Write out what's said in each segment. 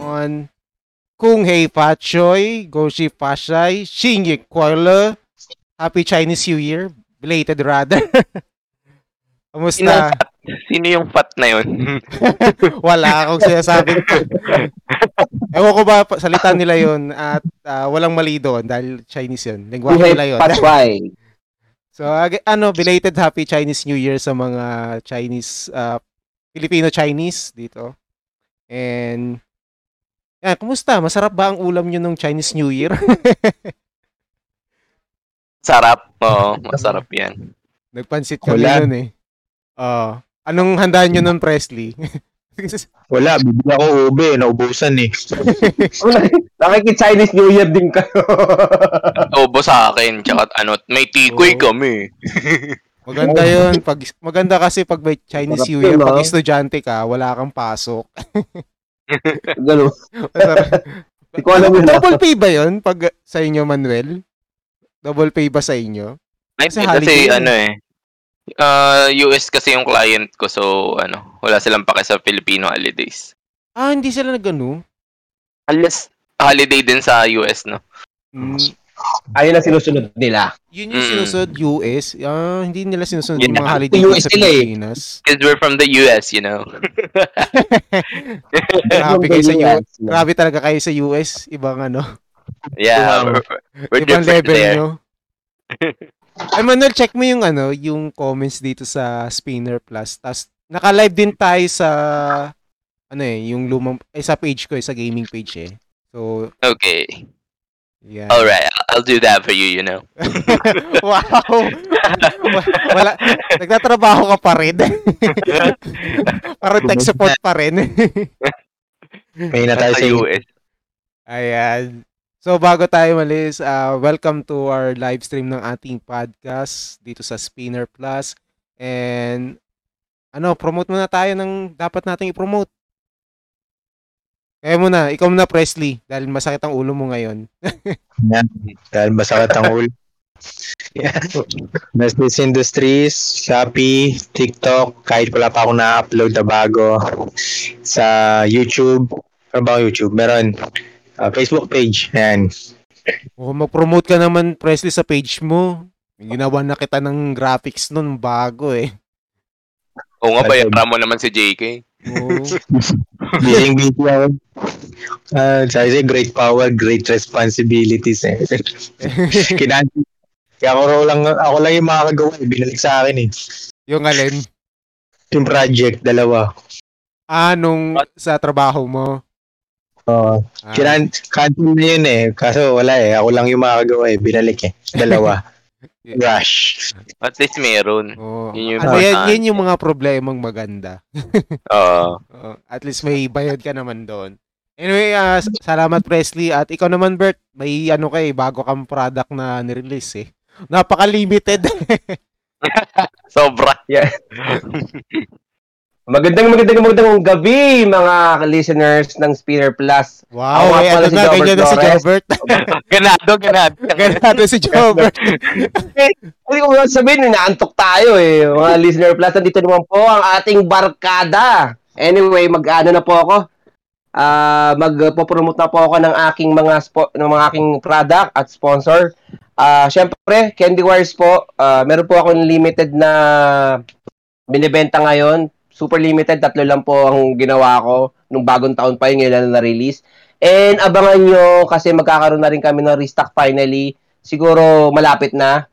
on Kung Hei Pa Choi, Goshi Pashai, Xingyi Kuala, Happy Chinese New Year, belated rather. Sino, Kamusta? fat? Sino yung fat na yun? Wala akong sinasabi. Ewan ko ba, salita nila yun at ah, walang mali doon dahil Chinese yun. Buhay nila yun. Patway. So, ag- ano, belated happy Chinese New Year sa mga Chinese, uh, Filipino-Chinese dito. And, yan, kumusta? Masarap ba ang ulam nyo nung Chinese New Year? Sarap. Oo, masarap yan. Nagpansit kami Wala. nun eh. Oh, anong handaan nyo nun, Presley? Wala, bibili ako ube, naubusan eh. Nakiki-Chinese New Year din kayo. Obo sa akin. Tsaka ano, may tikoy Oo. kami. maganda yun. Pag, maganda kasi pag may Chinese New Year, pag ah. estudyante ka, wala kang pasok. Ganun. Hindi ko alam yun. ah. Double pay ba yun pag sa inyo, Manuel? Double pay ba sa inyo? Ay, Kasi kasi, ano eh. Uh, US kasi yung client ko so ano, wala silang pake sa Filipino holidays. Ah, hindi sila nag-ano? Unless holiday din sa US, no? Mm, Ayun ang sinusunod nila. yun yung Mm. sinusunod US. Ah, hindi nila sinusunod Yun yung mga holiday US sa eh. Pilipinas. Because we're from the US, you know. Grabe kayo sa US. US. Grabe talaga kayo sa US. Ibang ano. Yeah, we're, we're ibang level there. nyo. Ay, Manuel, check mo yung ano, yung comments dito sa Spinner Plus. Tapos, naka-live din tayo sa, ano eh, yung lumang, eh, sa page ko, eh, sa gaming page eh. So, Okay. Yeah. Alright, I'll do that for you, you know. wow! Wala, nagtatrabaho ka pa rin. Parang tech support pa rin. May na tayo Sa sa US. Ayan. So bago tayo malis, uh, welcome to our live stream ng ating podcast dito sa Spinner Plus. And ano, promote muna tayo ng dapat nating i-promote. Kaya muna, ikaw muna Presley dahil masakit ang ulo mo ngayon. Yan. Dahil masakit ang ulo. yeah. Business Industries, Shopee, TikTok, kahit wala pa ako na-upload na bago. Sa YouTube, ano ba YouTube? Meron ah, Facebook page. Yan. O mag-promote ka naman Presley sa page mo. Ginawa na kita ng graphics nun bago eh. Oo nga, bayaran mo naman si JK. Oo. Being busy ako. Ah, sabi sa'yo, great power, great responsibilities. Eh. Kinanti. Kaya ako lang, ako lang yung makakagawa. Eh. Binalik sa akin eh. yung alin? Yung project, dalawa. Ah, nung sa trabaho mo. Oo. Ah, Kinan, cancel na yun eh. Kaso wala eh. Ako lang yung makakagawa eh. Binalik eh. Dalawa. Rush. At least meron. Oo. Yun yung Ano yan, yan yung mga problemang maganda. Oo. Oo, at least may bayad ka naman doon. Anyway, s- salamat Presley. At ikaw naman Bert, may ano kay bago kang product na nirelease eh. Napaka-limited. Sobra. Magandang magandang magandang gabi mga listeners ng Spinner Plus. wow, Ako ay pala ano si na na si. Jobert. ganado, ganado. Ganado si Jobert. Hindi ko ba sabihin, inaantok tayo eh. Mga listener plus, nandito naman po ang ating barkada. Anyway, mag-ano na po ako. Ah, magpo-promote na po ako ng aking mga spo- ng mga aking product at sponsor. Ah, syempre, Candy Wires po. Ah, meron po akong limited na binibenta ngayon. Super limited, tatlo lang po ang ginawa ko nung bagong taon pa yung ngayon na na-release. And abangan nyo kasi magkakaroon na rin kami ng restock finally. Siguro malapit na.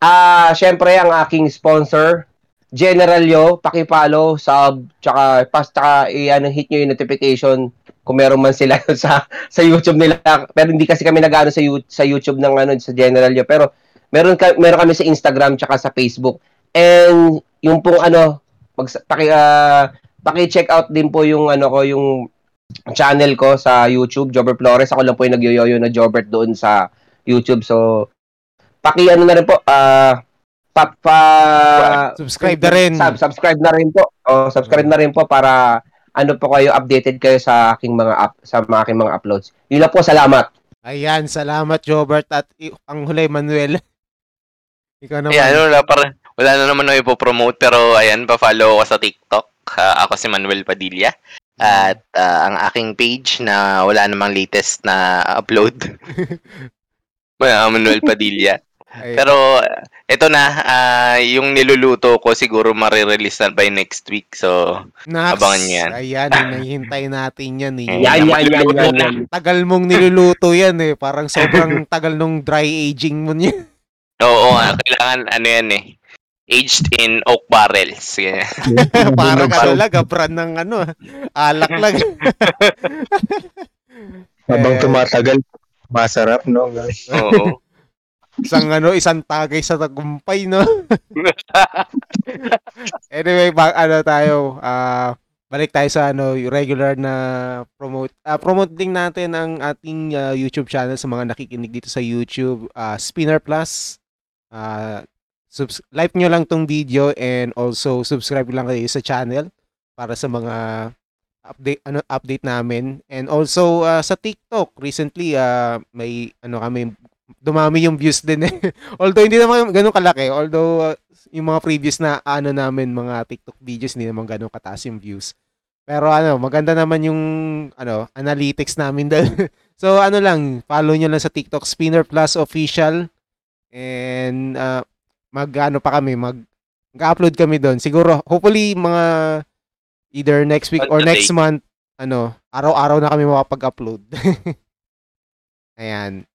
Ah, syempre ang aking sponsor, General Yo, paki-follow, sub, tsaka pas tsaka i-ano hit nyo yung notification kung meron man sila sa sa YouTube nila. Pero hindi kasi kami nag-ano sa sa YouTube ng ano sa General Yo, pero meron ka, meron kami sa Instagram tsaka sa Facebook. And yung pong ano, mag paki ah, paki-check out din po yung ano ko yung channel ko sa YouTube, Jobert Flores. Ako lang po yung nagyoyoyo na Jobert doon sa YouTube. So, paki ano na rin po, ah, pa, pa- Subscribe na rin. Sub, subscribe na rin po. O, subscribe na rin po para ano po kayo updated kayo sa aking mga up, sa mga aking mga uploads. Yun lang po, salamat. Ayan, salamat Jobert at ang huli Manuel. Ikaw naman. Ayan, wala, pa, wala na naman ako ipopromote pero ayan, pa-follow ako sa TikTok. Ah, ako si Manuel Padilla. At ah, ang aking page na wala namang latest na upload. Manuel Padilla. Ay, Pero uh, ito na, ah, yung niluluto ko siguro marirelease na by next week. So, Nax, abangan yan. Ayan, yung nahihintay natin yan eh. Ayan. Yan, yan, yan, yan, yan. Tagal mong niluluto yan eh. Parang sobrang tagal nung dry aging mo niya. oo, nga, kailangan ano yan eh. Aged in oak barrels. Ganyan. Parang ano lang, brand ng ano, alak lang. Habang Eh, tumatagal, masarap, no? Oo. Isang ano, isang tagay sa tagumpay, no? Anyway, ba, ano tayo, ah, balik tayo sa ano, regular na promote. ah promote din natin ang ating ah, YouTube channel sa mga nakikinig dito sa YouTube, ah, Spinner Plus. Ah, subs- like nyo lang tong video and also subscribe lang kayo sa channel para sa mga update ano update namin. And also ah, sa TikTok recently ah, may ano kami dumami yung views din eh. although hindi naman ganun kalaki although ah, yung mga previous na ano namin mga TikTok videos hindi naman ganun kataas yung views. Pero ano maganda naman yung ano analytics namin doon so ano lang follow nyo lang sa TikTok Spinner Plus official. And ah, mag ano pa kami mag upload kami doon siguro hopefully mga either next week or On the next month ano araw-araw na kami makapag-upload ayan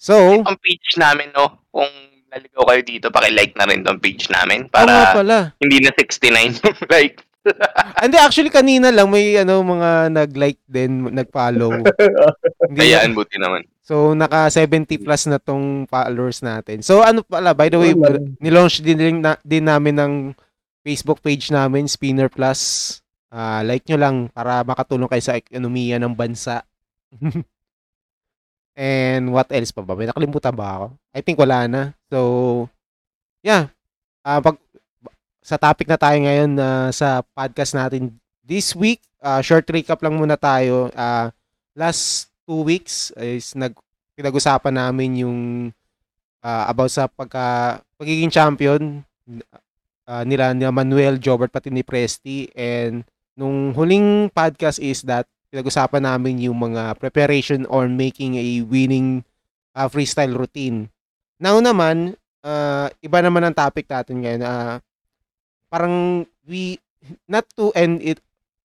so Ang page namin, no? Kung naligaw kayo dito, pakilike na rin tong page namin para pala. hindi na 69 yung like. Hindi, actually, kanina lang may ano, mga nag-like din, nag-follow. Hindi na- buti naman. So, naka 70 plus na tong followers natin. So, ano pala, by the way, nilaunch din, din, na, din namin ng Facebook page namin, Spinner Plus. Ah, like nyo lang para makatulong kayo sa ekonomiya ng bansa. And what else pa ba? May nakalimutan ba ako? I think wala na. So, yeah. Ah, pag sa topic na tayo ngayon na sa podcast natin this week, ah, short recap lang muna tayo. Ah, last two weeks is nag pinag-usapan namin yung ah, about sa pagka pagiging champion ah, nila ni Manuel Jobert pati ni Presti and nung huling podcast is that pinag-usapan namin yung mga preparation on making a winning ah, freestyle routine. Now naman, ah, iba naman ang topic natin ngayon. ah, parang we not to end it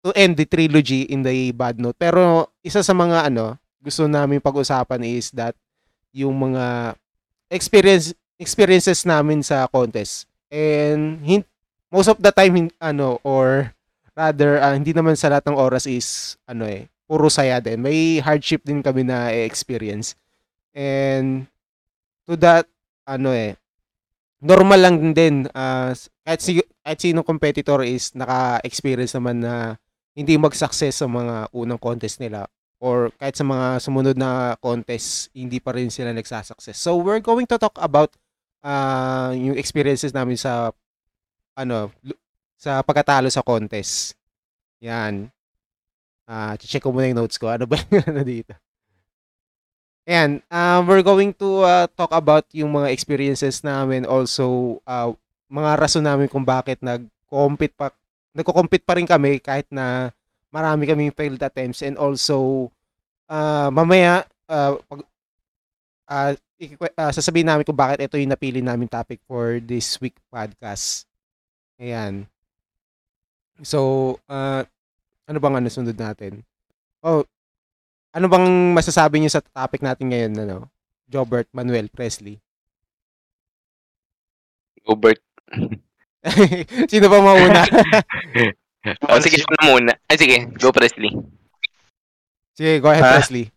to end the trilogy in the bad note. Pero isa sa mga ano, gusto namin pag-usapan is that yung mga experience experiences namin sa contest. And hin- most of the time ano or rather ah, hindi naman sa lahat ng oras is ano eh puro saya din. May hardship din kami na experience. And to that ano eh normal lang din ah, kahit, si, kahit sinong competitor is naka-experience naman na hindi mag-success sa mga unang contest nila or kahit sa mga sumunod na contest hindi pa rin sila nagsasucess. So we're going to talk about ah, yung experiences namin sa ano sa pagkatalo sa contest. Yan. Ah, check ko muna yung notes ko. Ano ba yung ano dito? Ayan, um, we're going to uh, talk about yung mga experiences namin also uh, mga rason namin kung bakit nag-compete pa nagko-compete pa rin kami kahit na marami kaming failed attempts and also uh, mamaya uh, pag uh, uh, sasabihin namin kung bakit ito yung napili namin topic for this week podcast. Ayan. So, uh, ano bang ano sunod natin? Oh, ano bang masasabi niyo sa topic natin ngayon, ano? Jobert Manuel Presley. Gobert. Sino ba mauna? Oh, sige, ako na muna. Ay, sige. Go, Presley. Sige, go ahead, Ah. Presley.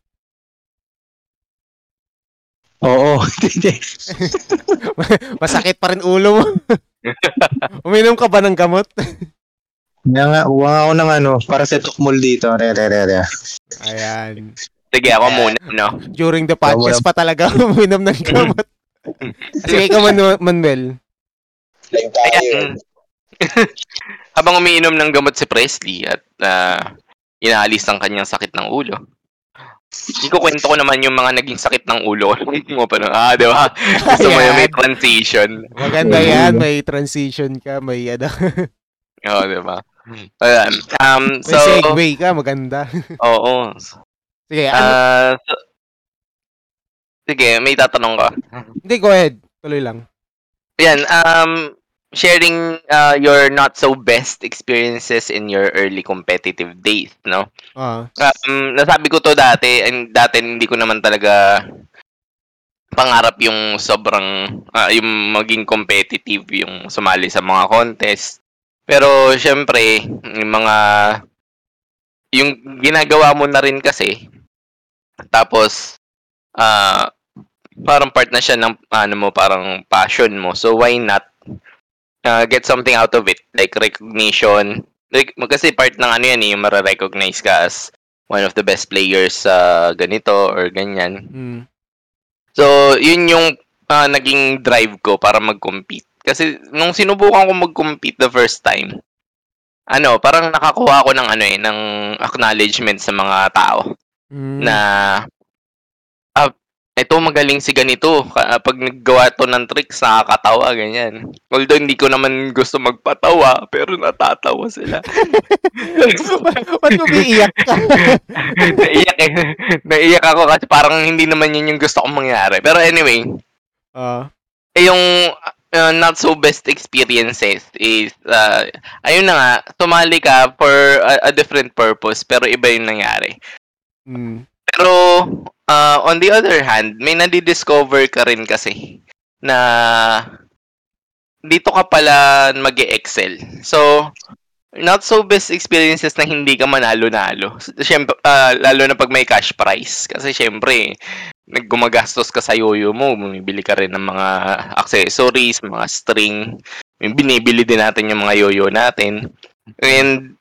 Oo. Masakit pa rin ulo mo. Uminom ka ba ng gamot? Kaya nga, uwa ako ng ano, para sa tukmol dito. Re, re, re, re. Ayan. Sige, ako muna, no? During the podcast pa talaga uminom ng gamot. Sige, ikaw, Manu- Manuel. Ayan. Habang umiinom ng gamot si Presley at ah, inaalis ang kanyang sakit ng ulo. Ikukwento ko naman yung mga naging sakit ng ulo mo pa no? Ah, di ba? Gusto mo yung may transition. Maganda yan. May transition ka. May ano. Oo, di ba? Ayan. Um, May so, segue ka, maganda. oo. Sige, ano? Ah, so- sige, may tatanong ka. Hindi, go ahead. Tuloy lang. Yan, um, sharing uh, your not so best experiences in your early competitive days, no? Ah, Um, nasabi ko to dati, and dati hindi ko naman talaga pangarap yung sobrang, ah, yung maging competitive, yung sumali sa mga contest. Pero, syempre, yung mga, yung ginagawa mo na rin kasi, tapos, ah, parang part na siya ng, ano mo, parang passion mo. So, why not uh, get something out of it? Like recognition. Like, kasi part ng ano yan eh, yung mara-recognize ka as one of the best players sa ganito or ganyan. mm, So, yun yung ah, naging drive ko para mag-compete. Kasi nung sinubukan ko mag-compete the first time, ano, parang nakakuha ako ng ano eh, ng acknowledgement sa mga tao mm, na ito magaling si ganito. Pag naggawa to ng tricks, nakakatawa, ganyan. Although hindi ko naman gusto magpatawa, pero natatawa sila. Ba't umiiyak ka? Naiyak eh. Naiyak ako kasi parang hindi naman yun yung gusto kong mangyari. Pero anyway, Ah, eh, yung uh, not so best experiences is, uh, ayun na nga, tumali ka for a, a different purpose, pero iba yung nangyari. mm, Pero, uh, on the other hand, may nadi-discover ka rin kasi na dito ka pala mag excel So, not so best experiences na hindi ka manalo-nalo. Siyempre, ah, lalo na pag may cash prize. Kasi syempre, naggumagastos ka sa yoyo mo, bumibili ka rin ng mga accessories, mga string. Binibili din natin yung mga yoyo natin. And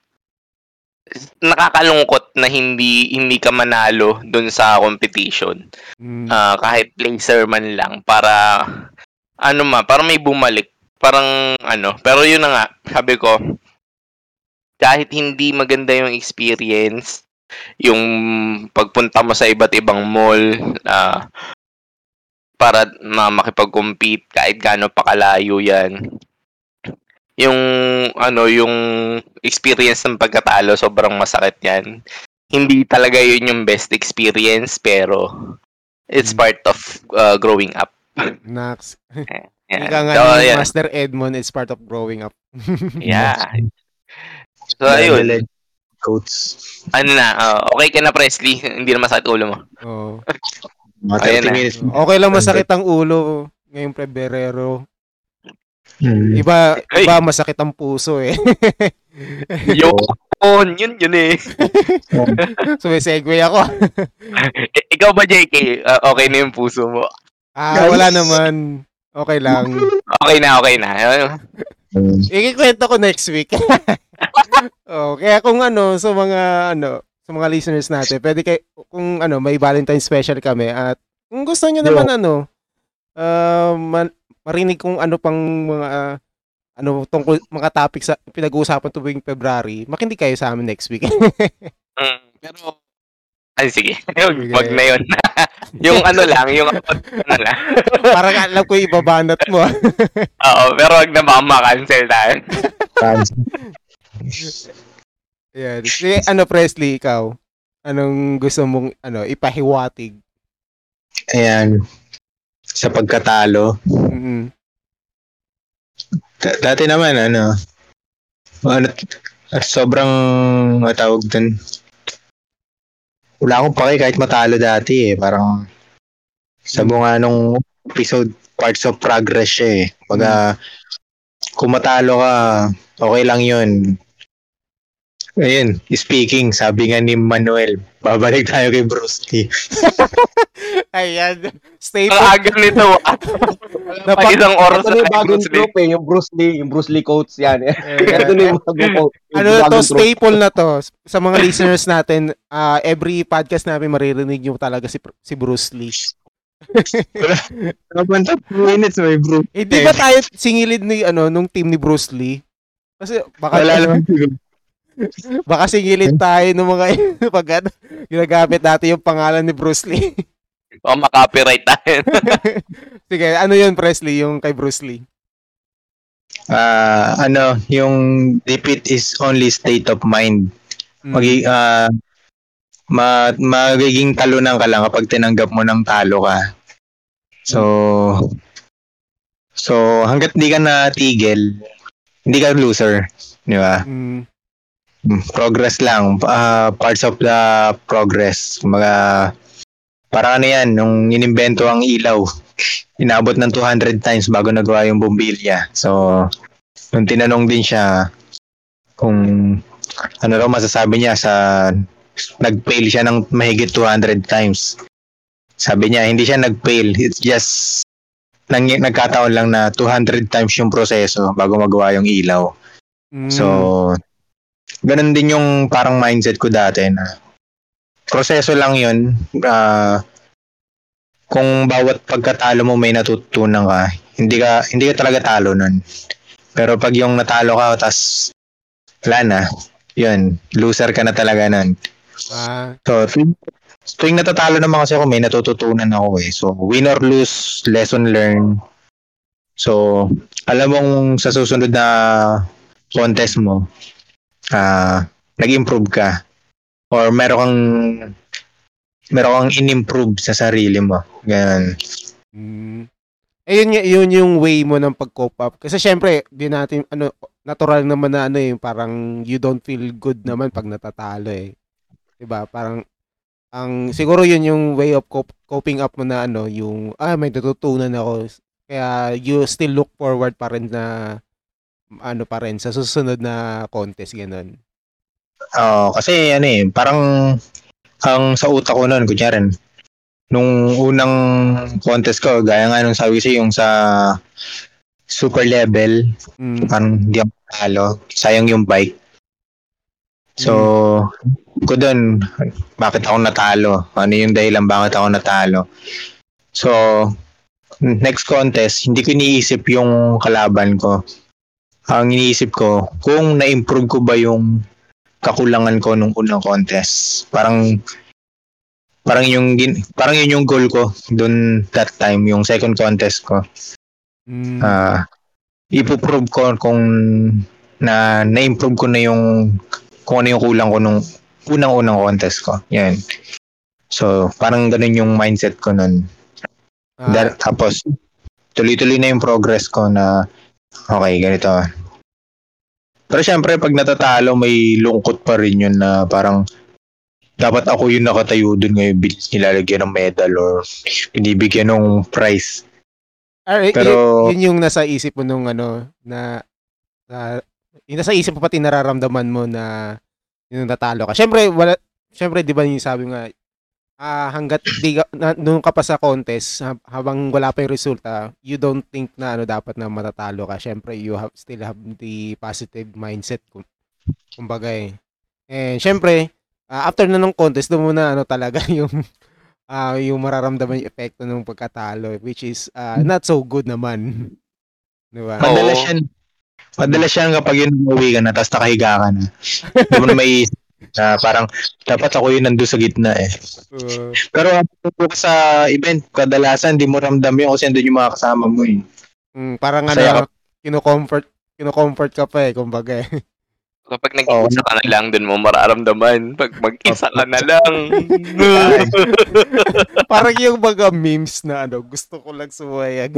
nakakalungkot na hindi hindi ka manalo dun sa competition. mm, Ah, kahit placer man lang para ano ma, para may bumalik. Parang ano, pero yun na nga, sabi ko, kahit hindi maganda yung experience, yung pagpunta mo sa iba't ibang mall, ah, para na makipag-compete kahit gaano pa kalayo yan. Yung ano, yung experience ng pagkatalo sobrang masakit yan. Hindi talaga yun yung best experience pero it's Mm. part of uh, growing up. Nax. Yan. Ika nga So, ni. Master Edmond, it's part of growing up. Yeah. So, ayun. Coats. Ano na, uh, okay ka na, Presley. Hindi na masakit ulo mo. Ayan 30 na. minutes. Okay lang masakit ang ulo ngayong Pebrero. Hmm. Iba, Ay. iba masakit ang puso eh. Yun, yun, yun eh. so may segue ako. I- Ikaw ba, JK? Uh, okay na yung puso mo? Ah, wala naman. Okay lang. Okay na, okay na. Hmm. Ikikwento ko next week. oh, kaya kung ano, sa mga ano, sa mga listeners natin, pwede kay kung ano, may Valentine special kami at kung gusto niyo naman ano, uh, man, marinig kung ano pang mga ah, ano tungkol mga topic sa pinag-uusapan tuwing February, makinig kayo sa amin next week. Mm, pero, ay sige. Wag na yun. yung ano lang, yung ano lang. Parang alam ko ibabanat mo. ah. Oo, pero wag na baka ma-cancel tayo. Yan. Si, ano Presley, ikaw? Anong gusto mong ano ipahiwatig? Ayan. Sa pagkatalo. Mm-mm. Da- dati naman, ano, ano, sobrang, matawag dun, wala akong pake kahit matalo dati eh. Parang, sa bunga nung episode, parts of progress siya eh. Pag kung matalo ka, okay lang yun. Ayun, speaking, sabi nga ni Manuel, babalik tayo kay Bruce Lee. Ayan. Ang Staple. aga nito. ah. Wala pa Napag- isang oras Ito na yung bagong Bruce Lee. group eh, yung Bruce Lee, yung Bruce Lee quotes yan. eh. Ayan. Ito na yung bagong quote. ano to, staple na to. Sa mga listeners natin, ah, every podcast namin maririnig nyo talaga si, si Bruce Lee. Kapag 2 minutes, may Bruce. Eh, di ba tayo singilid ni, ano, nung team ni Bruce Lee? Kasi, baka, Wala baka singilid tayo ng mga, pag ano, ginagamit natin yung pangalan ni Bruce Lee. O makapiright tayo. Sige, ano yun, Presley, yung kay Bruce Lee? ah ano, yung defeat is only state of mind. Mm. Magi ah ma magiging talunan ka lang kapag tinanggap mo ng talo ka. So So hangga't di ka natigil, hindi ka loser, di ba? Mm. Progress lang, ah, parts of the progress. Mga para ano yan, nung inimbento ang ilaw, inabot ng 200 times bago nagawa yung bombilya. So, nung tinanong din siya kung ano raw masasabi niya sa nag-fail siya ng mahigit 200 times. Sabi niya, hindi siya nag-fail. It's just nang, nagkataon lang na 200 times yung proseso bago magawa yung ilaw. Mm. So, ganun din yung parang mindset ko dati na proseso lang yun. Ah, kung bawat pagkatalo mo may natutunan ka, hindi ka hindi ka talaga talo nun. Pero pag yung natalo ka, tas wala na, yun, loser ka na talaga nun. ah, So, tuwing, tuwing natatalo naman kasi ako, may natututunan ako eh. So, win or lose, lesson learned. So, alam mong sa susunod na contest mo, ah nag-improve ka. Or meron kang meron kang in-improve sa sarili mo. Ganun. mm. Ayun nga, yun yung way mo ng pag-cope up. Kasi syempre, di natin, ano, natural naman na ano eh, parang you don't feel good naman pag natatalo eh. 'Di ba Parang, ang, siguro yun yung way of cop- coping up mo na ano, yung, ah, may natutunan ako. Kaya you still look forward pa rin na, ano pa rin, sa susunod na contest, ganun. Oo, kasi ano eh, parang ang sa utak ko noon, kunyari, nung unang contest ko, gaya nga nung sabi ko yung sa super level, Mm. parang di ako talo. Sayang yung bike. So, ko doon, bakit ako natalo? Ano yung dahilan bakit ako natalo? So, next contest, hindi ko iniisip yung kalaban ko. Ang iniisip ko, kung na-improve ko ba yung kakulangan ko nung unang contest. Parang parang yung parang yun yung goal ko doon that time yung second contest ko Mm. ah ipoprove ko kung na na-improve ko na yung kung ano yung kulang ko nung unang-unang contest ko. Yan. So, parang ganun yung mindset ko nun. Ah, That, tapos, tuloy-tuloy na yung progress ko na, okay, ganito. Pero syempre, pag natatalo, may lungkot pa rin yun na parang, dapat ako yung nakatayo dun ngayon, nilalagyan ng medal or binibigyan ng prize. Y- Pero- y- yun yung nasa isip mo nung ano na, na yung nasa isip mo pati nararamdaman mo na yung natalo ka. Syempre wala syempre 'di ba yung sabi nga ah hangga't di na, nung ka pa sa contest hab- habang wala pa yung resulta, you don't think na ano dapat na matatalo ka. Syempre you have still have the positive mindset kung kumbaga eh. And syempre ah, after na nung contest doon mo na ano talaga yung ah yung mararamdaman yung epekto ng pagkatalo which is ah, not so good naman. Di ba? Madalas yan, madalas yan kapag yun umuwi ka na, tapos nakahiga ka na. Hindi mo na may na parang dapat ako yun nandun sa gitna eh. Uh, Pero kapag ka sa event, kadalasan di mo ramdam yun kasi andun yung mga kasama mo eh. mm, parang ano, Masaya kino-comfort, kino-comfort ka pa eh, kumbaga eh. Kapag nag-iisa ka na lang, dun mo mararamdaman. Pag mag-isa ka na lang. parang yung mga memes na ano, gusto ko lang sumayag.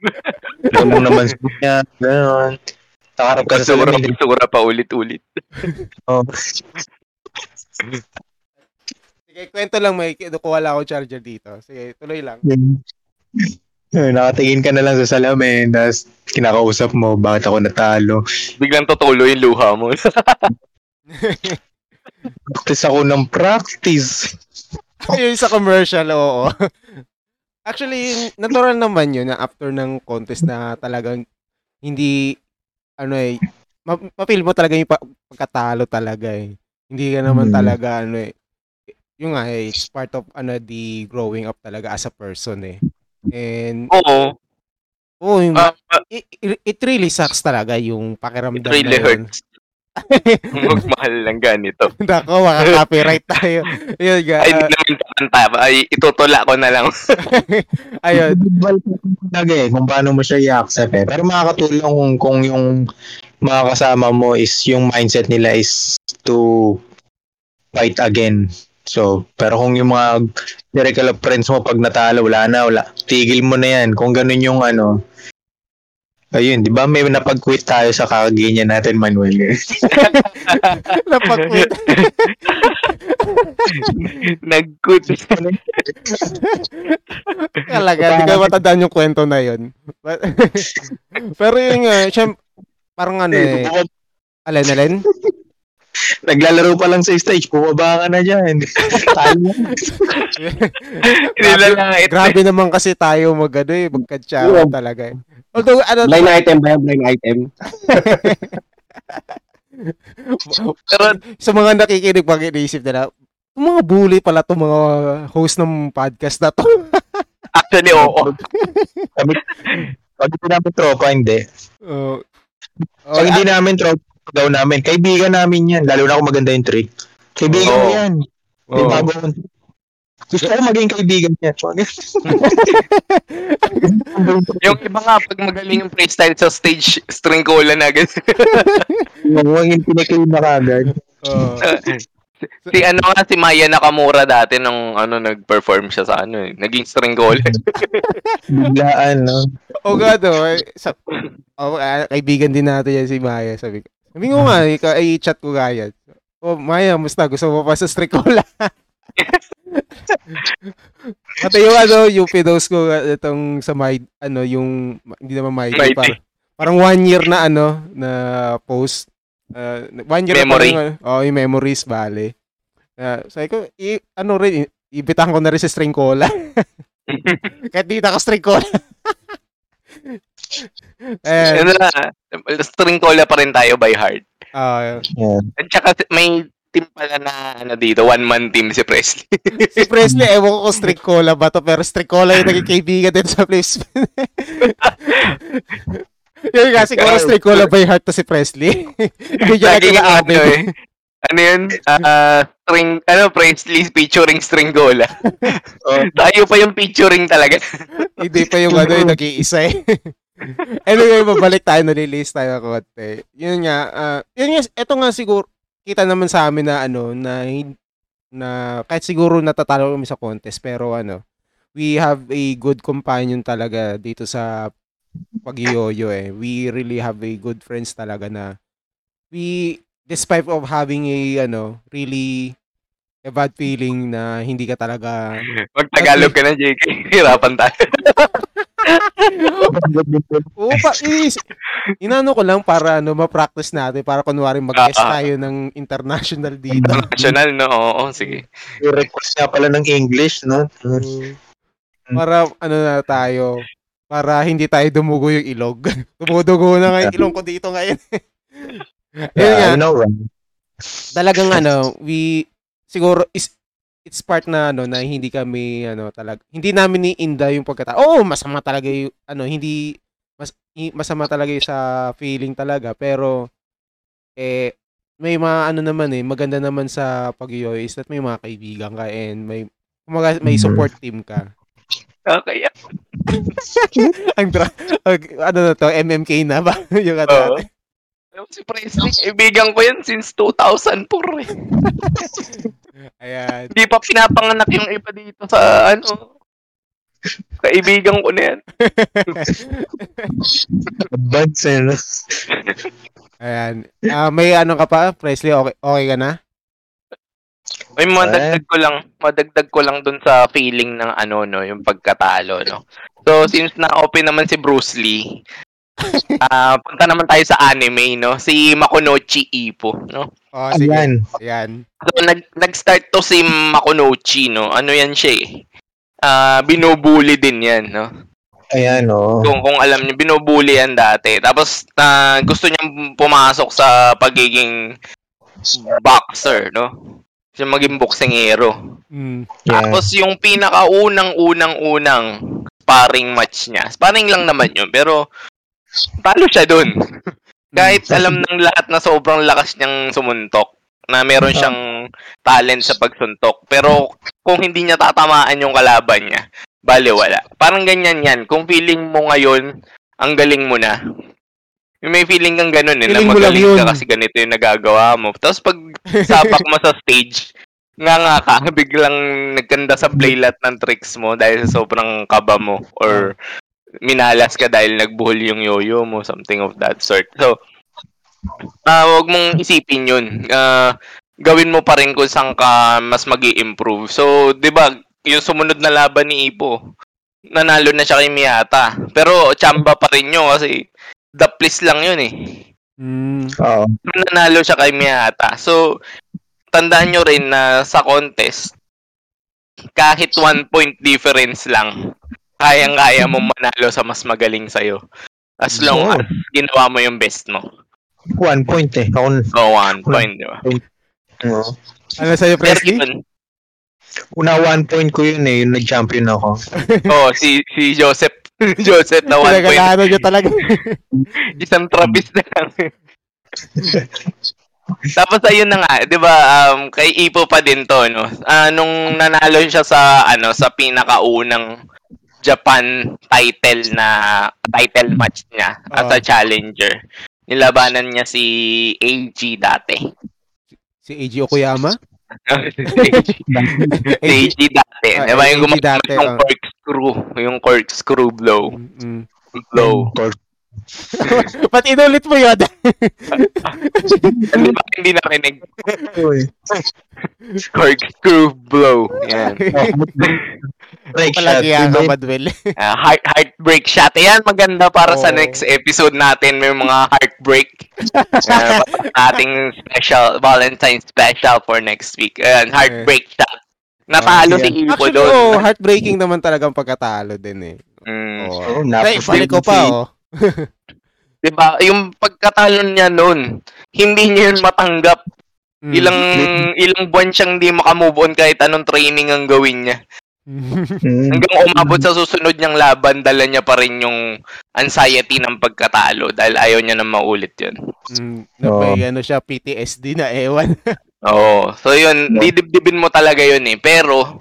Lang naman sa niya. Ganon. Nakaharap ka sa salamin. basura pa ulit-ulit. Oh. Sige, kwento lang, may kinukuha lang ako charger dito. Sige, tuloy lang. Eh, Nakatingin ka na lang sa salamin, tapos kinakausap mo, bakit ako natalo. Biglang tutulo yung luha mo. Practice ako ng practice. yung sa commercial, oo. Actually, natural naman yun na after ng contest na talagang hindi, ano eh, ma- ma-feel mo talaga yung pa- pagkatalo talaga eh. Hindi ka naman Hmm. talaga, ano eh, yung nga eh, it's part of, ano, the growing up talaga as a person eh. And, Oo. oh, yung, Ah, ah, it, it really sucks talaga yung it pakiramdam really na yun. hurts. Magmahal ng ganito. Nako, maka-copyright tayo. Yun, ga, Ay, hindi naman kanta. Ay, itutula ko na lang. ayun. talaga eh, kung paano mo siya i-accept eh. Pero makakatulong kung, kung yung mga kasama mo is yung mindset nila is to fight again. So, pero kung yung mga of friends mo pag natalo, wala na, wala. Tigil mo na yan. Kung ganun yung ano, ayun, di ba may napag-quit tayo sa kakaganyan natin, Manuel? Napag-quit. Nag-good. Talaga, hindi ko matandaan yung kwento na yun. But- Pero yun nga, siyem, parang ano eh, alin, alin? Naglalaro pa lang sa stage, bumaba ka na dyan. Tayo. Nilalait. Grabe naman kasi tayo mag ano eh, magkatsawa talaga eh. Although, ano, Blind item ba yan? Blind item? Pero, sa mga nakikinig pag iniisip nila, "Yung mga bully pala itong mga host ng podcast na to. actually, oo. Sabi, pag hindi namin tropa, hindi. Uh, Pag hindi namin tropa, daw namin. Kaibigan namin yan. Lalo na kung maganda yung trick. Kaibigan mo yan. Bago akong trick. Gusto ko maging kaibigan niya. Yung iba nga, pag magaling yung freestyle sa stage, string cola na agad. Maging piniklaim na kagad. si ano nga, si Maya Nakamura dati nung ano, nag-perform siya sa ano eh. Naging string cola. Biglaan, no? o nga do, eh, sa, oh, kaibigan din natin yan si Maya. Sabi ko, sabi ko nga, ika, ay chat ko nga yan. Oh, Maya, musta? Gusto mo pa sa Stricola? Pati yung ano, yung pinost ko uh, itong sa my, ano, yung, hindi naman my, Mighty. parang, parang one year na ano, na post. Uh, one year Memory. na parang, oh, yung memories, bale. Uh, sabi ko, i, ano rin, ibitahan ko na rin si String Cola. Kahit di naka-string cola. eh, ano na, string cola pa rin tayo by heart. ah, Yeah. At saka may team pala na ano dito, one-man team si Presley. si Presley, ewan ko kung strict cola ba to, pero strict cola yung naging kaibigan din sa placement. Yun nga, siguro strict cola by heart to si Presley. Hindi niya Lagi nga ano na eh. Ano yun? Ah, string, ano, Presley featuring string cola. Oh. Tayo pa yung featuring talaga. Hindi pa yung ano yung nag-iisa eh. anyway, mabalik tayo, nalilist tayo konti. Yun nga, ah, yun nga, eto nga siguro, kita naman sa amin na ano, na, na kahit siguro natatalo kami sa contest, pero ano, we have a good companion talaga dito sa pag-yoyo eh. We really have a good friends talaga na we, despite of having a, ano, really a bad feeling na hindi ka talaga Mag-Tagalog ka na, JK. Hirapan tayo. Oo, pa, is, inano ko lang para ano, ma-practice natin para kunwari mag-guest Ah, ah. tayo ng international dito. International, no? Oo, sige. Yung request nga pala ng English, no? Mm. para ano na tayo, para hindi tayo dumugo yung ilog. Dumudugo na nga yung ilong ko dito ngayon. Yeah, I know, right? talagang ano, we siguro is it's part na ano na hindi kami ano talag hindi namin ni-inda yung pagkatao. Oo, masama talaga yung ano, hindi mas masama talaga yung sa feeling talaga pero eh may mga ano naman eh maganda naman sa pag is that may mga kaibigan ka and may kumaga, may Mhm. support team ka. Okay. Ang dra- ano na to, MMK na ba? yung ano Oo. Natin. Si Presley, kaibigan ko yan since 2004 eh. Ayan. Hindi pa pinapanganak yung iba dito sa ano. Kaibigan ko na yan. Advance, eh, no? Ayan. Ah, may ano ka pa, Presley? Okay, okay ka na? May madagdag ko lang, madagdag ko lang dun sa feeling ng ano no, yung pagkatalo no. So since na-open naman si Bruce Lee, ah punta naman tayo sa anime no, si Makonochi Ippo no. Oh, sige. Ayan. Ayan. So nag nag-start to si Makonochi no. Ano yan siya eh. Ah binubuli din yan no. Ayan, oh. Kung kung alam niyo binubuli yan dati. Tapos na gusto niyang pumasok sa pagiging boxer no. Siya maging boksingero. Mm. Yeah. Tapos yung pinakaunang-unang-unang sparring match niya. Sparring lang naman yun, pero talo siya dun. Kahit alam ng lahat na sobrang lakas niyang sumuntok, na meron siyang talent sa pagsuntok. Pero kung hindi niya tatamaan yung kalaban niya, bale wala. Parang ganyan yan. Kung feeling mo ngayon, ang galing mo na, yung may feeling kang ganun eh, na Feeling lang magaling ka kasi ganito yung nagagawa mo. Tapos pag sapak mo sa stage, nga nga ka, biglang nagkanda sa playlat ng tricks mo dahil sa sobrang kaba mo or minalas ka dahil nagbuhol yung yoyo mo, something of that sort. So, ah wag mong isipin yun. Ah, gawin mo pa rin kung saan ka mas mag improve So, di ba, yung sumunod na laban ni Ipo, nanalo na siya kay Miyata. Pero, chamba pa rin yun kasi the please lang yun eh Mm. Oo. nanalo siya kay Miyata. So, tandaan nyo rin na sa contest, kahit one point difference lang, kayang-kaya mo manalo sa mas magaling sa'yo. As long Oo. as ginawa mo yung best mo. One point eh. Ako, So, one point, di ba? Oo. Ano sa'yo, Presley? una one point ko yun eh. Yung nag-champion ako. oh, si, si Joseph, Joseph na one point. Pinagalaano nyo talaga. Isang trapis na lang. Tapos ayun na nga, 'di ba? Um, kay Ipo pa din 'to, no. Ah, nung nanalo siya sa ano, sa pinakaunang Japan title na title match niya as a Ah. challenger. Nilabanan niya si AG dati. si AG Okuyama? si AG dati. Ah, 'Di ba yung dati, ng ah. corkscrew, yung corkscrew blow, Mm-mm. blow. Ba't inulit mo yun? Hindi ba hindi narinig? Corkscrew blow. Yan. Break shot. Palagi yun. Badwell. Ah, heart heartbreak shot. Yan, maganda para sa Oo. next episode natin. May mga heartbreak. Uh, ating special, Valentine special for next week. Ayan, heartbreak shot. Natalo Oh, si Ipo Actually, doon. oh, heartbreaking naman talagang pagkatalo din eh. Mm. Oh. Oo, Ay, napos balik ko pa, oh. Diba? Yung pagkatalo niya noon, hindi niya yun matanggap. Mm. Ilang ilang buwan siyang hindi makamove on kahit anong training ang gawin niya. Mm. Hanggang umabot sa susunod niyang laban, dala niya pa rin yung anxiety ng pagkatalo dahil ayaw niya na maulit yun. Mm, na may ano siya, PTSD na ewan. Oo. So yun, didibdibin mo talaga yun eh. Pero,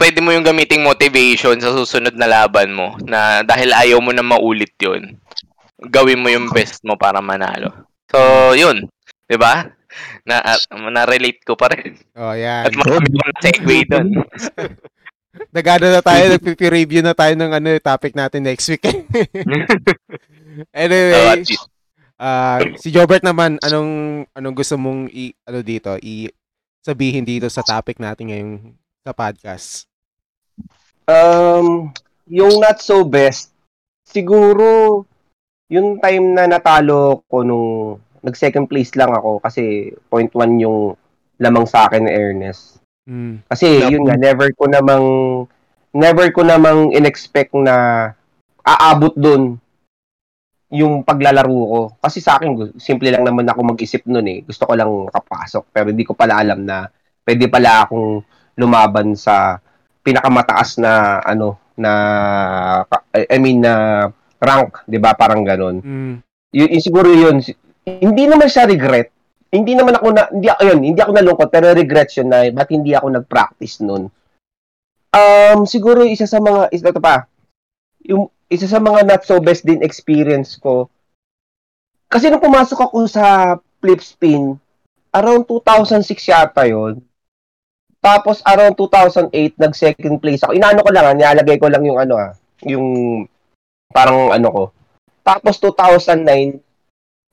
pwede mo yung gamiting motivation sa susunod na laban mo na dahil ayaw mo na maulit yun, gawin mo yung best mo para manalo. So, yun. 'Di ba? Na, at, na-relate ko pa rin. oh, yan. At marami akong segue doon. Nagano na tayo, nagpipi-review na tayo ng ano, topic natin next week. Anyway, ah, si Jobert naman, anong anong gusto mong i ano dito, i sabihin dito sa topic natin ngayong sa podcast? Um, yung not so best, siguro, yung time na natalo ko nung nag-second place lang ako kasi point one yung lamang sa akin ni Ernest. Mm. Kasi Naku. yun nga, never ko namang, never ko namang in-expect na aabot dun yung paglalaro ko. Kasi sa akin, simple lang naman ako mag-isip nun eh. Gusto ko lang makapasok. Pero hindi ko pala alam na pwede pala akong lumaban sa pinakamataas na ano na I mean na rank, 'di ba? Parang ganun. Mm. Y- y- siguro 'yun. Hindi naman siya regret. Hindi naman ako na hindi ayun, hindi ako nalungkot pero regrets yun na ba't hindi ako nag-practice noon. Um siguro isa sa mga isa to pa. Yung isa sa mga not so best din experience ko. Kasi nung pumasok ako sa flip spin, around 2006 yata yon. Tapos around 2008 nag second place ako. Inaano ko lang, ah, nilalagay ko lang yung ano ah, yung parang ano ko. Tapos 2009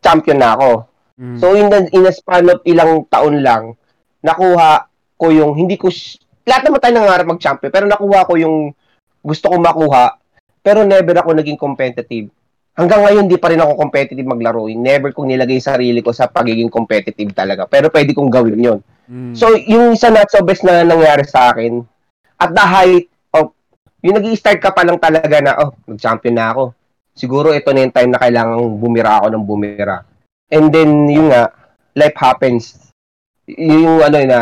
champion na ako. Mm. So in the, in a span of ilang taon lang, nakuha ko yung hindi ko sh- lahat naman tayo nangarap mag-champion, pero nakuha ko yung gusto kong makuha, pero never ako naging competitive. Hanggang ngayon, di pa rin ako competitive maglaro. Never kong nilagay sarili ko sa pagiging competitive talaga. Pero pwede kong gawin yon Mm. So, yung isa not so best na nangyari sa akin, at the height of, yung nag start ka pa lang talaga na, oh, nag-champion na ako. Siguro ito na yung time na kailangan bumira ako ng bumira. And then, yun nga, life happens. Yung ano na,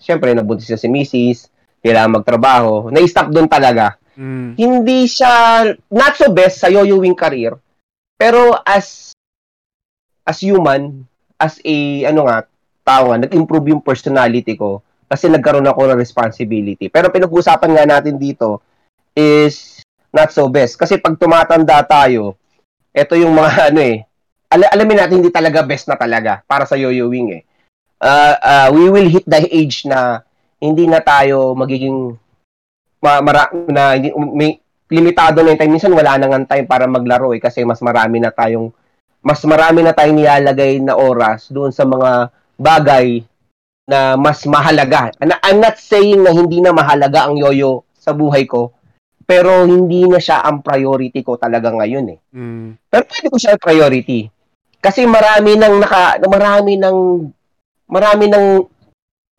syempre, nabuntis na si Mrs., kailangan magtrabaho. Na-stop doon talaga. Mm. Hindi siya, not so best sa yo-yoing career, pero as as human, as a, ano nga, tao nga, nag-improve yung personality ko kasi nagkaroon ako ng responsibility. Pero pinag-usapan nga natin dito is not so best. Kasi pag tumatanda tayo, ito yung mga ano eh, al- alamin natin hindi talaga best na talaga para sa yoyoing eh. Uh, uh, we will hit the age na hindi na tayo magiging ma- mara- na hindi may limitado na yung time minsan wala na nga time para maglaro eh kasi mas marami na tayong mas marami na tayong nilalagay na oras doon sa mga bagay na mas mahalaga. And I'm not saying na hindi na mahalaga ang yoyo sa buhay ko, pero hindi na siya ang priority ko talaga ngayon eh. Mm. Pero pwede ko siya priority. Kasi marami nang naka marami nang marami nang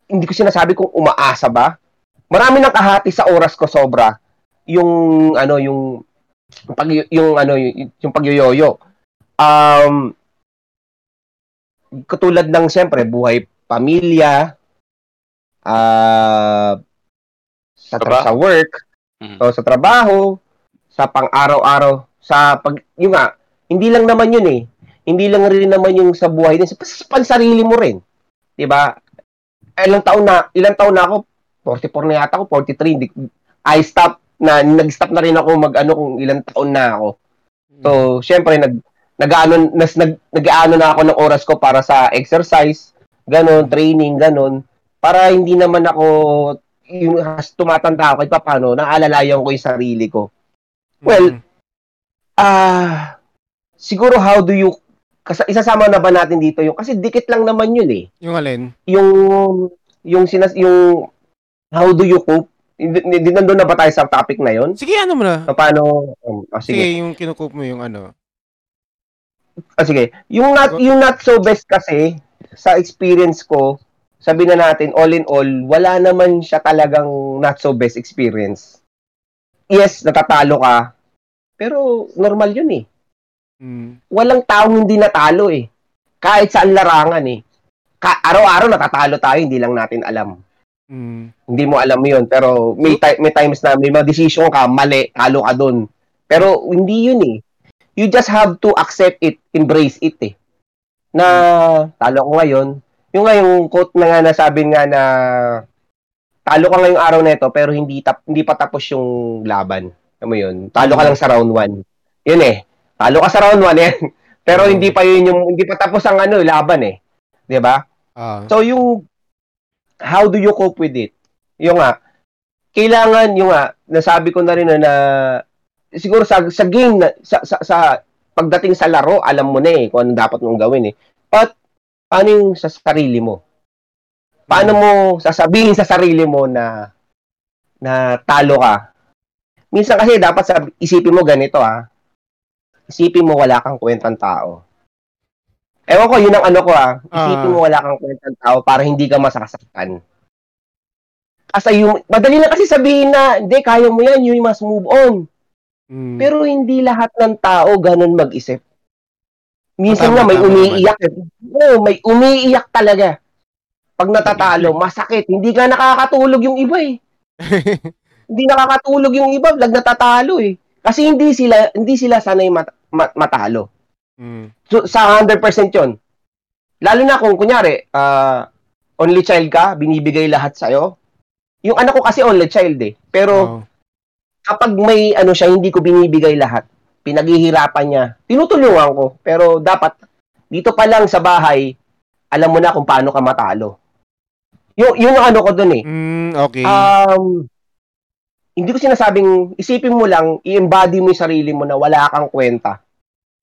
hindi ko sinasabi kung umaasa ba. Marami nang kahati sa oras ko sobra yung ano yung pag yung ano yung, yung pagyoyoyo. Um katulad ng siyempre buhay pamilya ah sa, tra- sa work, So, sa trabaho, sa pang-araw-araw, sa pag yung nga, hindi lang naman yun eh. Hindi lang rin naman yung sa buhay din, sa, sa pansarili mo rin. 'Di ba? Ilang taon na, ilang taon na ako, 44 na yata ako, 43, hindi, I stop na nag-stop na rin ako mag ano kung ilang taon na ako. So, syempre nag nag-ano nas nag nag-aano na ako ng oras ko para sa exercise, ganon, training, ganon, para hindi naman ako yung has tumatanda ako kahit paano, naalalayan ko yung sarili ko. Well, Mm. Ah, siguro how do you kasi isasama na ba natin dito yung kasi dikit lang naman yun eh. yung alin? Yung yung sinas yung how do you cope? Hindi nandun na ba tayo sa topic na yon? Sige, ano mo na. Paano um, ah, Sige, sige. yung kinukup mo yung ano. Ah, sige. Yung not yung not so best kasi sa experience ko, sabi na natin all in all, wala naman siya talagang not so best experience. Yes, natatalo ka. Pero normal yun eh. Mm. walang taong hindi natalo eh. Kahit saan larangan eh. Ka- araw-araw natatalo tayo, hindi lang natin alam. Mm. Hindi mo alam yun. Pero may, ti- may times na may mga decision ka, mali, talo ka dun. Pero hindi yun eh. You just have to accept it, embrace it eh. Na talo ko ngayon. Yung nga yung quote na nga nasabi nga na talo ka ngayong araw na ito pero hindi tap, hindi pa tapos yung laban. Alam mo yun? Talo ka lang sa round 1. Yun eh. Talo ka sa round 1 eh. pero hindi pa yun yung hindi pa tapos ang ano laban eh. 'Di ba? Ah. So yung how do you cope with it? Yung nga kailangan yung nga nasabi ko na rin na, na siguro sa sa game na, sa, sa, sa pagdating sa laro alam mo na eh kung ano dapat mong gawin eh. But paano yung sa sarili mo? Paano mo sasabihin sa sarili mo na na talo ka? Minsan kasi dapat sa isipin mo ganito ah. Isipin mo wala kang kwentang tao. Ewan ko, yun ang ano ko ah. Isipin Ah. mo wala kang kwentang tao para hindi ka masasaktan. Kasi yung, madali lang kasi sabihin na, hindi, kaya mo yan, you must move on. Mm. Pero hindi lahat ng tao ganun mag-isip. Minsan nga may tama umiiyak. eh. Oo, may umiiyak talaga. Pag natatalo, masakit. Hindi ka nakakatulog yung iba eh. Hindi nakakatulog yung iba, lag natatalo eh. Kasi hindi sila hindi sila sanay mat- mat- matalo. Mm. So, sa 100% 'yon. Lalo na kung kunyari, ah, only child ka, binibigay lahat sa'yo. Yung anak ko kasi only child eh. Pero Oh. kapag may ano siya, hindi ko binibigay lahat. Pinaghihirapan niya. Tinutulungan ko. Pero dapat, dito pa lang sa bahay, alam mo na kung paano ka matalo. Yung, yun ang ano ko dun eh. Mm, okay. Um, hindi ko sinasabing, isipin mo lang, i-embody mo yung sarili mo na wala kang kwenta.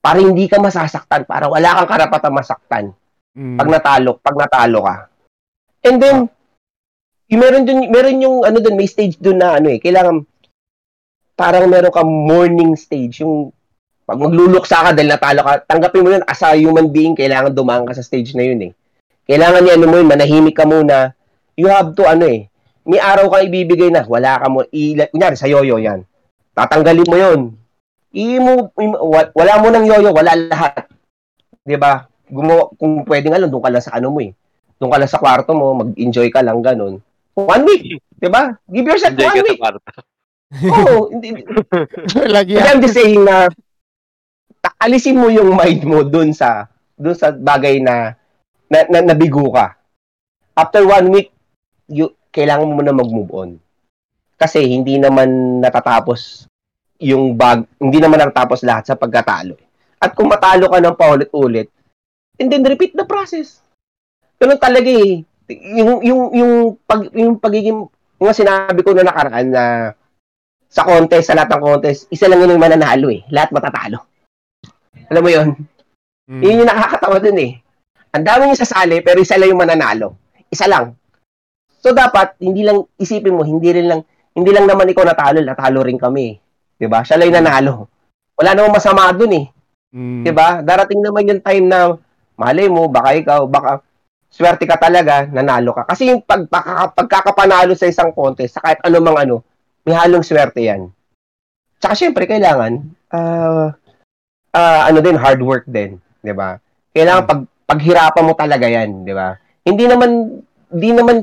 Para hindi ka masasaktan. Para wala kang karapatang masaktan. Mm. Pag natalo, pag natalo ka. And then, yung meron dun, meron yung ano dun, may stage dun na ano eh, kailangan parang meron kang morning stage, yung pag magluluksa ka dahil natalo ka, tanggapin mo yun as a human being, kailangan dumaan ka sa stage na yun eh. Kailangan ano mo yun, manahimik ka muna. You have to ano eh, may araw kang ibibigay na, wala ka mo, i, kunyari sa yoyo yan. Tatanggalin mo yun. I mo, wala mo ng yoyo, wala lahat. 'Di ba? Gumawa, kung pwede nga lang, doon ka lang sa ano mo eh. Doon ka lang sa kwarto mo, mag-enjoy ka lang, ganun. One week, di ba? Give yourself Enjoy one week. Oo, hindi, hindi. Lagi Hindi, I'm just saying na, ta- alisin mo yung mind mo dun sa, dun sa bagay na, na, na nabigo ka. After one week, you, kailangan mo na mag-move on. Kasi hindi naman natatapos yung bag, hindi naman natatapos lahat sa pagkatalo. At kung matalo ka ng paulit-ulit, and then repeat the process. Ganun talaga eh. Yung, yung, yung, pag, yung pagiging, yung sinabi ko na nakaraan na sa contest, sa lahat ng contest, isa lang yun yung mananalo eh. Lahat matatalo. Alam mo yun? Mm. Yun yung nakakatawa dun eh. Ang dami yung sasali, pero isa lang yung mananalo. Isa lang. So dapat, hindi lang, isipin mo, hindi rin lang, hindi lang naman ikaw natalo, natalo rin kami. 'Di ba? Siya lang yung nanalo. Wala namang masama dun eh. Mm. 'Di ba? Darating naman yung time na malay mo, baka ikaw, baka swerte ka talaga, nanalo ka. Kasi yung pag, pagkaka- pagkakapanalo sa isang contest, sa kahit anumang ano, may halong swerte yan. Tsaka syempre, kailangan, ah, ah, ano din, hard work din. 'di ba? Kailangan pag, paghirapan mo talaga yan, 'di ba? Hindi naman, hindi naman,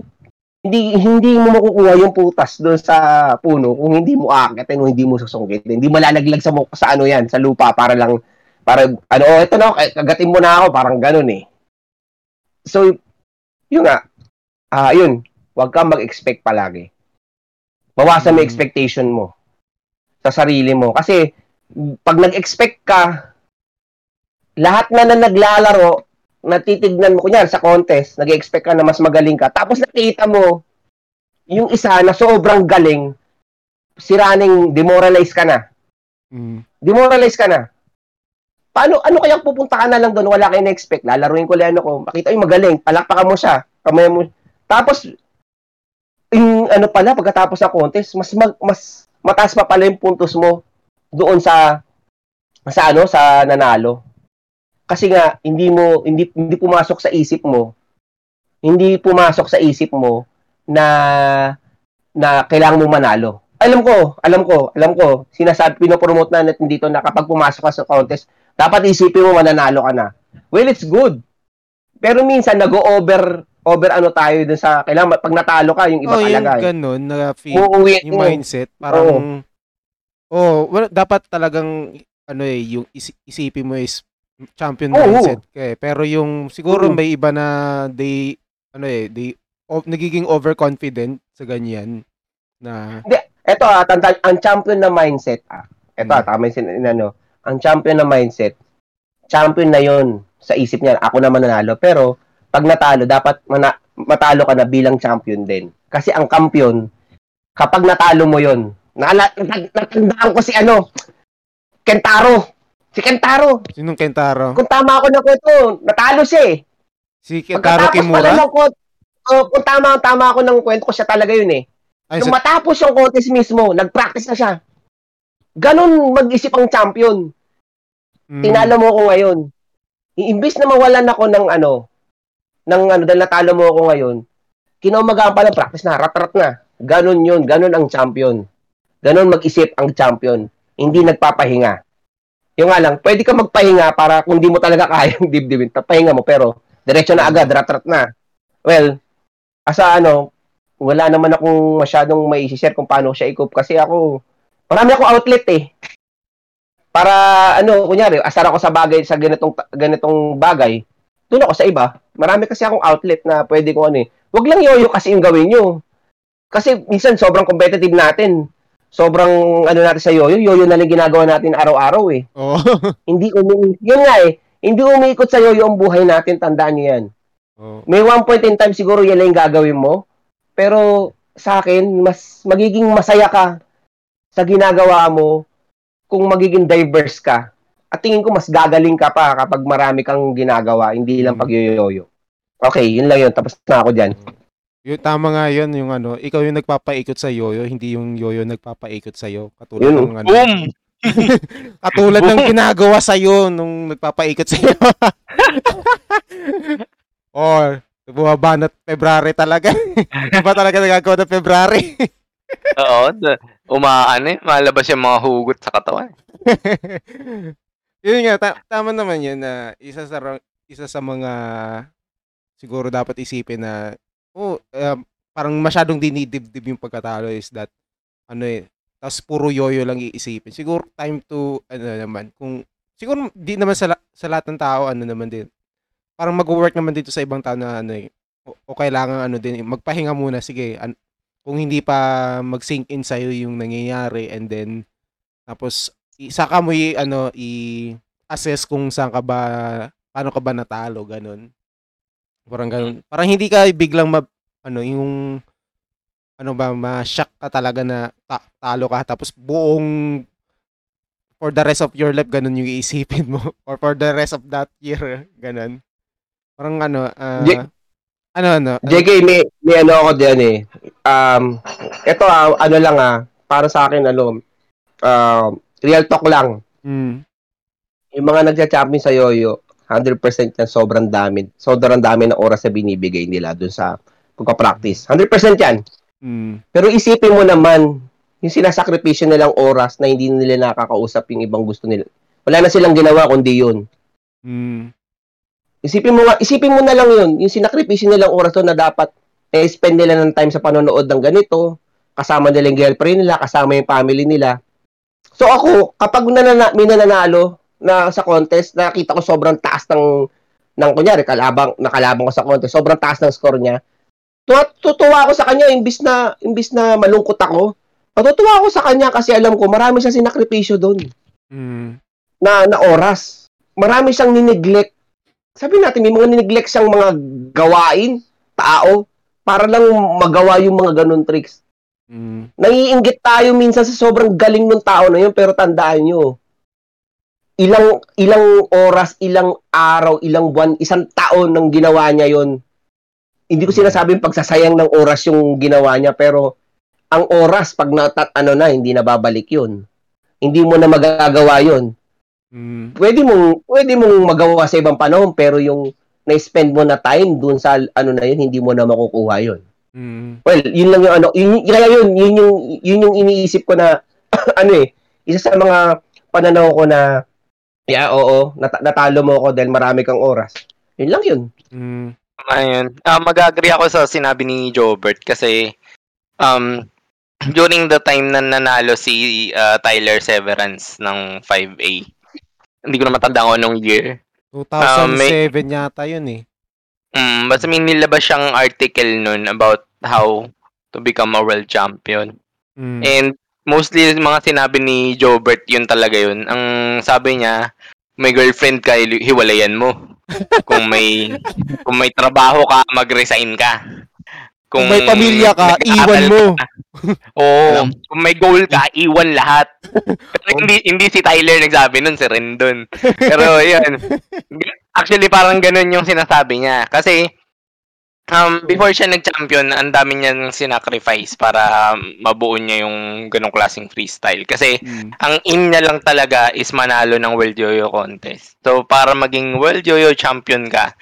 hindi hindi mo makukuha yung putas doon sa puno kung hindi mo aakitin o hindi mo susungkitin. Hindi malalaglag sa, mu- sa ano yan, sa lupa para lang para ano, oh, ito na, eh, kagatin mo na ako, parang ganun eh. So, yun nga, ah yun, huwag kang mag-expect palagi. Bawasan mo yung Mm. expectation mo sa sarili mo. Kasi, pag nag-expect ka, lahat na na naglalaro, natitignan mo, kunyari sa contest, nag-expect ka na mas magaling ka, tapos nakita mo, yung isa na sobrang galing, siraning demoralize ka na. Mm. demoralize ka na. Paano, ano kaya pupunta ka na lang doon, wala kayo na-expect, lalaruin ko lang ano ko, makita yung magaling, palakpakan mo siya, kamay mo, tapos, yung ano pala, pagkatapos ng contest, mas, mag, mas mataas pa pala yung puntos mo doon sa, sa ano, sa nanalo. Kasi nga, hindi mo, hindi, hindi pumasok sa isip mo, hindi pumasok sa isip mo na, na kailangan mo manalo alam ko, alam ko, alam ko, sinasabi, pinopromote na natin dito na kapag pumasok ka sa contest, dapat isipin mo mananalo ka na. Well, it's good. Pero minsan, nag-over, over ano tayo dun sa, kailangan, pag natalo ka, yung iba Oh, yung kalagay. ganun, na feel, Uuwi, yung mindset, parang, oh, well, dapat talagang, ano eh, yung isi- isipin mo is champion Oo. mindset ka eh. Pero yung, siguro Oo. may iba na they, ano eh, they, o- nagiging overconfident sa ganyan, na, Ito ah, tanda, ang champion na mindset ah. Ito ah, Hmm. tama yung sin- ano, ang champion na mindset, champion na yon sa isip niya, ako na mananalo. Pero, pag natalo, dapat mana- matalo ka na bilang champion din. Kasi ang kampiyon, kapag natalo mo yon naala, natandaan ko si ano, Kentaro. Si Kentaro. sinong Kentaro? Kung tama ako ng kwento, natalo siya eh. Si Kentaro Pagkatapos pala Kimura? ng kwento, oh, kung tama, tama ako ng kwento ko, siya talaga yun eh. Ay, Nung sa, matapos yung contest mismo, nag-practice na siya. Ganon mag-isip ang champion. mm, Tinalo mo ako ngayon. Iimbis na mawalan ako ng ano, ng ano, dahil natalo mo ako ngayon, kinaumagaan pa ng practice na, rat-rat na. Ganon yun, ganon ang champion. Ganon mag-isip ang champion. Hindi nagpapahinga. Yung nga lang, pwede ka magpahinga para kung di mo talaga kayang dibdibin, pahinga mo, pero diretso na agad, rat-rat na. Well, asa ano, wala naman akong masyadong may share kung paano siya i-cope kasi ako, marami akong outlet eh. Para ano, kunyari, asar ako sa bagay sa ganitong ganitong bagay, doon ako sa iba. Marami kasi akong outlet na pwede ko ano eh. Wag lang yoyo kasi yung gawin nyo. Kasi minsan sobrang competitive natin. Sobrang ano natin sa yoyo, yoyo na lang ginagawa natin araw-araw eh. oh, Hindi umi yun nga eh. Hindi umiikot sa yoyo ang buhay natin, tandaan niyo yan. oh, May one point in time siguro yan lang yung gagawin mo. Pero sa akin, mas magiging masaya ka sa ginagawa mo kung magiging diverse ka. At tingin ko mas gagaling ka pa kapag marami kang ginagawa, hindi lang Mm. pagyoyoyo. Okay, yun lang yun. Tapos na ako dyan. Yung tama nga yun, yung ano, ikaw yung nagpapaikot sa yoyo, hindi yung yoyo nagpapaikot sa iyo. Katulad Yun. ng ano, Boom! katulad ng ginagawa sa iyo nung nagpapaikot sa iyo. oh, bumabanat February talaga. Iba talaga nagagawa ng February. Oo, umaano eh, malabas yung mga hugot sa katawan. Yun nga, ta- tama naman yun na isa sa isa sa mga siguro dapat isipin na oh, um, parang masyadong dinidibdib yung pagkatalo is that ano eh, tapos puro yoyo lang iisipin. Siguro time to ano naman, kung siguro di naman sa, sa lahat ng tao ano naman din parang mag-work naman dito sa ibang tao na ano eh, o, o kailangan ano din, magpahinga muna, sige, an- kung hindi pa mag-sink in sa'yo yung nangyayari and then tapos saka mo i, ano i-assess kung saan ka ba paano ka ba natalo ganun. Parang ganun. Parang hindi ka biglang ma, ano yung ano ba ma-shock ka talaga na ta- talo ka tapos buong for the rest of your life ganun yung iisipin mo or for the rest of that year ganun. Parang ano ah, Jake- ano ano JK, may, may ano ako diyan eh. Um, ito ah, ano lang ah, para sa akin ano, um, real talk lang. mm, Yung mga nagcha-champion sa yoyo, 100% yan sobrang dami. Sobrang dami ng oras na binibigay nila dun sa pagpa-practice. 100% yan. mm, Pero isipin mo naman, yung sinasakripisyo nilang oras na hindi nila nakakausap yung ibang gusto nila. Wala na silang ginawa kundi yun. mm, Isipin mo nga, isipin mo na lang yun, yung sinakripisyo nilang oras doon na dapat eh, spend nila ng time sa panonood ng ganito, kasama nila yung girlfriend nila, kasama yung family nila. So ako, kapag nanana, may nananalo na sa contest, nakita ko sobrang taas ng, ng kunyari, kalabang, nakalabang ko sa contest, sobrang taas ng score niya. Tuwa- Tutuwa ako sa kanya, imbis na, imbis na malungkot ako. Matutuwa ako sa kanya kasi alam ko, marami siyang sinakripisyo doon mm, na, na oras. Marami siyang nineglect. Sabi natin, may mga nineglect siyang mga gawain, tao, para lang magawa yung mga ganun tricks. Mm, Naiinggit tayo minsan sa sobrang galing ng tao na yun, pero tandaan nyo, ilang ilang oras, ilang araw, ilang buwan, isang taon nang ginawa niya yon. Hindi ko sinasabing pagsasayang ng oras yung ginawa niya, pero ang oras, pag natat, ano na, hindi na babalik yun. Hindi mo na magagawa yun mm, pwede mong pwede mong magawa sa ibang panahon pero yung na-spend mo na time dun sa ano na yun hindi mo na makukuha yun. Mm, Well, yun lang yung ano, yun, kaya yun, yun yung yun yung iniisip ko na ano eh, isa sa mga pananaw ko na yeah, oo, nat- natalo mo ako dahil marami kang oras. Yun lang yun. mm, Ayun. Ah, mag-agree ako sa sinabi ni Jobert kasi um during the time na nanalo si ah, Tyler Severance ng 5A. Hindi ko na matanda kung anong year. 2007 yata yun eh. Mm, basta may nilabas siyang article nun about how to become a world champion. Mm, And mostly mga sinabi ni Jobert yun talaga yun. Ang sabi niya, may girlfriend ka, hi- hiwalayan mo. kung may kung may trabaho ka, mag-resign ka. Kung may pamilya ka, iwan mo. ka. Oo. Kung may goal ka, iwan lahat. Pero hindi, hindi si Tyler nagsabi nun, si Rendon. Pero yun. Actually, parang ganun yung sinasabi niya. Kasi, um, before siya nag-champion, ang dami niyang sinacrifice para mabuo niya yung ganong klaseng freestyle. Kasi, Mm, ang aim niya lang talaga is manalo ng World Yo-Yo Contest. So, para maging World Yo-Yo Champion ka,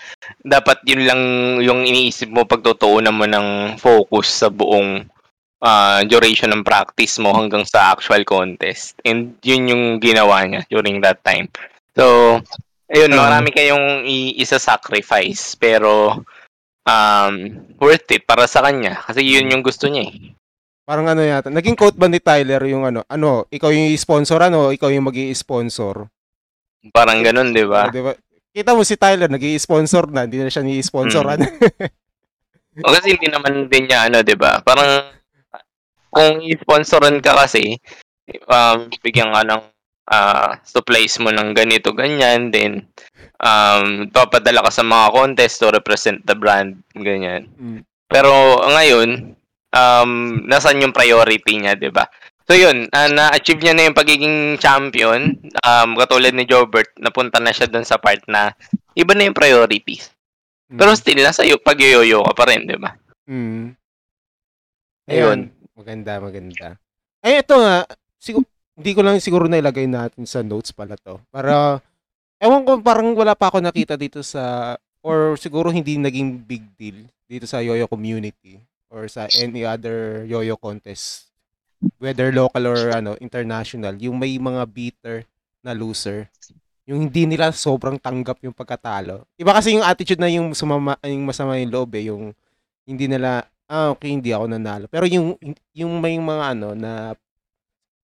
dapat yun lang yung iniisip mo pagtutuunan mo ng focus sa buong ah, duration ng practice mo hanggang sa actual contest. And yun yung ginawa niya during that time. So, ayun, Ah. marami kayong isa-sacrifice. Pero, um, worth it para sa kanya. Kasi yun yung gusto niya eh. Parang ano yata. Naging quote ba ni Tyler yung ano, ano, ikaw yung i-sponsor ano, ikaw yung mag-i-sponsor. Parang ganun, di ba? Oh, di ba? Kita mo si Tyler, nag sponsor na, hindi na siya ni-sponsoran. O kasi hindi naman din niya ano, 'di ba? Parang kung i-sponsoran ka kasi um bigyan ka ng ah, supplies mo ng ganito ganyan then um papadala ka sa mga contest to represent the brand ganyan. Mm. Pero ngayon um nasan yung priority niya, 'di ba? So yun, ah, na-achieve niya na yung pagiging champion. Um, katulad ni Jobert, napunta na siya dun sa part na iba na yung priorities. Pero still, nasa iyo, pag-yoyo ka pa rin, di ba? Mm. Ayun. Ayun. Maganda, maganda. Ay, ito nga. Siguro, hindi ko lang siguro na ilagay natin sa notes pala to. Para, ewan ko, parang wala pa ako nakita dito sa, or siguro hindi naging big deal dito sa yoyo community or sa any other yoyo contest whether local or ano international yung may mga beater na loser yung hindi nila sobrang tanggap yung pagkatalo. Iba kasi yung attitude na yung sumama yung masama yung loob eh, yung hindi nila ah okay hindi ako nanalo. Pero yung yung may mga ano na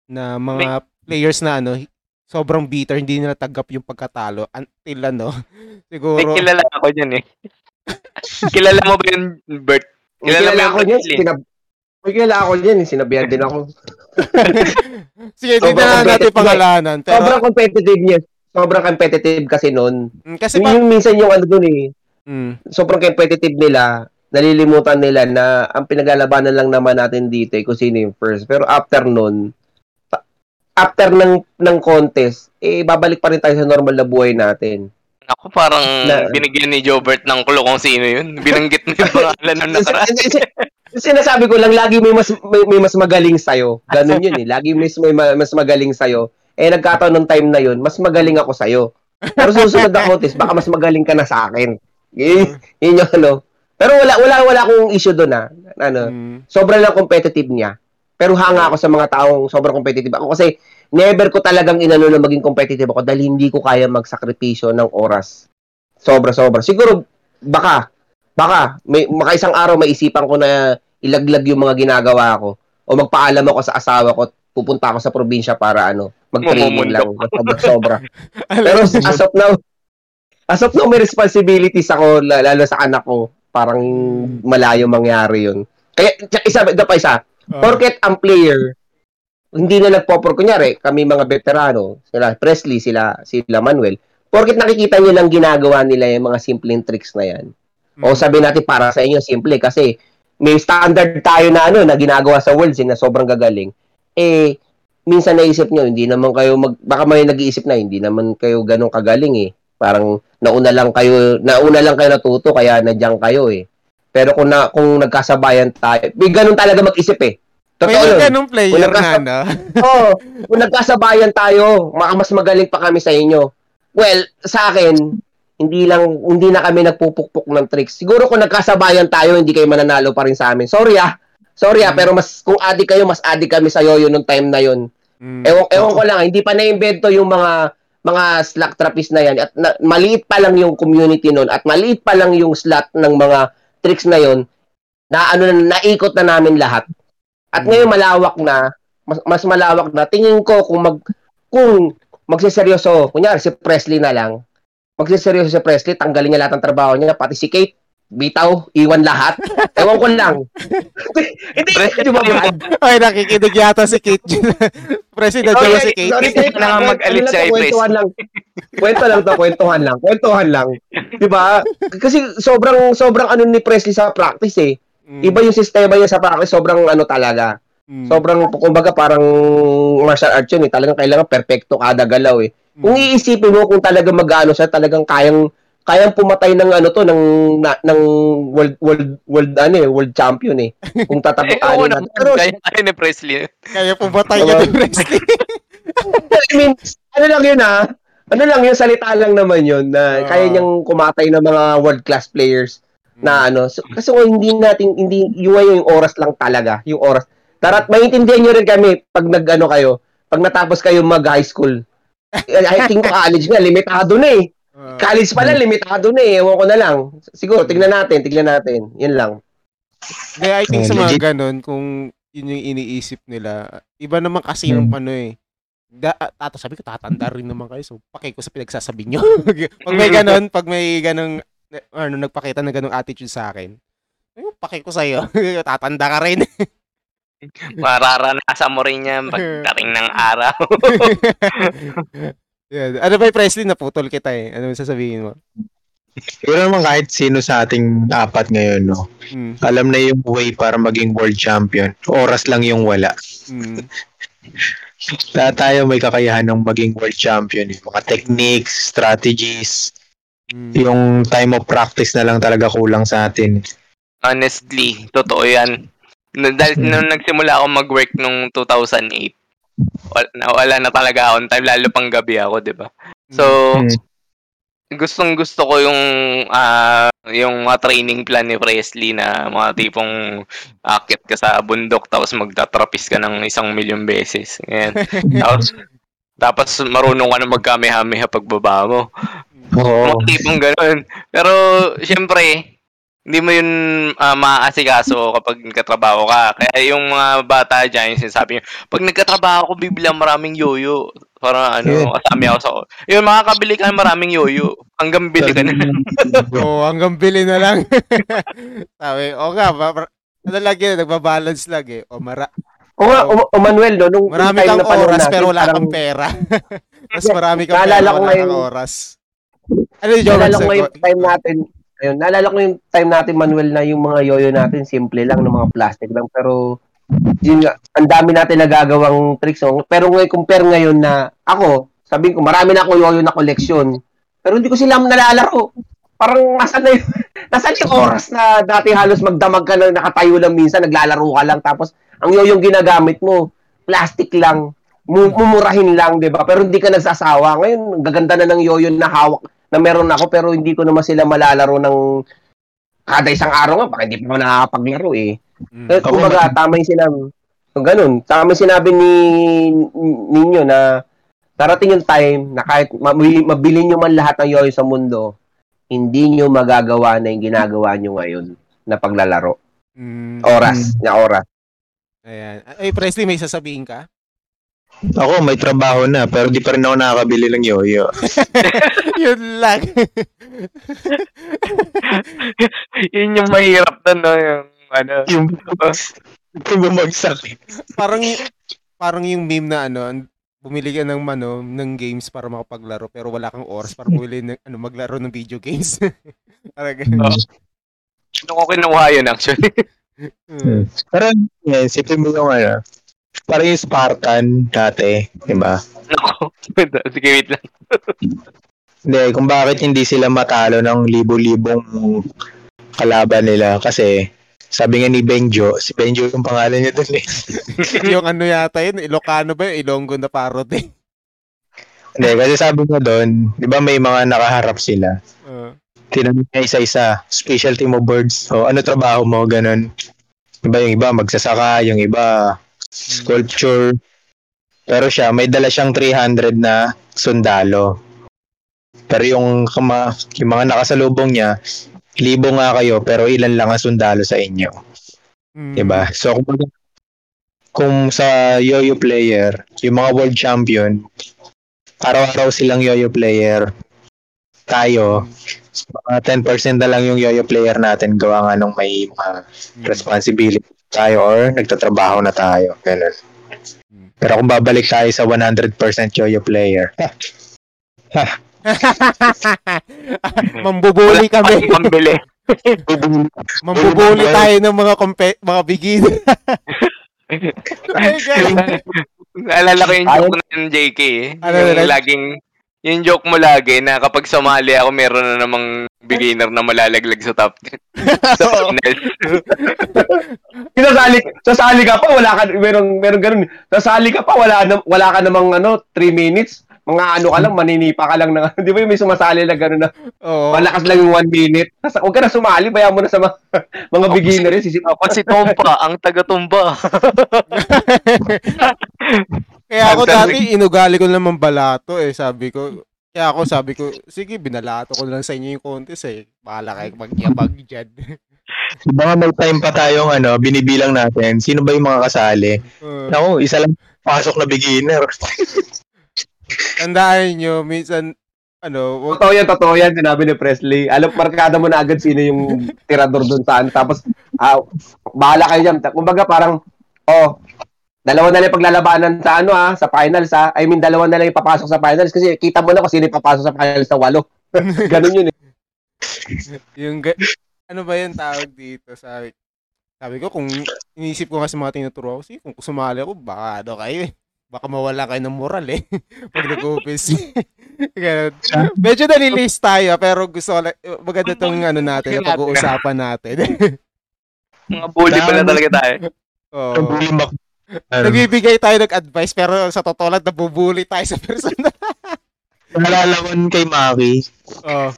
na mga players na ano sobrang bitter, hindi nila tanggap yung pagkatalo until ano, May siguro kilala ako dyan eh. kilala mo ba yun, Bert? May Kilala mo kilala yung ako niyan, sinab may kilala ako niyan, sinabihan din ako. Sige, hindi Sobrang na natin competitive. pangalanan. Pero, Sobrang competitive niya. Sobrang competitive kasi noon. Mm, kasi Yung, pa, yung minsan yung ano dun eh, mm, sobrang competitive nila, nalilimutan nila na ang pinaglalabanan lang naman natin dito eh, kung sino yung first. Pero after nun, after ng, ng contest, eh, babalik pa rin tayo sa normal na buhay natin. Ako parang Na- binigyan ni Jobert ng kulo kung sino yun. Binanggit mo yung pangalan ng nakaraan. Sinasabi ko lang, lagi may mas, may, may mas magaling sa'yo. Ganun yun eh. Lagi may, may ma- mas magaling sa'yo. Eh, nagkataon ng time na yun, mas magaling ako sa'yo. Pero susunod na contest, baka mas magaling ka na sa akin. Yun, yun yung ano. Pero wala, wala, wala akong issue doon ah. Ano, mm, sobrang lang competitive niya. Pero hanga ako sa mga taong sobrang competitive ako kasi never ko talagang inano na maging competitive ako dahil hindi ko kaya magsakripisyo ng oras. Sobra sobra. Siguro baka baka may makaisang araw maisipan ko na ilaglag yung mga ginagawa ko o magpaalam ako sa asawa ko at pupunta ako sa probinsya para ano mag-training lang sobra sobra. Pero as of now as of now may responsibilities ako la- lalo sa anak ko parang malayo mangyari yun. Kaya isa ito pa isa oh, Porket ang player, hindi na nagpopor, kunyari, kami mga veterano, sila Presley, sila, sila Manuel, porket nakikita nyo lang ginagawa nila yung mga simpleng tricks na yan. mm, O sabi natin, para sa inyo, simple, kasi may standard tayo na ano, na ginagawa sa worlds, eh, na sobrang gagaling. Eh, minsan naisip nyo, hindi naman kayo, mag, baka may nag-iisip na, hindi naman kayo ganun kagaling eh. Parang nauna lang kayo, nauna lang kayo natuto, kaya nadyan kayo eh. Pero kung na kung nagkasabayan tayo, may ganun talaga mag-isip eh. may Totoo yun. ganung player Wala na, ka- no? Oo, kung nagkasabayan tayo, mas magaling pa kami sa inyo. Well, sa akin, hindi lang hindi na kami nagpupukpok ng tricks. Siguro kung nagkasabayan tayo, hindi kayo mananalo pa rin sa amin. Sorry ah. Sorry ah, Mm. pero mas kung adik kayo, mas adik kami sa yoyo nung time na yon. Mm, Ewan, ewan ko lang, hindi pa na-invento yung mga mga slack trapist na yan. At na, maliit pa lang yung community nun at maliit pa lang yung slot ng mga tricks na yon na ano na naikot na namin lahat. At Mm. ngayon malawak na, mas, mas malawak na. Tingin ko kung mag kung magseseryoso, kunyari si Presley na lang, magseseryoso si Presley, tanggalin niya lahat ng trabaho niya, pati si Kate, bitaw, iwan lahat. Ewan ko lang. Hindi, di ba ba? Ay, nakikinig yata si Kate. President Oh, yeah, si Kate. sorry, Hindi ka na nga mag-alit Ano to, Ipres. Kwentuhan lang. Kwento lang to, kwentuhan lang. Kwentuhan lang. 'Di ba? Kasi sobrang sobrang ano ni Presley sa practice eh. Mm, Iba yung sistema niya sa practice, sobrang ano talaga. mm, Sobrang kumbaga parang martial arts yun eh. Talagang kailangan perfecto kada galaw eh. mm. Kung iisipin mo kung talaga mag-ano siya, talagang kayang kayang pumatay ng ano to ng na, ng world world world ano eh, world champion eh. Kung Eh, tatapukanin oo natin. Pero Kaya kaya ni Presley. Kaya pumatay niya ni Presley. I mean, ano lang yun ah. Ano lang yun, salita lang naman yun na Ah. kaya niyang kumatay ng mga world-class players Mm. na ano. So, kasi kung hindi natin, hindi, yung, yung oras lang talaga, yung oras. Darat, maintindihan nyo rin kami pag nag-ano kayo, pag natapos kayo mag-high school. I think college nga, limitado na eh. Ah, College pala, limitado na eh. Ewan ko na lang. Siguro, tignan natin, tignan natin. Yun lang. Hindi, I think sa mga legit. ganun, kung yun yung iniisip nila, iba naman kasi yung Hmm. ano eh. Da, tato sabi ko, tatanda rin naman kayo. So, paki ko sa pinagsasabi nyo. pag may ganun, pag may ganung, ano, nagpakita ng ganung attitude sa akin, ayun, paki ko sa'yo. tatanda ka rin. Mararanasan mo rin yan pagdating ng araw. yeah. Ano ba yung Presley? Naputol kita eh. Ano yung sasabihin mo? Siguro naman kahit sino sa ating apat ngayon, no? Mm. Alam na yung way para maging world champion. Oras lang yung wala. Mm. Lahat tayo may kakayahan ng maging world champion. Yung mga techniques, strategies, Mm. yung time of practice na lang talaga kulang sa atin. Honestly, totoo yan. Na, dahil Hmm. nung nagsimula ako mag-work nung 2008, wala, wala na talaga akong time, lalo pang gabi ako, di ba? So, Hmm. gustong gusto ko yung ah, yung mga training plan ni Presley na mga tipong akit ka sa bundok tapos magtatrapis ka ng isang milyon beses. Ganyan. tapos, tapos marunong ka na magkamehameha pagbaba mo. Oo. Mga tipong ganun. Pero, syempre, hindi mo yun uh, maaasikaso kapag nagkatrabaho ka. Kaya yung mga bata dyan, yung sinasabi nyo, pag nagkatrabaho ko, bibila maraming yoyo. Parang ano, Yeah. kasami ako sa... Yun, makakabili ka ng maraming yoyo. Hanggang bili ka na. Oo, hanggang bili na lang. Sabi, o nga, ba, ano yun, nagbabalance lang eh. O mara, O o, o Manuel, no, nung marami kang na oras natin, pero wala parang- kang pera. Mas marami kang pera, wala ngayon- kang oras. Ano yung joke? Naalala ko yung time natin, ayun, naalala ko yung time natin, Manuel, na yung mga yoyo natin, simple lang, ng mga plastic lang, pero yun ang dami natin nagagawang tricks. No? Pero ngayon, compare ngayon na ako, sabihin ko, marami na ako yoyo na koleksyon, pero hindi ko sila nalalaro. Parang nasa na yung, nasa yung oras na dati halos magdamag ka lang, nakatayo lang minsan, naglalaro ka lang, tapos ang yoyong ginagamit mo, plastic lang, mu- mumurahin lang, 'di ba? Pero hindi ka nagsasawa. Ngayon, gaganda na ng yoyo na hawak na meron ako pero hindi ko naman sila malalaro ng kada isang araw nga, baka hindi pa ako nakakapaglaro eh. Mm. Eh, Ako, kumbaga, tama yung sinabi. So, ganun. Tama yung sinabi ni ninyo na darating yung time na kahit mabili, mabili nyo man lahat ng yoyo sa mundo, hindi nyo magagawa na yung ginagawa nyo ngayon na paglalaro. Mm. Oras, na oras. Ayan. Ay, Presley, may sasabihin ka? Ako, may trabaho na, pero di pa rin ako nakakabili ng yoyo. Yun lang. yun yung mahirap doon, no? Yung, ano, yung, yung bumagsak. parang parang yung meme na ano, an- bumili ka ng ano, ng games para makapaglaro pero wala kang oras para bumili ng ano maglaro ng video games. parang. Oo. nung ko kinuha yun, actually. Mm. Pero, yan, sipin mo yung ano, parang yung Spartan dati, di ba? Nako. Sige, wait lang. Hindi, kung bakit hindi sila matalo ng libo-libong kalaban nila kasi sabi nga ni Benjo, si Benjo yung pangalan niya dun eh. yung ano yata yun, Ilocano ba yun? Ilonggo na parody. Hindi, kasi sabi nga doon, di ba may mga nakaharap sila. Uh, Tinanong niya isa-isa, specialty mo birds, o ano trabaho mo, ganun. Diba yung iba magsasaka, yung iba sculpture. Pero siya, may dala siyang 300 na sundalo. Pero yung, kama, yung mga nakasalubong niya, libo nga kayo, pero ilan lang ang sundalo sa inyo. mm, Diba? So, kung, kung sa yo-yo player, yung mga world champion, araw-araw silang yo-yo player, tayo, mga 10% na lang yung yo-yo player natin gawa nga nung may mga mm. responsibility tayo or nagtatrabaho na tayo. Ganun. Pero kung babalik tayo sa 100% yo-yo player, Mambubuli kami. Pambili. Mambubuli tayo ng mga kompe- mga ganun. Naalala ko yung joke na yung JK eh. Ano, yung laging, yung joke mo lagi na kapag sumali ako, meron na namang beginner na malalaglag sa top 10. sa Oo. finals. Sinasali, sasali ka pa, wala ka, meron, meron ganun. Sasali ka pa, wala, na, wala ka namang ano, 3 minutes. Mga ano ka lang, maninipa ka lang ng ano. Di ba yung may sumasali na gano'n na, Oo. malakas lang yung 1 minute. Tapos, huwag ka na sumali, bayan mo na sa mga, mga beginner. yun, Sisip, Ako si Tompa, ang taga-tumba. Kaya ako dati inugali ko naman balato eh, sabi ko. Kaya ako sabi ko, sige, binalato ko lang sa inyo yung contest eh. Bahala kayo magyabag dyan. baka may time pa tayong ano, binibilang natin, sino ba yung mga kasali? Uh, Naku, isa lang pasok na beginner. tandaan nyo, minsan, ano, wag, totoo yan, totoo yan, sinabi ni Presley. Alam, markada mo na agad sino yung tirador doon saan. Tapos, ah, bahala kayo dyan. Kumbaga, parang, oh, dalawa na lang paglalabanan sa ano ah, sa finals ah. I mean, dalawa na lang yung papasok sa finals kasi kita mo na kung sino papasok sa finals na walo. Ganun yun eh. yung, ga- ano ba yung tawag dito, sabi, sabi ko, kung inisip ko nga sa mga tinuturo ko, sige, kung sumali ako, baka ano kayo eh. Baka mawala kayo ng moral eh. Pag. Ganun. Medyo nalilis tayo, pero gusto ko lang, maganda tong ano natin, na pag-uusapan natin. Mga bully pala talaga tayo. Mak- ano, Nagbibigay tayo ng advice, pero sa totoo lang, nabubuli tayo sa personal. nun kay Maki, Oo.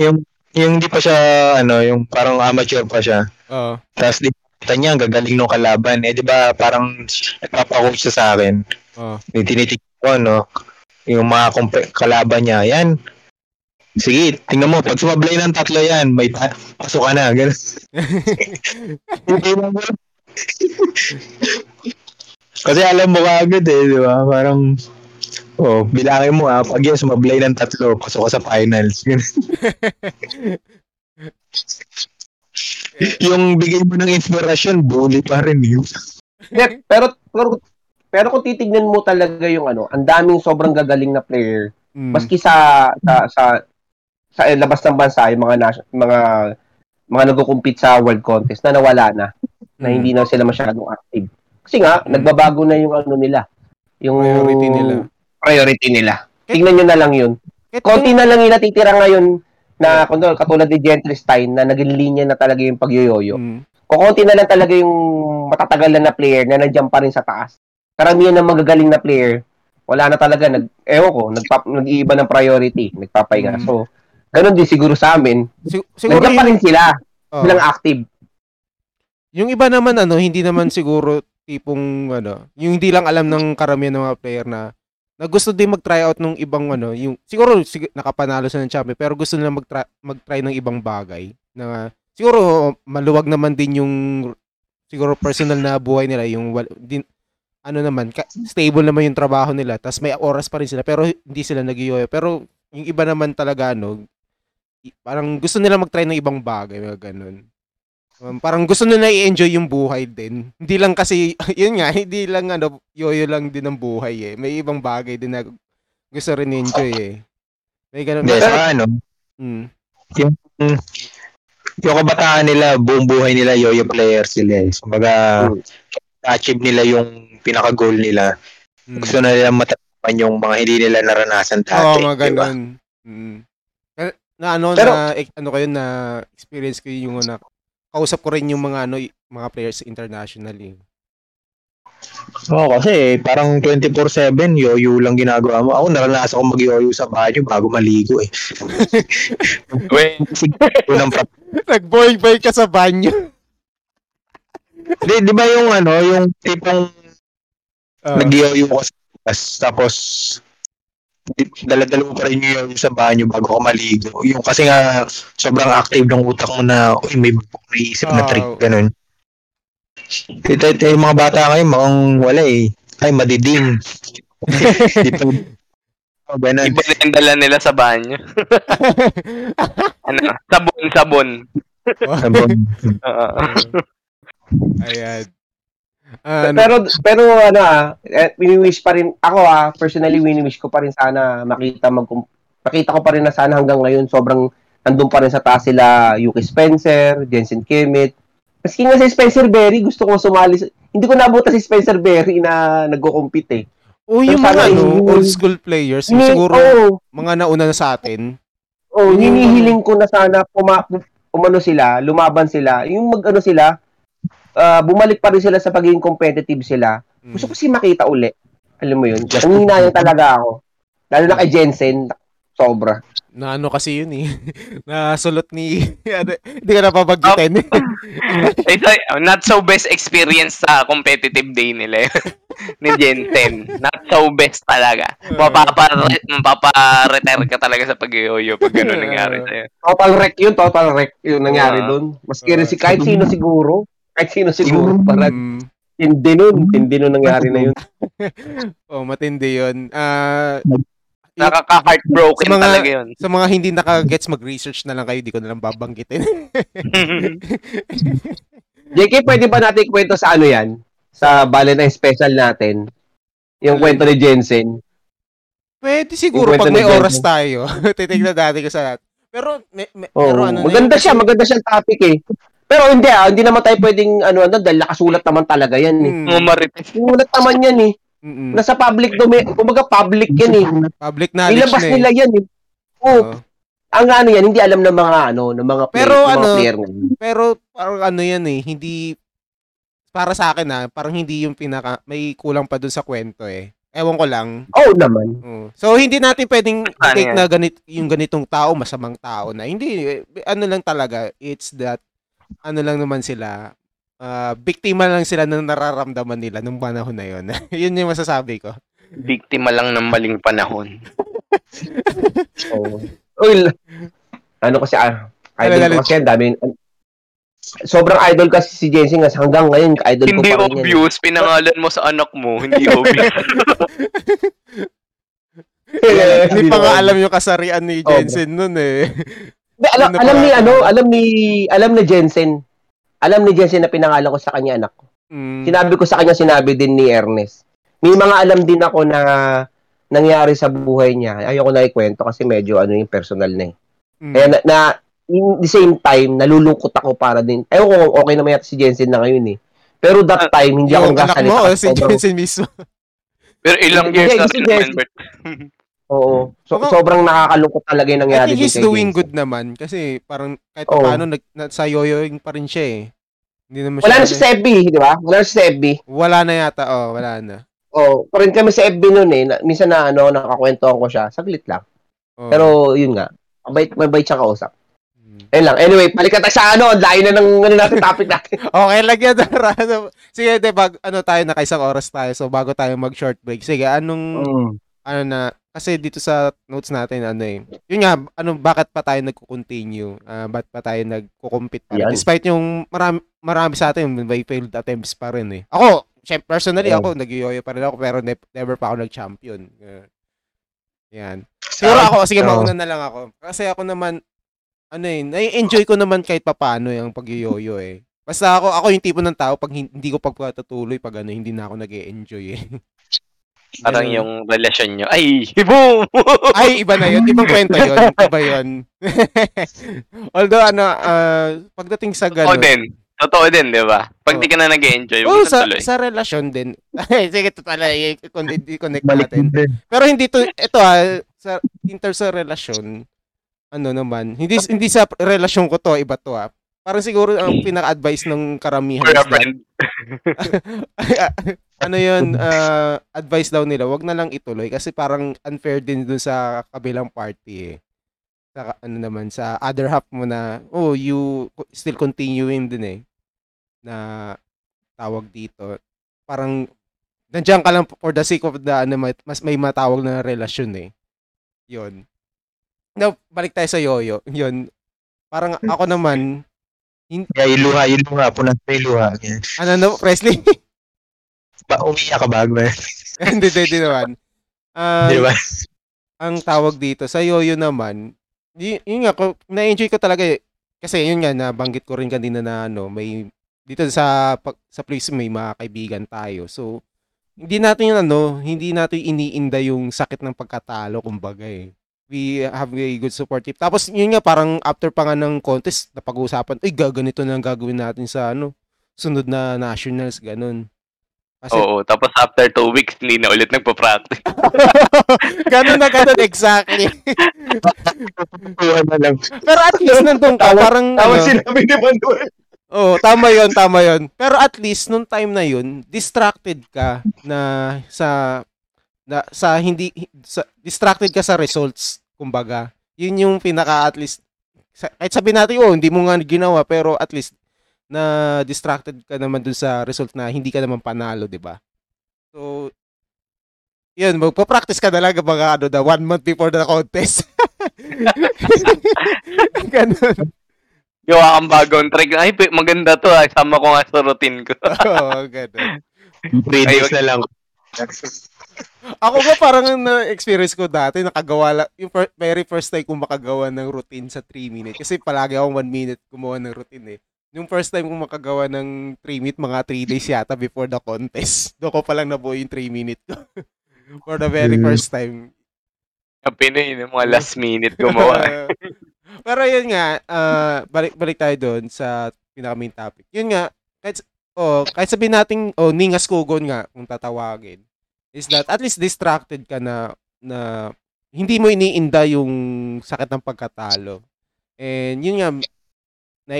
yung yung hindi pa siya ano, yung parang amateur pa siya. Oo. Tapos di niya ang gagaling nung kalaban. Eh di ba parang nagpapa-coach siya sa akin. Oo. Yung tinitignan ko no, yung mga kompe- kalaban niya, yan. Sige, tingnan mo, pag sumablay ng tatlo yan, may ta- pasok ka na. Ganun. Hindi mo mo. Kasi alam mo kaagad eh, di ba? Parang, oh, bilangin mo ah, pag yan sumablay ng tatlo, pasok ka sa finals. Yung bigay mo ng inspirasyon, bully pa rin eh. Hindi, pero, pero, pero kung titignan mo talaga yung ano, ang daming sobrang gagaling na player, Mm. maski sa, sa, sa, sa labas ng bansa, yung mga, nas- mga, mga nagko-compete sa world contest na nawala na, na Mm. hindi na sila masyadong active. Kasi nga, nagbabago na yung ano nila. Yung Priority nila. Priority nila. Kahit- Tingnan nyo na lang yun. Konti na lang yung natitira ngayon na kundo, katulad ni Gentry Stein na naging linya na talaga yung pagyoyoyo. Mm. Kukunti na lang talaga yung matatagal na player na nandiyan pa rin sa taas. Karamihan ng magagaling na player, wala na talaga. Nag, ewan ko, nagpap, nag-iiba ng priority. Nagpapahinga. Mm. So, ganun din siguro sa amin. Sig- siguro Nandiyan pa rin sila. oh. Silang active. yung iba naman ano, hindi naman siguro tipong ano, yung hindi lang alam ng karamihan ng mga player na na gusto din mag-try out ng ibang ano, yung siguro sig- nakapanalo sa ng champion pero gusto nila mag-try, mag-try ng ibang bagay na siguro maluwag naman din yung siguro personal na buhay nila yung wal- din ano naman ka- stable naman yung trabaho nila tas may oras pa rin sila pero hindi sila nagiyoyo. Pero yung iba naman talaga ano parang gusto nila mag-try ng ibang bagay mga ganun Um, parang gusto nila i-enjoy yung buhay din. Hindi lang kasi, yun nga, hindi lang ano, yoyo lang din ang buhay eh. May ibang bagay din na gusto rin enjoy eh. May ganun. Hindi, sa ano, mm, yung kabataan nila, buong buhay nila, yo-yo player sila eh. Kumbaga, Mm. achieve nila yung pinaka-goal nila. mm. Gusto na nila matapan yung mga hindi nila naranasan Oo, dati. mga di ba? ganun. Mm. Na, na ano, Pero- na, eh, ano kayo na experience ko yung na kausap ko rin yung mga ano, mga players internationally. Oo, kasi parang 24-7, yoyo lang ginagawa mo. Ako, naranasan ko mag-yoyo sa banyo bago maligo eh. Wait, Unang pra- Nag-boy-boy ka sa banyo. di, di ba yung ano, yung tipong Ah, nag-yoyo ko sa tapos dala-dala mo pa rin yung yoyo sa banyo bago ka maligo. Yung kasi nga sobrang active ng utak mo na, uy, may naisip na Ah. trick, ganun. Ito, ito yung mga bata ngayon, mukhang wala eh. Ay, madidim. Di pa, oh, ganun. iba na yung dala nila sa banyo. ano, sabon, sabon. Sabon. Ayan. Ano, pero, pero ano ah, eh, wini-wish pa rin, ako ah, personally wini-wish ko pa rin sana makita mag makita ko pa rin na sana hanggang ngayon sobrang nandun pa rin sa taas sila Yuki Spencer, Jensen Kimmich. Maski nga si Spencer Berry, gusto kong sumali. sa- Hindi ko nabuta si Spencer Berry na nagko-compete eh. oh, yung mga ano, yung- old school players, yung siguro Oo, mga nauna na sa atin. oh, hinihiling ko na sana puma, umano sila, lumaban sila, yung mag-ano sila, ah, bumalik pa rin sila sa pagiging competitive sila. Mm. Gusto ko si makita uli. Alam mo yun? Just- Ang hinayang talaga ako. Lalo na kay Jensen, sobra. Na ano kasi yun eh. na sulot ni hindi ka napabagkitin. Ito, not so best experience sa competitive day nila yun. ni Jensen. Not so best talaga. Mapapa- Mapapa-retire ka talaga sa pag-yoyo pag gano'n nangyari sa'yo. Total wreck yun, total wreck yung nangyari Ah. doon. Maski rin si kahit sino siguro, kahit sino siguro, parang Mm. hindi nun, hindi nun nangyari na yun. oh, matindi yun. Ah, Nakaka-heartbroken Sa mga- talaga yun. sa mga hindi nakagets mag-research na lang kayo, di ko na lang babanggitin. JK, pwede ba natin kwento sa ano yan? Sa Valentine special natin? Yung Alin? kwento ni Jensen. Pwede siguro pag may oras tayo. Titignan natin ko sa Pero, may, may, Oh, pero ano na maganda yun, siya, maganda siyang topic eh. Pero hindi ah, hindi naman tayo pwedeng ano ano dahil nakasulat naman talaga yan eh. Mm. Sulat naman yan eh. mm, Nasa public domain, kumbaga public yan eh. public knowledge Nilabas na eh. nila yan eh. Oo, Oo. ang ano yan, hindi alam ng mga ano, ng mga player, Pero ng mga ano, player ngayon. Pero parang ano yan eh, hindi para sa akin ah, parang hindi yung pinaka may kulang pa dun sa kwento eh. Ewan ko lang. Oo naman. So hindi natin pwedeng take na ganit yung ganitong tao masamang tao na. Hindi eh, ano lang talaga, it's that ano lang naman sila ah, biktima lang sila ng nararamdaman nila nung panahon na yun. yun yung masasabi ko. Biktima lang ng maling panahon. Oo. Uy, ano kasi, ah, idol dali. ko kasi, ang dami, sobrang idol kasi si Jensen kasi hanggang ngayon, idol ko Hindi pa rin yan. eh. obvious, pinangalan mo sa anak mo, hindi obvious. Hindi pa nga alam yung kasarian ni Oh, Jensen nun eh. Hindi, alam, alam ni ano, alam ni alam ni Jensen. Alam ni Jensen na pinangalan ko sa kanya anak ko. Mm. Sinabi ko sa kanya, sinabi din ni Ernest. May mga alam din ako na nangyari sa buhay niya. Ayoko na ikwento kasi medyo ano yung personal na eh. Mm. Kaya na, na in the same time, nalulungkot ako para din. Ayoko kung okay naman yata si Jensen na ngayon eh. Pero that time, hindi ako yung anak mo si Jensen mismo? Pero ilang years na kasi sila Jess- member. Oo. So, Ako- sobrang nakakalungkot talaga yung I nangyari think din he's doing Jensen. good naman kasi parang kahit Oo. paano nag, na, sa yoyoing pa rin siya eh. Hindi naman Wala na siya- si Sebi, di ba? Wala na si Sebi. Wala na yata, oh, wala na. Oh, pa rin kami sa FB noon eh. Na, minsan na ano, nakakwentuhan ko siya. Saglit lang. Oh. Pero yun nga. Mabait, mabait siya kausap. Mm. Ayun lang. Anyway, balikan tayo sa ano. Layo na ng ano natin, topic natin. Okay lang yan, Dara. Sige, de, bag, ano tayo, nakaisang oras tayo. So, bago tayo mag-short break. Sige, anong, Mm. ano na, kasi dito sa notes natin, ano eh, yun nga, ano, bakit pa tayo nagko-continue? Ah, bakit pa tayo nagko-compete pa rin? Despite yung marami, marami sa atin, may failed attempts pa rin eh. Ako, syempre, personally, Oo. ako, nag-yoyo pa rin ako, pero ne- never pa ako nag-champion. Uh, yan. Siguro ako, sige, Oo. mauna na lang ako. Kasi ako naman, ano eh, nai-enjoy ko naman kahit papaano yung pag-yoyo eh. Basta ako, ako yung tipo ng tao, pag hin- hindi ko pagpatutuloy, pag ano, hindi na ako nag enjoy eh. Parang Ganun. yung relasyon nyo. Ay, boom! Ay, iba na yun. Ibang kwento yun. Iba yun. Although, ano, ah, pagdating sa Totoo gano'n. din. Totoo din, di ba? Pag Oo. di ka na nag-enjoy, Oh, sa, tuloy. sa relasyon din. Sige, i- i-connect natin. din. Pero hindi to, ito ah, sa, in terms sa relasyon, ano naman, hindi hindi sa relasyon ko to, iba to ah. Parang siguro ang pinaka-advice ng karamihan is that, ano yun, ah, advice daw nila, wag na lang ituloy kasi parang unfair din dun sa kabilang party eh. Sa, ano naman, sa other half mo na, oh, you still continuing din eh, na tawag dito. Parang, nandiyan ka lang for the sake of the, ano, mas may matawag na relasyon eh. Yun. Now, balik tayo sa yoyo. Yun. Parang ako naman, Yeah, yung luha, yung luha. Punan pa yung luha. Yeah. ano no, Presley? Ba, umiyak ka eh. hindi, hindi, naman. Ah, Di ba? ang tawag dito sa yoyo naman, y- yun nga, na-enjoy ko talaga eh. Kasi yun nga, nabanggit ko rin kanina na ano, may, dito sa, pag- sa place may mga kaibigan tayo. So, hindi natin yun ano, hindi natin iniinda yung sakit ng pagkatalo, kumbaga eh. We have a good support team. Tapos yun nga, parang after pa nga ng contest, napag-uusapan, ay, gaganito na ang gagawin natin sa ano, sunod na nationals, ganun. Kasi Oo, tapos after two weeks, hindi na ulit nagpa-practice. ganun na ganun, exactly. Pero at least nandun ka, Tama- parang, Tama ano, sinabi ni Manuel. oh, tama yon tama yon Pero at least, nung time na yun, distracted ka na sa, na, sa hindi, sa, distracted ka sa results, kumbaga. Yun yung pinaka, at least, sa, kahit sabihin natin, oh, hindi mo nga ginawa, pero at least, na distracted ka naman dun sa result na hindi ka naman panalo, di ba? So, yun, magpa-practice ka na lang mga ano na one month before the contest. Ganun. Gawa kang bagong trick. Ay, maganda to ah. Sama ko nga sa routine ko. Oo, ganun. Three days na lang. Ako ba parang na-experience ko dati, nakagawa lang, yung fir- very first time kong makagawa ng routine sa 3 minutes. Kasi palagi akong 1 minute gumawa ng routine eh. Yung first time kong makagawa ng 3 minute, mga 3 days yata before the contest. Doon ko palang nabuo yung 3 minute ko. For the very Mm. first time. Ang Pinoy, yung mga last minute gumawa. Pero yun nga, ah, balik balik tayo doon sa pinaka main topic. Yun nga, kahit oh, kahit sabihin natin oh ningas kugon nga kung tatawagin is that at least distracted ka na na hindi mo iniinda yung sakit ng pagkatalo. And yun nga na,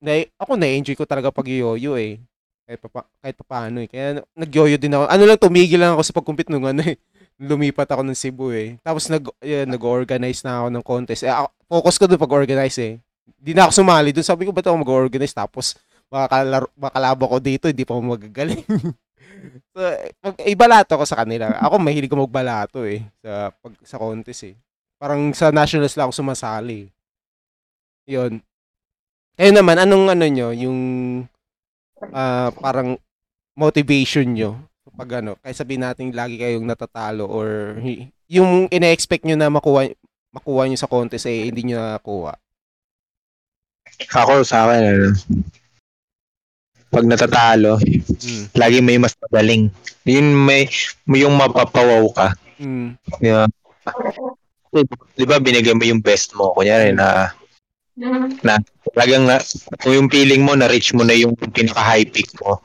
na ako na-enjoy ko talaga pag yoyo eh. Kahit pa, kahit pa paano eh. Kaya nag-yoyo din ako. Ano lang tumigil lang ako sa pagkumpit nung ano eh lumipat ako ng Cebu eh. Tapos nag yun, nag-organize na ako ng contest. Eh, ako, focus ko doon pag-organize eh. Hindi na ako sumali doon. Sabi ko, ba't ako mag-organize? Tapos, makakalaro, makalabo ko dito, hindi pa ako magagaling. so, eh, pag, ibalato ko sa kanila. Ako, mahilig ko magbalato eh. Sa, pag, sa contest eh. Parang sa nationals lang ako sumasali. Yun. Kayo naman, anong ano nyo, yung ah, parang motivation nyo pag ano, kaya sabihin natin lagi kayong natatalo or yung ina-expect nyo na makuha makuha nyo sa contest eh hindi nyo nakuha. Ako sa akin, ano, pag natatalo, Mm. lagi may mas magaling. Yun may, yung mapapawaw ka. Mm. Ba? Di ba binigay mo yung best mo? Kunyari na, na talagang na, kung yung feeling mo na-reach mo na yung pinaka-high peak mo,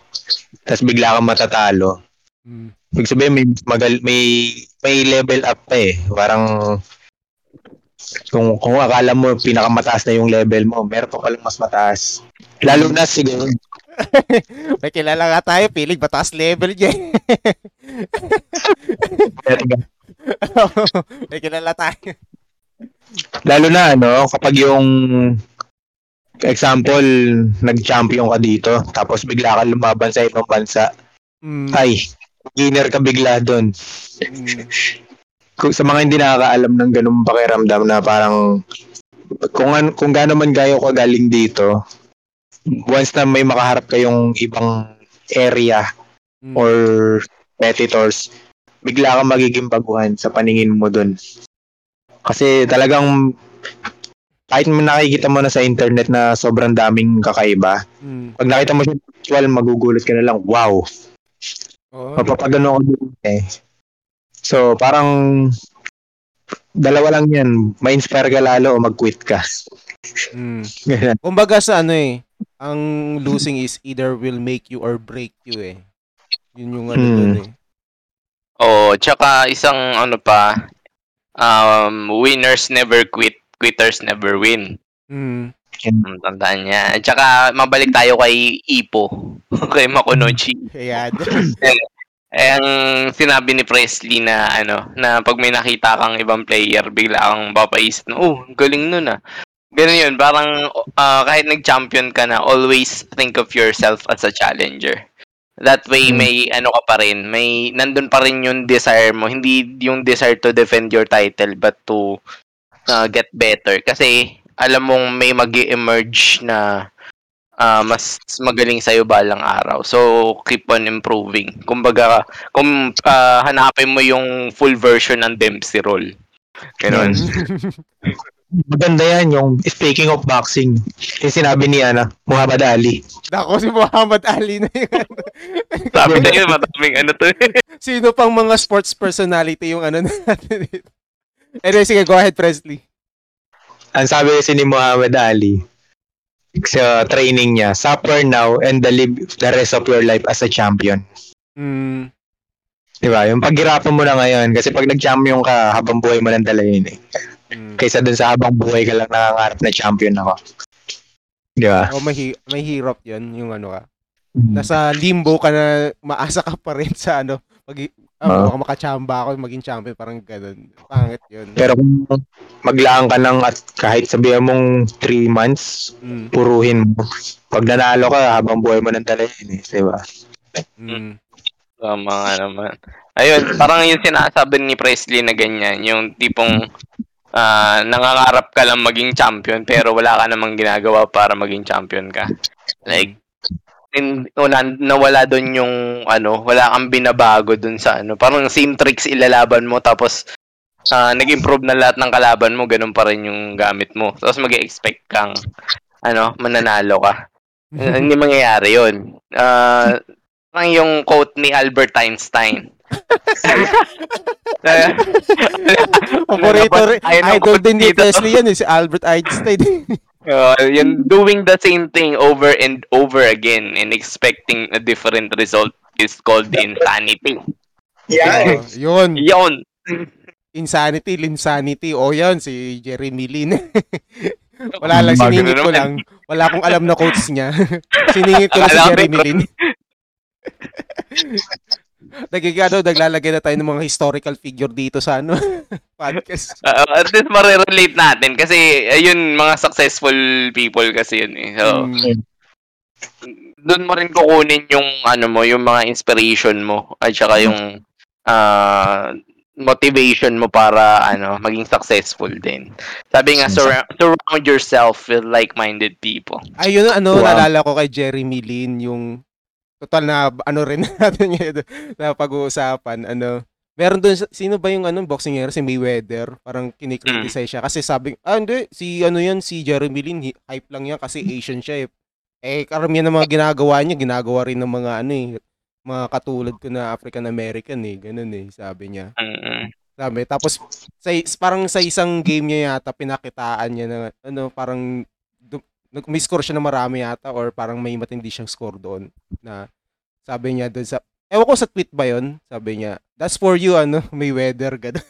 tapos bigla kang matatalo, Mm. Ibig sabihin may magal may may level up pa eh. Parang kung kung akala mo pinakamataas na yung level mo, meron pa palang mas mataas. Lalo na siguro May kilala nga tayo, pilig mataas level niya. May kilala tayo. lalo na ano kapag yung example nag-champion ka dito tapos bigla ka lumaban sa ibang bansa Mm. ay winner ka bigla doon Mm. sa mga hindi nakakaalam ng ganung pakiramdam na parang kung an, kung gaano man gayo ka galing dito once na may makaharap kayong ibang area Mm. or competitors bigla kang magiging baguhan sa paningin mo dun kasi talagang kahit mo nakikita mo na sa internet na sobrang daming kakaiba Mm. pag nakita mo siya actual magugulat ka na lang wow Oo. Mapapagano ako dun eh. So, parang dalawa lang yan. Ma-inspire ka lalo o mag-quit ka. Mm. Kumbaga sa ano eh, ang losing is either will make you or break you eh. Yun yung ano Hmm. dun eh. Oh, tsaka isang ano pa, um, winners never quit, quitters never win. Mm. Ang tandaan niya. At saka, mabalik tayo kay Ipo. kay Makunochi. Ayan. Eh, ang sinabi ni Presley na, ano, na pag may nakita kang ibang player, bigla kang papaisip na, oh, galing nun ah. Ganun yun, parang ah, kahit nag-champion ka na, always think of yourself as a challenger. That way, Hmm. may ano ka pa rin, may, nandun pa rin yung desire mo. Hindi yung desire to defend your title, but to ah, get better. Kasi, alam mong may mag emerge na ah, mas magaling sa'yo balang araw. So, keep on improving. Kumbaga, kung ah, hanapin mo yung full version ng Dempsey roll. Ganun. Maganda yan yung speaking of boxing. Yung sinabi ni Ana, Muhammad Ali. Nako si Muhammad Ali na yun. Sabi na yun, mataming ano to. Sino pang mga sports personality yung ano natin dito? Anyway, sige, go ahead, Presley. Ang sabi kasi ni Muhammad Ali sa training niya, suffer now and the live the rest of your life as a champion. Mm. Di ba? Yung paghirapan mo na ngayon kasi pag nag-champion ka, habang buhay mo nang dala yun eh. Mm. Kaysa dun sa habang buhay ka lang nangangarap na champion ako. Di ba? Oh, may, hi- may hirap yun, yung ano ka. Nasa limbo ka na maasa ka pa rin sa ano. Pag, ah, baka makachamba ako, maging champion, parang ganun. Pangit yun. Pero kung maglaan ka lang at kahit sabihan mong 3 months, Mm. puruhin mo. Pag nanalo ka, habang buhay mo nang dala yun eh. Di ba? Mm. Tama nga naman. Ayun, parang yung sinasabi ni Presley na ganyan, yung tipong ah, nangangarap ka lang maging champion pero wala ka namang ginagawa para maging champion ka. Like, in, wala, nawala doon yung ano, wala kang binabago doon sa ano. Parang same tricks ilalaban mo tapos ah, nag-improve na lahat ng kalaban mo, ganun pa rin yung gamit mo. Tapos mag-expect kang ano, mananalo ka. Hindi mangyayari yun. Ah, parang yung quote ni Albert Einstein. Paborito rin. Ayun ang Idol din ni. Presley yan, eh, si Albert Einstein. uh, yung doing the same thing over and over again and expecting a different result is called insanity. Oh, yun. Yun. Insanity, Linsanity. O yan, si Jeremy Lin. Wala lang, siningit ko lang. Wala akong alam na quotes niya. siningit ko lang si Jeremy Lin. Nagigado, naglalagay na tayo ng mga historical figure dito sa ano podcast. Uh, at least marirelate natin kasi ayun mga successful people kasi yun eh. So, Mm, doon mo rin kukunin yung ano mo, yung mga inspiration mo at saka yung ah motivation mo para ano maging successful din. Sabi nga surround, surround yourself with like-minded people. Ayun, ano, Wow. naalala ko kay Jeremy Lin, yung total na, ano rin natin ngayon, na pag-uusapan, ano, meron doon, sino ba yung ano, boxing hero, si Mayweather, parang kinikriticize siya, kasi sabi, ah, hindi, si, ano yan, si Jeremy Lin, hype lang yan, kasi Asian siya, eh. Eh, karamihan ng mga ginagawa niya, ginagawa rin ng mga, ano, eh, mga katulad ko na African American, eh, ganun, eh, sabi niya. Sabi, tapos sa parang sa isang game niya yata pinakitaan niya na ano parang may score siya na marami yata or parang may matindi siyang score doon na sabi niya doon sa Ewan ko sa tweet ba yon Sabi niya, that's for you, ano, may weather, gano'n.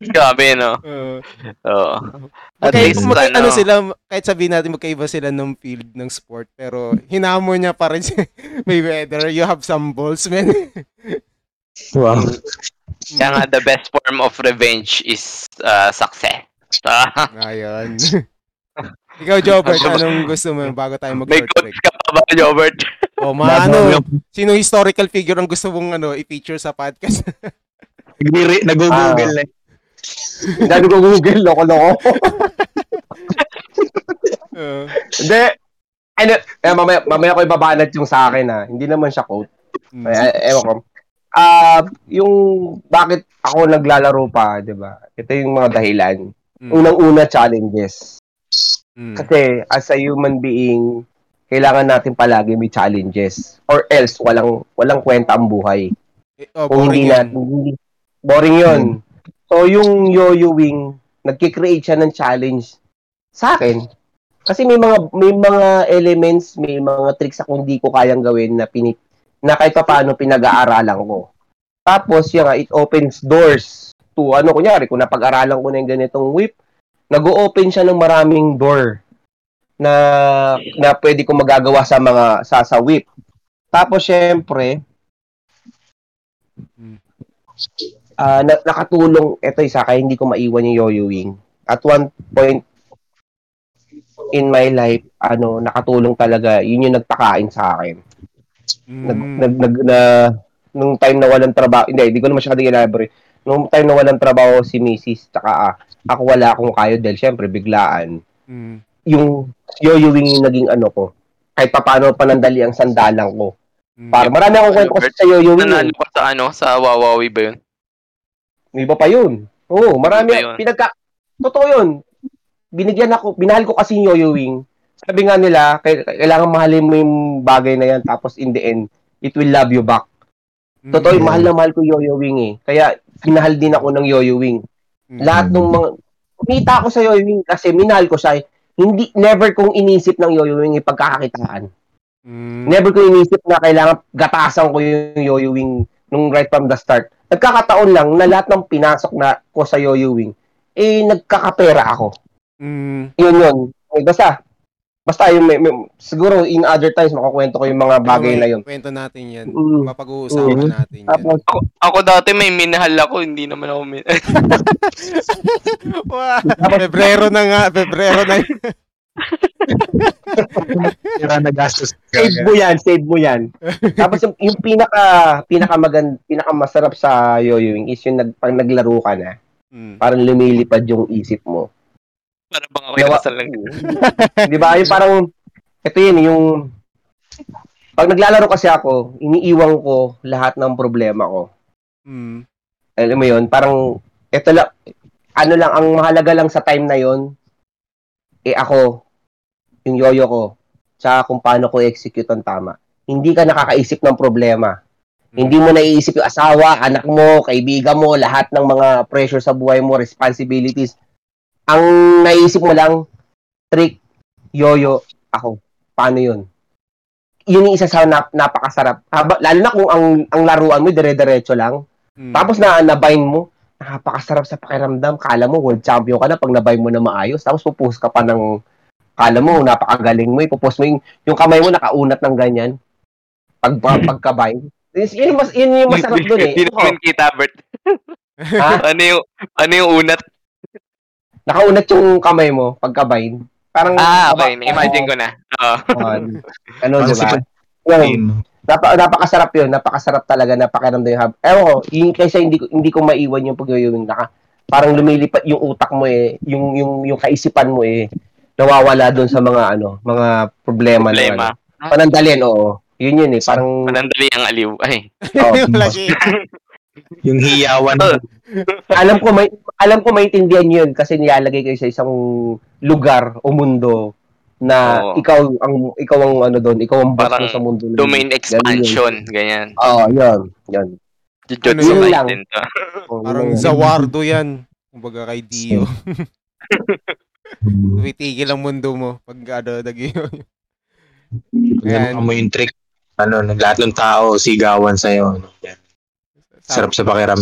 Grabe, no? Uh, Oo. At least, ano ano, sila, kahit sabihin natin magkaiba sila ng field ng sport, pero hinamon niya pa rin si may weather. You have some balls, man. Wow. kaya nga the best form of revenge is uh, success. Ayun. Ikaw, Jobert, anong gusto mo bago tayo may mag-short break? quotes ka pa ba, Jobert? O, mga ano, sino historical figure ang gusto mong ano, i-feature sa podcast? Nagre- Nag-google na. Dami ko Google, loko-loko. Uh, Hindi. Ano, eh, mamaya, mamaya ko ibabanat yung sa akin ha. Hindi naman siya quote. mm, Eh, ewan ko. Ah, yung bakit ako naglalaro pa, 'di ba? Ito yung mga dahilan. mm, Unang-una challenges. Mm, Kasi as a human being, kailangan natin palagi may challenges or else walang walang kwenta ang buhay. Eh, oh, Kung boring hindi natin hindi boring 'yon. So yung yo-yoing, nagki-create siya ng challenge sa akin. Kasi may mga may mga elements, may mga tricks ako hindi ko kayang gawin na pinip na kahit pa paano pinag-aaralan ko. Tapos yun nga, it opens doors to ano kunyari, kung napag-aralan ko na yung ganitong whip, nag-open siya ng maraming door na na pwede ko magagawa sa mga sa sa whip. Tapos syempre, ah na, nakatulong ito isa kaya hindi ko maiwan yung yo-yoing. At one point in my life, ano, nakatulong talaga, yun yung nagpakain sa akin. Nag, Mm, nag, nag, na, nung time na walang trabaho, hindi, hindi ko na masyadong elaborate. Nung time na walang trabaho si Mrs. Tsaka ah, ako wala akong kayo dahil syempre biglaan. mm, Yung yo-yoing yung naging ano ko. Kahit paano panandali ang sandalang ko. mm. Para marami akong kwento kasi sa yo-yoing. eh. Nanalo ka sa ano, sa Wawawi ba yun? May iba pa yun. Oo, marami. Yun. Pinagka... Totoo yun. Binigyan ako, binahal ko kasi yung yo-yoing. Sabi nga nila, kailangan mahalin mo yung bagay na yan tapos in the end, it will love you back. Mm, Totoo, mm, mahal na mahal ko yung yo-yoing eh. Kaya, pinahal din ako ng yo-yoing. Mm, Lahat ng mga... Kumita ako sa yo-yoing kasi minahal ko siya. Hindi, never kong inisip ng yo-yoing yung pagkakakitaan. mm, Never ko inisip na kailangan gatasan ko yung yo-yoing nung right from the start. Nagkakataon lang na lahat ng pinasok na ko sa yo-yoing, eh, nagkakapera ako. mm, Yun yun. Eh, basta, basta yung, may, may- siguro in other times, makakwento ko yung mga bagay na yun. Kwento natin yan. Mm. Mapag-uusapan Mm. natin yan. Tapos, Ako, ako dati may minahal ako, hindi naman ako min... Wow, Pebrero na nga, Pebrero na yun. Tira na gastos. save mo yan, save mo yan. Tapos yung, yung pinaka, pinaka magand, pinaka masarap sa yo-yoing is yung nag, pag naglaro ka na, Mm, parang lumilipad yung isip mo. Para bang ako inasal lang. Di ba? Yung parang, ito yun, yung, pag naglalaro kasi ako, iniiwan ko lahat ng problema ko. mm, Alam mo yun, parang, ito lang, ano lang, ang mahalaga lang sa time na yon eh ako, yung yoyo ko, tsaka kung paano ko execute ang tama. Hindi ka nakakaisip ng problema. mm. Hindi mo naiisip yung asawa, anak mo, kaibigan mo, lahat ng mga pressure sa buhay mo, responsibilities. Ang naisip mo lang, trick, yoyo, ako. Paano yun? Yun yung isa sa nap- napakasarap. Haba, lalo na kung ang, ang laruan mo, dire-diretso lang. Mm. Tapos na nabind mo, napakasarap sa pakiramdam. Kala mo, world champion ka na pag nabind mo na maayos. Tapos pupus ka pa ng, kala mo, napakagaling mo. Ipupus mo yung, yung kamay mo nakaunat ng ganyan. Pag, pag pagkabind. Yun, mas, yun yung masarap dun eh. Hindi naman kita, Bert. Ano yung, ano yung unat? Nakaunat yung kamay mo pagkabind. Parang, Ah, okay. Imagine ko na. Oo. Oo. ano, di ba? Yun. Napa, napakasarap yun. Napakasarap talaga na pakiramdam yung hab. Ewan ko, yung kaysa hindi, ko- hindi ko maiwan yung pag-viewing naka. Parang lumilipat yung utak mo eh, yung, yung, yung kaisipan mo eh, nawawala doon sa mga ano, mga problema. Problema. ano. Panandalin, oo. Yun yun eh, parang, Manandali ang aliw. Ay, oh, yung hiyawan. alam ko may alam ko maintindihan yun kasi nilalagay kayo sa isang lugar o mundo na Oo. ikaw ang ikaw ang ano doon, ikaw ang boss Parang sa mundo. na yun. domain expansion. Ganyan. Oo, yun. Yun. Jujutsu Yun lang. Kaisen to. Oo, Parang yun. Zawardo yan. Kumbaga kay Dio. Tumitigil ang mundo mo pag ano, nag Yan mo yung trick. Ano, lahat ng tao sigawan sa'yo. Yan. Sarap sa pakiram.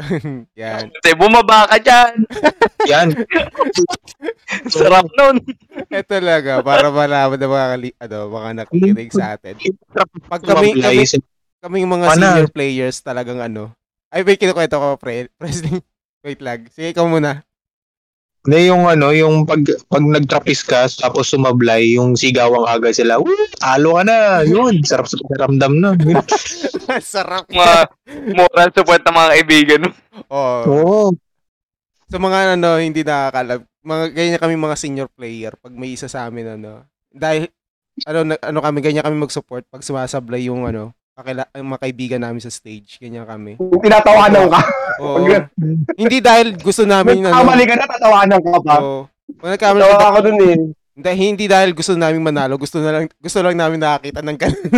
Yan. Kasi bumaba ka dyan. Yan. Sarap nun. Ito talaga, para malaman na mga, kali- ano, mga nakikinig sa atin. Pag kami, kami, kaming mga Pana. senior players talagang ano. Ay, may kinukwento ko, pre. Presley. Wait lang. Sige, ikaw muna. Hindi, yung ano, yung pag, pag nag-trapis ka, tapos sumablay, yung sigawang agad sila, Woo! Talo ka na! Yun, sarap sa pakiramdam na. Sarap. Mga moral support ng mga kaibigan. Oh. Oo. Sa mga ano, hindi nakakalam. Mga, ganyan kami mga senior player pag may isa sa amin, ano. Dahil, ano, na, ano kami, ganyan kami mag-support pag sumasablay yung, ano, kakila, ang mga kaibigan namin sa stage. Ganyan kami. Kung tinatawanan ka, Oo. hindi dahil gusto namin, ano. nagkamali ka na, tatawanan ka pa. Oo. Kung nagkamali Tawa ako dun eh. Hindi, hindi dahil gusto namin manalo, gusto na lang gusto lang namin nakakita ng ganun.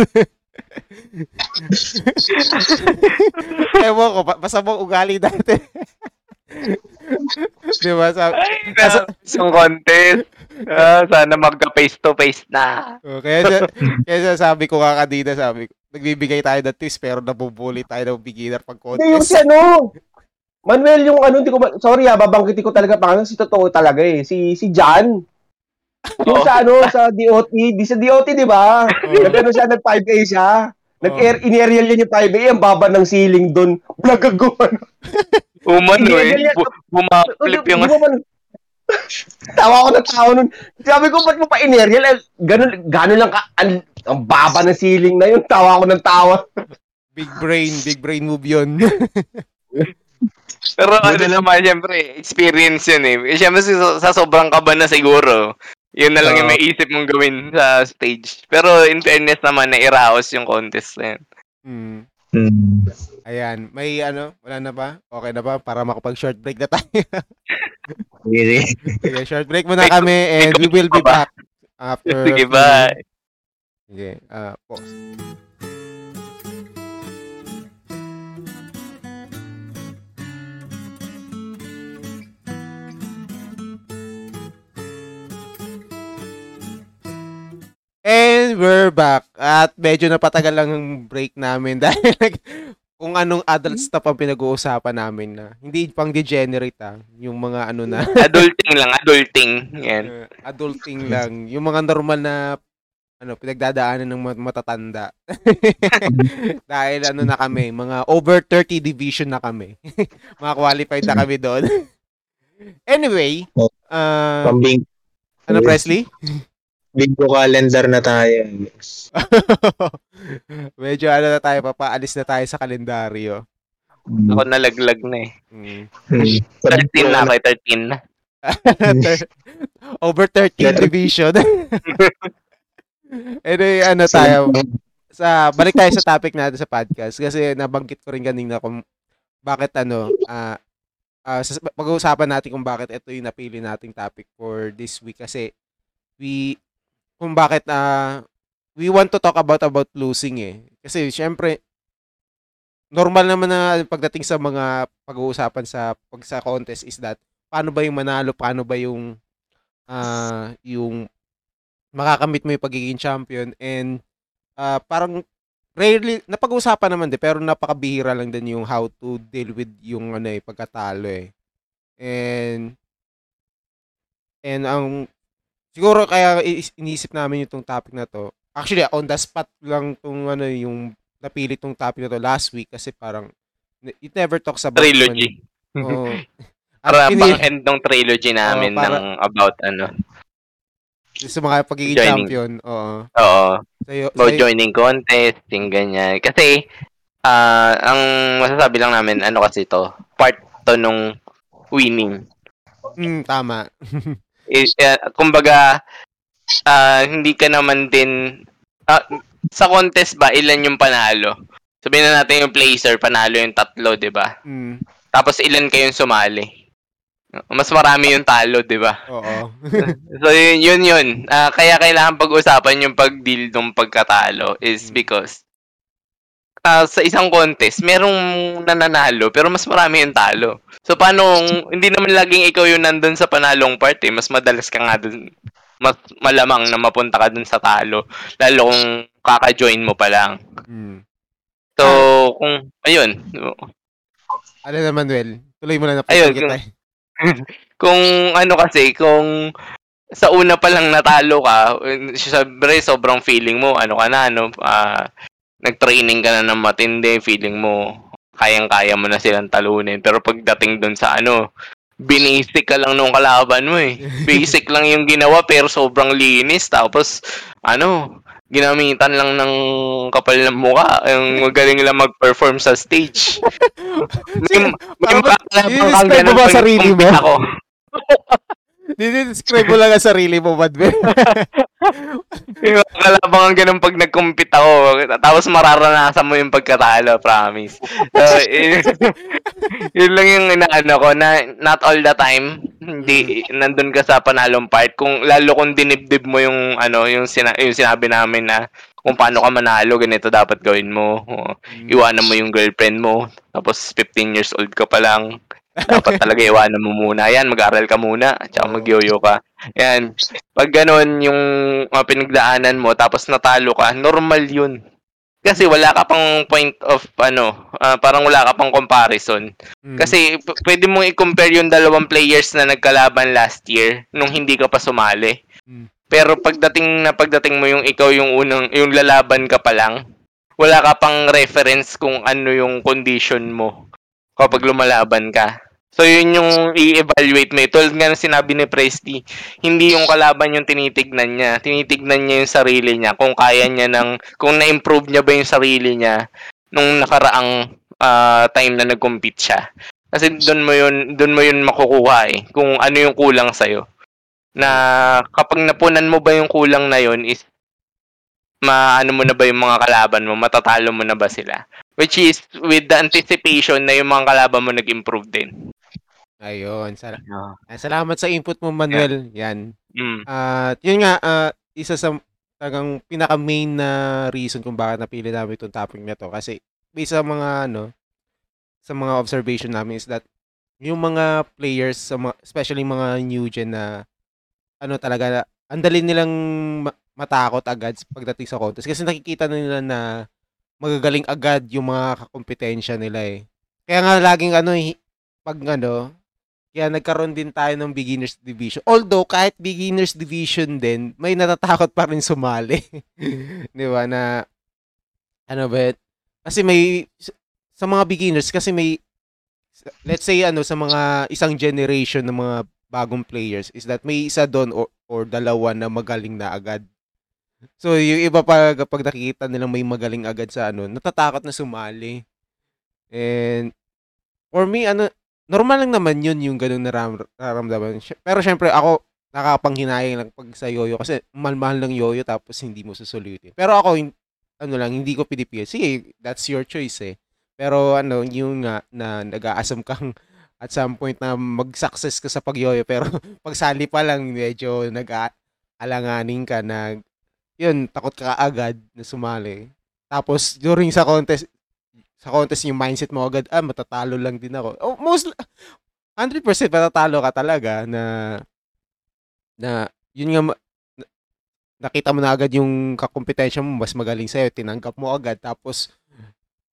Ewan ko, ba- basta mong ugali dati. Di ba? Sabi, Ay, isang contest. Ah, sana magka face to face na. oh, kaya, kaya siya sabi ko nga kanina, sabi ko, nagbibigay tayo ng twist pero nabubuli tayo ng beginner pag Hindi, yung si contest. ano, Manuel, yung ano, hindi ko, ma- sorry ah, babangkitin ko talaga pangalan, si totoo talaga eh, si, si John. Yung Oo. sa ano, sa DOT, di sa DOT, di ba? Oo. Nag-ano siya, nag-5A siya. Nag-air, in-aerial niya yung 5A, ang baba ng ceiling doon. Nagagawa. Umano eh. Hindi, ganyan. Bu- Bumaflip yung... Tawa ko na tawa nun. Sabi ko, ba't mo pa in-aerial? Eh, ganun, ganun lang ka, ang, ang baba ng ceiling na yun. Tawa ko ng tawa. Big brain, big brain move yun. Pero ano naman, syempre, experience yun eh. Eh, Syempre, sa, sa sobrang kaba na siguro, yun na lang yung Oo. may isip mong gawin sa stage. Pero in fairness naman, na iraos yung contest na yun. hmm. Hmm. Ayan, may ano, wala na ba? Okay na ba? Para makapag short break na tayo. Sige, short break muna kami and we will be back after. Sige, bye. Sige, ah, pause. And we're back. At medyo napatagal lang ang break namin dahil kung anong adult stuff ang pinag-uusapan namin na hindi pang degenerate ah, yung mga ano na Adulting lang, adulting. Yan. Uh, adulting lang. Yung mga normal na ano, pinagdadaanan ng mat- matatanda. Dahil ano na kami, mga over 30 division na kami. mga qualified na kami doon. anyway, uh, ano Presley? Bingo calendar na tayo. Medyo ano na tayo, papaalis na tayo sa kalendaryo. Ako nalaglag na eh. Mm. Hmm. 13 na ako, eh, 13 na. over 13 division. anyway, ano tayo, sa balik tayo sa topic natin sa podcast kasi nabanggit ko rin kanina kung bakit ano ah ah, sa- pag-uusapan natin kung bakit ito yung napili nating topic for this week kasi we kung bakit ah we want to talk about about losing eh. Kasi syempre normal naman na pagdating sa mga pag-uusapan sa pag sa contest is that paano ba yung manalo? Paano ba yung ah yung makakamit mo yung pagiging champion? And ah, parang rarely napag-uusapan naman din pero napakabihira lang din yung how to deal with yung ano eh pagkatalo eh. And and ang siguro kaya is- iniisip namin itong topic na to. Actually, on the spot lang tong ano yung napili tong topic na to last week kasi parang it never talks about Trilogy. Oo. Para At pang end ng trilogy namin para- ng about ano. Sa mga pagiging Joining. champion. Oo. Oo. Sa'yo, About sa'yo- joining contest, yung ganyan. Kasi, ah ang masasabi lang namin, ano kasi to, part to nung winning. Mm, tama. Eh, eh, kumbaga, ah hindi ka naman din, ah, sa contest ba, ilan yung panalo? Sabihin na natin yung placer, panalo yung tatlo, di ba? Mm, Tapos ilan kayong sumali? Mas marami yung talo, di ba? oo. So, yun, yun yun. Ah, kaya kailangan pag-usapan yung pag-deal ng pagkatalo is Mm. because ah, sa isang contest, merong nananalo, pero mas marami yung talo. So, paano, hindi naman laging ikaw yung nandun sa panalong part eh. Mas madalas ka nga dun, mas malamang na mapunta ka dun sa talo. Lalo kung kaka-join mo pa lang. Mm. So, kung, ayun. Ano na, Manuel? Tuloy mo na na Ayun, kita. eh. kung ano kasi, kung sa una pa lang natalo ka, eh, syempre sobrang feeling mo, ano ka na, ano, ah, nag-training ka na ng matindi, feeling mo, kayang-kaya mo na silang talunin. Pero pagdating dun sa ano, binasic ka lang nung kalaban mo eh. Basic lang yung ginawa pero sobrang linis. Tapos, ano, ginamitan lang ng kapal ng mukha. Yung magaling lang mag-perform sa stage. May, may makakalaban mo ba sarili mo? Ako. Describe mo lang ang sarili mo, Manuel. Yung kalabang ang ganun pag nag-compete ako. Tapos mararanasan mo yung pagkatalo, promise. So, yun, yun lang yung inaano ko na not all the time hindi nandun ka sa panalong part. Kung lalo kung dinibdib mo yung ano, yung, sina- yung sinabi namin na kung paano ka manalo, ganito dapat gawin mo. Iwanan mo yung girlfriend mo. Tapos 15 years old ka pa lang. Dapat talaga iwanan mo muna. Yan, mag-aral ka muna. Tsaka mag-yoyo ka. Yan. Pag ganun yung mga pinagdaanan mo, tapos natalo ka, normal yun. Kasi wala ka pang point of, ano, ah, parang wala ka pang comparison. Mm. Kasi p- pwede mong i-compare yung dalawang players na nagkalaban last year nung hindi ka pa sumali. Mm. Pero pagdating na pagdating mo yung ikaw yung unang, yung lalaban ka pa lang, wala ka pang reference kung ano yung condition mo kapag lumalaban ka. So, yun yung i-evaluate mo. Tulad nga ng sinabi ni Presti, hindi yung kalaban yung tinitignan niya. Tinitignan niya yung sarili niya. Kung kaya niya ng, kung na-improve niya ba yung sarili niya nung nakaraang ah, time na nag-compete siya. Kasi doon mo yun, doon mo yun makukuha eh. Kung ano yung kulang sa'yo. Na kapag napunan mo ba yung kulang na yun is maano mo na ba yung mga kalaban mo, matatalo mo na ba sila? Which is with the anticipation na yung mga kalaban mo nag-improve din. Ayun. Sal- Ah, salamat sa input mo, Manuel. Yan. Mm. At yun nga, ah, isa sa talagang pinaka-main na reason kung bakit napili namin itong topic na to. Kasi based sa mga ano, sa mga observation namin is that yung mga players, sa mga, especially mga new gen na ano talaga, ang dali nilang ma- matakot agad pagdating sa contest. Kasi nakikita na nila na magagaling agad yung mga kakompetensya nila eh. Kaya nga laging ano, eh, pag ano, kaya nagkaroon din tayo ng beginners division. Although kahit beginners division din, may natatakot pa rin sumali. 'Di ba na ano ba? Kasi may sa mga beginners kasi may let's say ano sa mga isang generation ng mga bagong players is that may isa doon or, or dalawa na magaling na agad. So yung iba pa kapag nakikita nilang may magaling agad sa ano, natatakot na sumali. And for me ano normal lang naman yun yung ganun naram- nararamdaman. Pero syempre ako nakakapanghinayang lang pag sa yoyo kasi mahal-mahal lang yoyo tapos hindi mo susulitin. Pero ako ano lang hindi ko pinipilit. Sige, that's your choice eh. Pero ano, yung nga na nag-aasam kang at some point na mag-success ka sa pagyoyo pero pagsali pa lang medyo nag-alanganin ka na yun, takot ka agad na sumali. Tapos during sa contest sa contest yung mindset mo agad, ah, matatalo lang din ako. Oh, most, 100% matatalo ka talaga na, na, yun nga, nakita mo na agad yung kakompetensya mo, mas magaling sa'yo, tinanggap mo agad, tapos,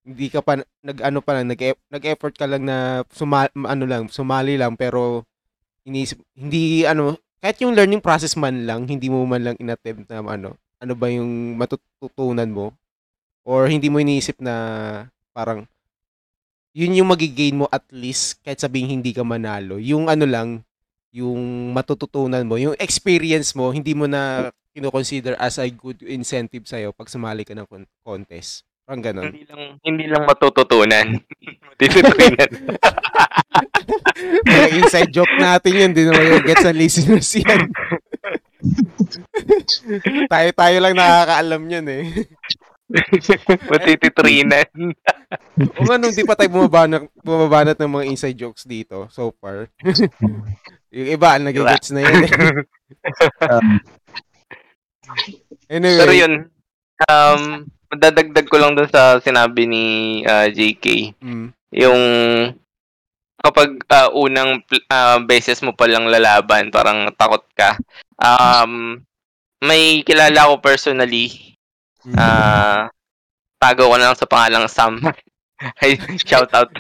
hindi ka pa, nag-ano pa lang, nag, nag-effort ka lang na, suma, ano lang, sumali lang, pero, inisip, hindi, ano, kahit yung learning process man lang, hindi mo man lang inattempt na, ano, ano ba yung matututunan mo, or hindi mo iniisip na, parang yun yung magigain mo at least kahit sabing hindi ka manalo. Yung ano lang, yung matututunan mo, yung experience mo, hindi mo na kino-consider as a good incentive sa'yo pag sumali ka ng con- contest. Parang ganun. Hindi lang hindi lang matututunan. Matututunan. Mga inside joke natin yun, di naman yung gets ng listeners yan. Tayo-tayo lang nakakaalam yun eh. Matititrinan. O nga nung di pa tayo bumabanat, bumabanat ng mga inside jokes dito so far. yung iba, nagigets na yun. anyway. Pero yun, um, madadagdag ko lang dun sa sinabi ni ah, JK. Mm, Yung kapag ah, unang ah, beses mo palang lalaban, parang takot ka. Um, may kilala ko personally, ah tago ko na lang sa pangalang Sam. Ay, shout out.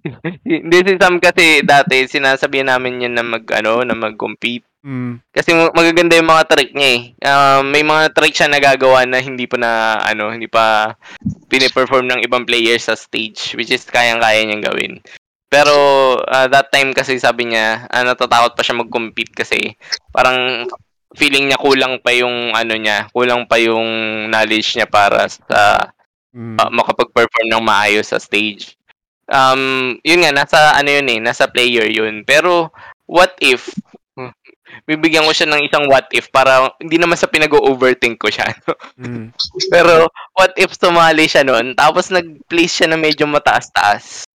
Hindi si Sam kasi dati sinasabihan namin yan na mag ano, na mag-compete. mm, Kasi mag- magaganda yung mga trick niya eh. Ah, may mga trick siya nagagawa na hindi pa na ano, hindi pa piniperform ng ibang players sa stage which is kayang-kaya niyang gawin. Pero ah, that time kasi sabi niya, ah, natatakot pa siya mag-compete kasi parang feeling niya kulang pa yung ano niya, kulang pa yung knowledge niya para sa mm, uh, makapag-perform ng maayos sa stage. Um, yun nga, nasa ano yun eh, nasa player yun. Pero, what if, bibigyan ko siya ng isang what if para hindi naman sa pinag-overthink ko siya. mm, Pero, what if sumali siya nun, tapos nag-place siya na medyo mataas-taas.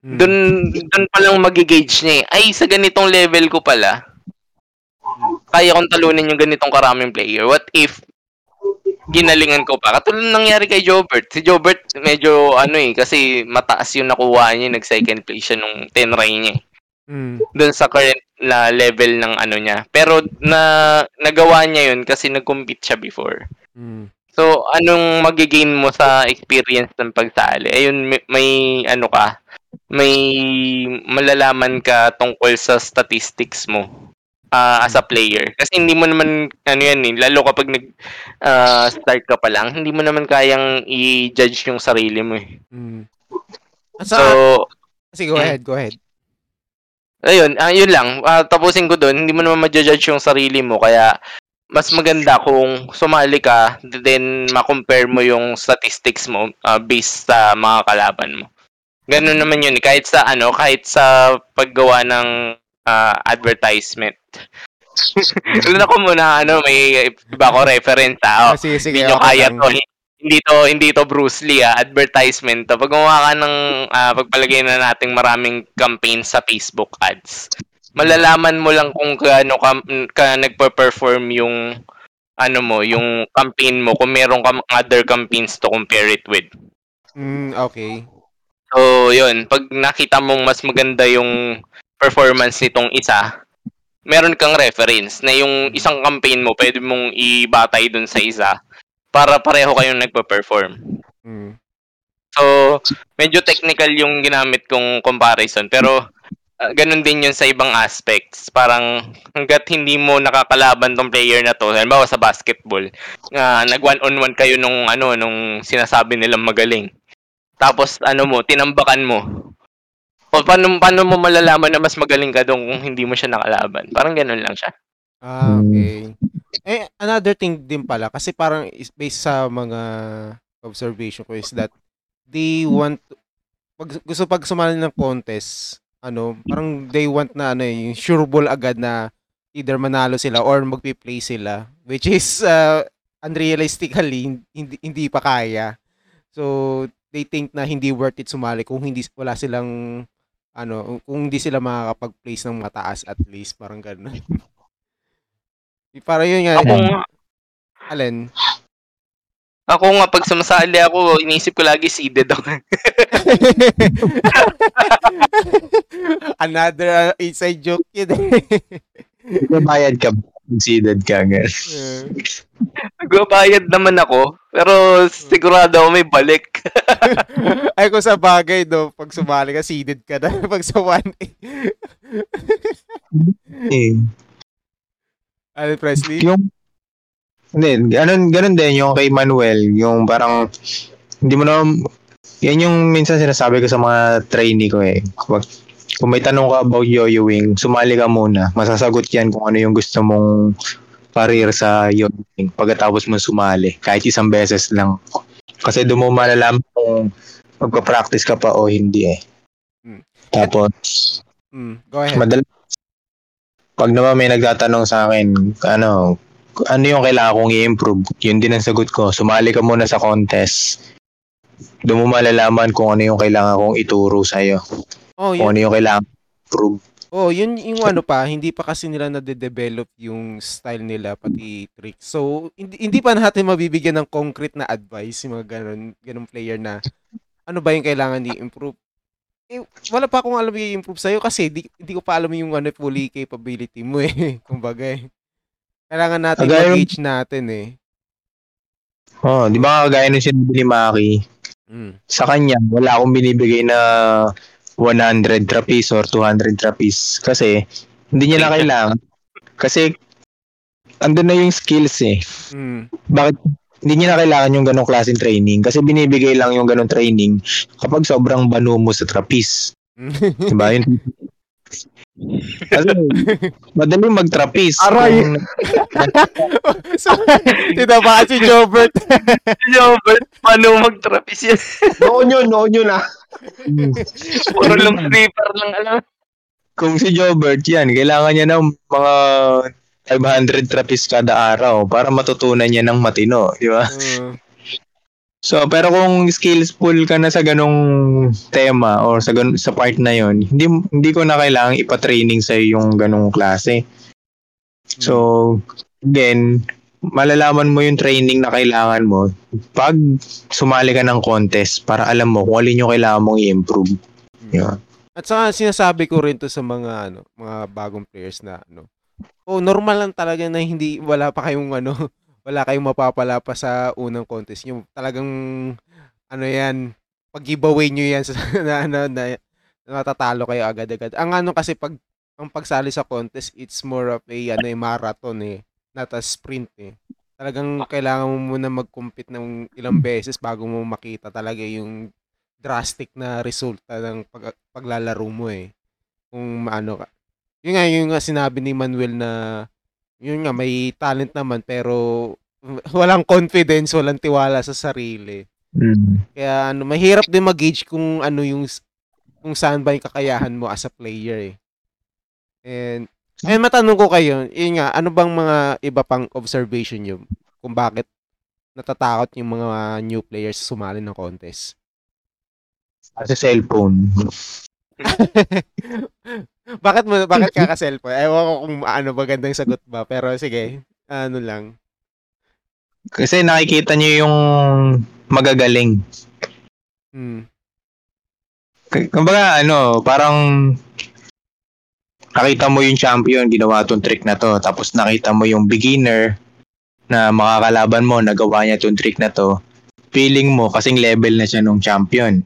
mm. Doon doon pa lang magigauge niya eh. Ay, sa ganitong level ko pala, kaya kong talunin yung ganitong karaming player. What if ginalingan ko pa? Katulad ng nangyari kay Jobert. Si Jobert, medyo ano eh, kasi mataas yung nakuha niya, nag-second place siya nung 10 ray niya eh. Mm, Doon sa current na level ng ano niya. Pero na nagawa niya yun kasi nag-compete siya before. mm, So, anong magigain mo sa experience ng pagsali? Ayun, may, may ano ka, may malalaman ka tungkol sa statistics mo ah, as a player. Kasi hindi mo naman, ano yan eh, lalo kapag nag ah, start ka pa lang, hindi mo naman kayang i-judge yung sarili mo eh. mm. So, sa- Sige, go ahead, go ahead. ayun, ah, yun lang. Ah, tapusin ko doon, hindi mo naman ma-judge yung sarili mo, kaya mas maganda kung sumali ka, then ma-compare mo yung statistics mo ah, based sa mga kalaban mo. Ganun naman yun, eh. kahit sa ano, kahit sa paggawa ng ah, advertisement. Wala ko muna ano, may iba ko reference ah. Ah, sige, sige. Hindi nyo okay kaya to. Hindi to, hindi to Bruce Lee, ah, advertisement to. Pag gumawa ka ng, ah, pagpalagay na nating maraming campaign sa Facebook ads, malalaman mo lang kung gaano ka, ka nagpa-perform yung, ano mo, yung campaign mo, kung meron ka other campaigns to compare it with. Mm, okay. So, yun. Pag nakita mong mas maganda yung performance nitong isa, meron kang reference na yung isang campaign mo, pwede mong ibatay dun sa isa para pareho kayong nagpa-perform. Mm, So, medyo technical yung ginamit kong comparison. Pero, ah, ganun din yun sa ibang aspects. Parang, hanggat hindi mo nakakalaban tong player na to, halimbawa sa basketball, nga nag one-on-one kayo nung, ano, nung sinasabi nilang magaling. Tapos, ano mo, tinambakan mo. O, paano, paano mo malalaman na mas magaling ka doon kung hindi mo siya nakalaban? Parang ganun lang siya. Ah, okay. Eh, another thing din pala, kasi parang is- based sa mga observation ko is that they want, pag, gusto pag sumali ng contest, ano, parang they want na ano eh, yung sure ball agad na either manalo sila or magpi-play sila, which is uh, unrealistically hindi hindi pa kaya. So, they think na hindi worth it sumali kung hindi wala silang ano, kung hindi sila makakapag-place ng mataas at least, parang gano'n. Para yun nga, Ako nga, Alin? ako nga, pag sumasali ako, inisip ko lagi seeded ako. Another uh, inside joke yun eh. Bayad ka, considered ka. ganun. Uh, Nagbabayad naman ako, pero sigurado ako may balik. Ay, kung sa bagay, no, pag sumali ka, seeded ka na. pag sa 1A. Eh, Alin, Presley? yung hindi, ganun, ganun din yung kay Manuel, yung parang hindi mo na yan yung minsan sinasabi ko sa mga trainee ko eh. Kapag, kung may tanong ka about yo-yoing, sumali ka muna. Masasagot yan kung ano yung gusto mong career sa yo-yoing pagkatapos mo sumali. Kahit isang beses lang. Kasi doon mo malalaman kung magpa-practice ka pa o hindi eh. Hmm. Tapos, Mm, go ahead. madalas, pag naman may nagtatanong sa akin, ano, ano yung kailangan kong i-improve? Yun din ang sagot ko. Sumali ka muna sa contest. Doon mo malalaman kung ano yung kailangan kong ituro sa'yo. Oh, Kung yun, ano yung kailangan improve. oh, yun yung ano pa, hindi pa kasi nila na-develop yung style nila pati tricks. So, hindi, hindi pa natin mabibigyan ng concrete na advice yung mga ganun, ganun player na ano ba yung kailangan i-improve. Eh, wala pa akong alam yung improve sa'yo kasi di, di ko pa alam yung ano, fully capability mo eh. Kumbaga eh. Kailangan natin Kagaya- mag-gauge natin eh. Oh, di ba kagaya nung sinabi ni Maki, Mm. sa kanya, wala akong binibigay na 100 trapeze or 200 trapeze kasi hindi niya na kailangan. Kasi andun na yung skills eh. Mm. Bakit hindi niya na kailangan yung ganong klaseng training kasi binibigay lang yung ganong training kapag sobrang banu mo sa trapeze. Diba? Yun. Kasi madaling mag-trapeze. Aray! Kung- so, tinabahan si Jobert. Jobert, paano mag-trapeze yan? Noon yun, noon yun ah. Puro long sleeper lang alam. kung si Jobert yan, kailangan niya ng mga 500 trapeze kada araw para matutunan niya ng matino, di ba? Uh, So, pero kung skillful ka na sa ganong tema or sa gan- sa part na yon, hindi hindi ko na kailangang ipa-training sa yung ganong klase. So, again, malalaman mo yung training na kailangan mo pag sumali ka ng contest para alam mo kung alin yung kailangan mong i-improve. Yeah. At saka sinasabi ko rin to sa mga ano, mga bagong players na ano. Oh, normal lang talaga na hindi wala pa kayong ano, wala kayong mapapala pa sa unang contest. Yung talagang ano 'yan, pag giveaway niyo 'yan sa na, na, na, natatalo kayo agad-agad. Ang ano kasi pag ang pagsali sa contest, it's more of a ano, eh, marathon eh, not a sprint eh. Talagang kailangan mo muna mag-compete ng ilang beses bago mo makita talaga yung drastic na resulta ng pag, paglalaro mo eh. Kung ano ka. Yun nga, yung nga sinabi ni Manuel na yun nga, may talent naman pero walang confidence, walang tiwala sa sarili. Mm. Kaya ano, mahirap din mag-gauge kung ano yung kung saan ba yung kakayahan mo as a player eh. And ayun, matanong ko kayo, yun nga, ano bang mga iba pang observation nyo kung bakit natatakot yung mga new players sumali ng contest? Sa cellphone. bakit mo bakit ka ka-cellphone? Ewan ko kung ano magandang sagot ba, pero sige, ano lang. Kasi nakikita niyo yung magagaling. Hmm. Kumbaga, ano, parang nakita mo yung champion, ginawa tong trick na to. Tapos nakita mo yung beginner na makakalaban mo, nagawa niya tong trick na to. Feeling mo, kasing level na siya nung champion.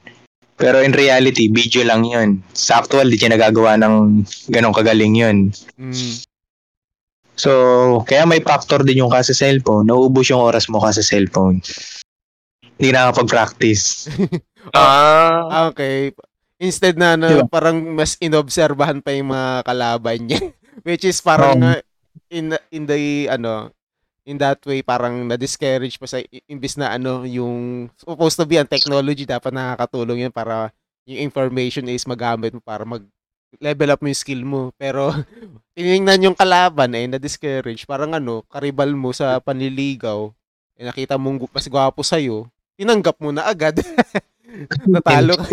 Pero in reality, video lang yun. Sa actual, di siya nagagawa ng ganong kagaling yun. Hmm. So, kaya may factor din yung kasi cellphone. Nauubos yung oras mo kasi cellphone. Hindi na nakapag-practice. Ah, Ah, Okay. Instead na ano, Diba? parang mas inobserbahan pa yung mga kalaban niya. Which is parang Um, uh, in in the ano in that way parang na-discourage pa sa imbis na ano yung supposed to be ang technology dapat nakakatulong yun para yung information is magamit mo para mag level up mo yung skill mo. Pero tinignan yung kalaban eh na-discourage. Parang ano, karibal mo sa panliligaw. Eh, nakita mong mas gwapo sa'yo. Tinanggap mo na agad. Natalo ka.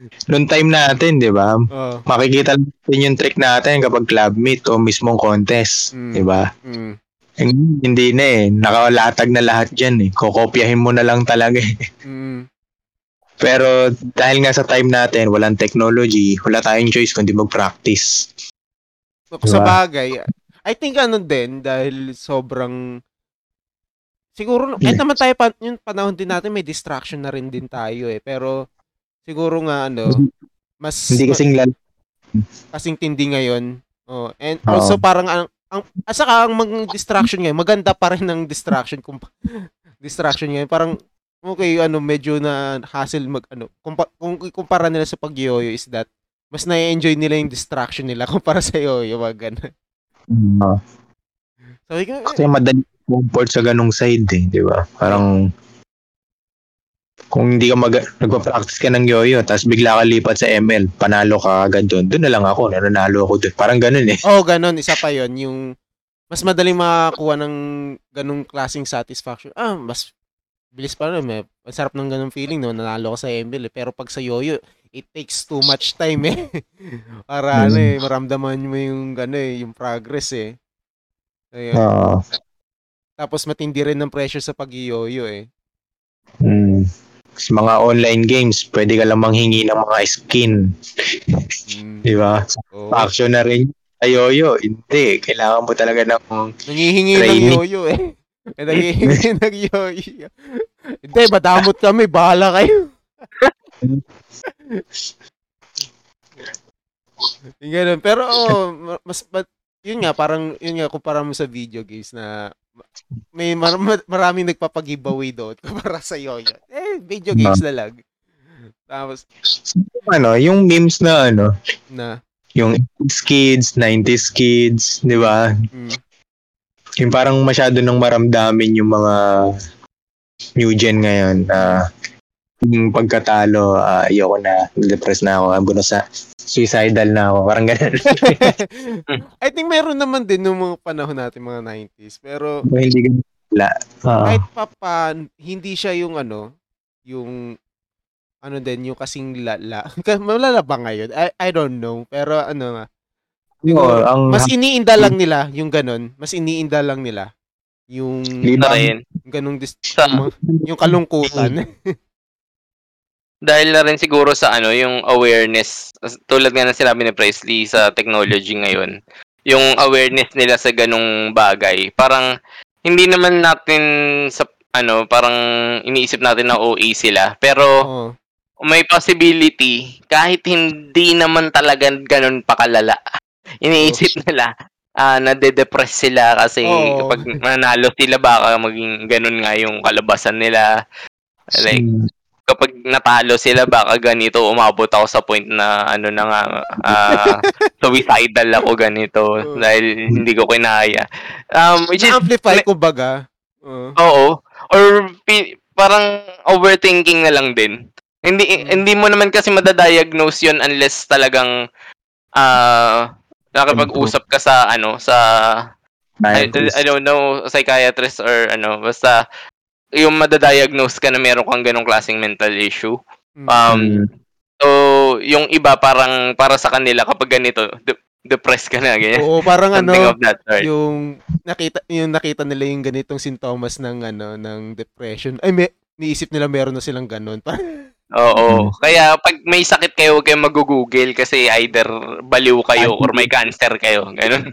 Noong time natin, di ba? Oh. Makikita natin yung trick natin kapag club meet o mismong contest. Mm. Di ba? Mm. Eh, Hindi na eh. Nakalatag na lahat dyan eh. Kokopyahin mo na lang talaga eh. Mm. Pero dahil nga sa time natin, walang technology, wala tayong choice kundi mag-practice. Sa Diba? bagay, I think ano din, dahil sobrang siguro, kahit naman tayo, pa, yung panahon din natin, may distraction na rin din tayo eh. Pero, siguro nga ano, mas, Hindi kasing lal- kasing tindi ngayon. Oh, and Oo. also parang ang ang at saka ang mga distraction ngayon, maganda pa rin ng distraction kung distraction ngayon. Parang okay, ano medyo na hassle mag ano kung, kung ikumpara nila sa pagyoyo is that mas na-enjoy nila yung distraction nila kumpara sa yung mga ganun. Ah, Sabi ko, kasi madali comfort sa ganung side eh, di ba? Parang kung hindi ka mag nagpa-practice ka ng yoyo tapos bigla ka lipat sa ML, panalo ka agad doon. Doon na lang ako, nanalo ako doon. Parang ganun eh. oh, ganun, isa pa yon yung mas madaling makakuha ng ganung klaseng satisfaction. Ah, mas bilis pa rin. Eh. Masarap ng ganung feeling no, nanalo ka sa ML eh. Pero pag sa yoyo, it takes too much time eh. Para ano eh, maramdaman mo yung gano eh, yung progress eh. Ayun. Ah, Tapos matindi rin ng pressure sa pag-yoyo eh. mm. Sa mga online games, pwede ka lang manghingi ng mga skin, Mm. di ba? Oo. Action na rin yoyo. Hindi, kailangan mo talaga ng Nangihingi ng Training. yoyo eh. Eh, Nangihingi ng yoyo. Hindi, madamot kami. Bahala kayo. Yung ganun. Pero oh, ma- mas but, yun nga parang yun nga kumpara mo sa video games na may mar- mar- maraming nagpapag-giveaway doon kumpara sa yoyo. Eh, video games na lang. Tapos ano, yung memes na ano, na yung 80s kids, 90s kids, di ba? mm, Yung parang masyado nang maramdamin yung mga new gen ngayon na yung pagkatalo, ah, ayoko na, depressed na ako, I'm gonna sa suicidal na ako, parang ganun. I think meron naman din nung mga panahon natin mga 90s. Pero hindi ganun wala. Ah, kahit pa pa, hindi siya yung ano, yung ano din, yung kasing lala. Malala ba ngayon? I, I don't know. Pero ano nga, Oo, ang mas iniinda lang nila yung ganun. Mas iniinda lang nila yung Na rin. ganung dis- Sa, yung kalungkutan. dahil na rin siguro sa ano, yung awareness, tulad nga ng sinabi ni Presley sa technology ngayon, yung awareness nila sa ganong bagay. Parang, hindi naman natin sa, ano, parang iniisip natin na OA sila. Pero, Oo. may possibility, kahit hindi naman talaga ganun pakalala, iniisip nila, ah nade-depress sila kasi Oo. kapag manalo sila, baka maging ganun nga yung kalabasan nila. Like, Hmm. kapag natalo sila, baka ganito, umabot ako sa point na, ano na nga, ah, suicidal ako ganito, Oo. dahil hindi ko kinaya. Um, which is, amplify kumbaga. Oo. Oo. Or parang overthinking na lang din. Hindi Mm. hindi mo naman kasi madadiagnose 'yon unless talagang ah nakapag-usap ka sa ano sa I. I don't know psychiatrist or ano basta yung madadiagnose ka na meron kang ganong klaseng mental issue. Mm. Um Hmm. so yung iba parang para sa kanila kapag ganito depressed ka na ganyan. Oo, parang ano, yung nakita yung nakita nila yung ganitong sintomas ng ano ng depression. Ay may niisip nila meron na silang ganun. Oo. Kaya pag may sakit kayo, huwag kayong mag-google kasi either baliw kayo or may cancer kayo. Ganun.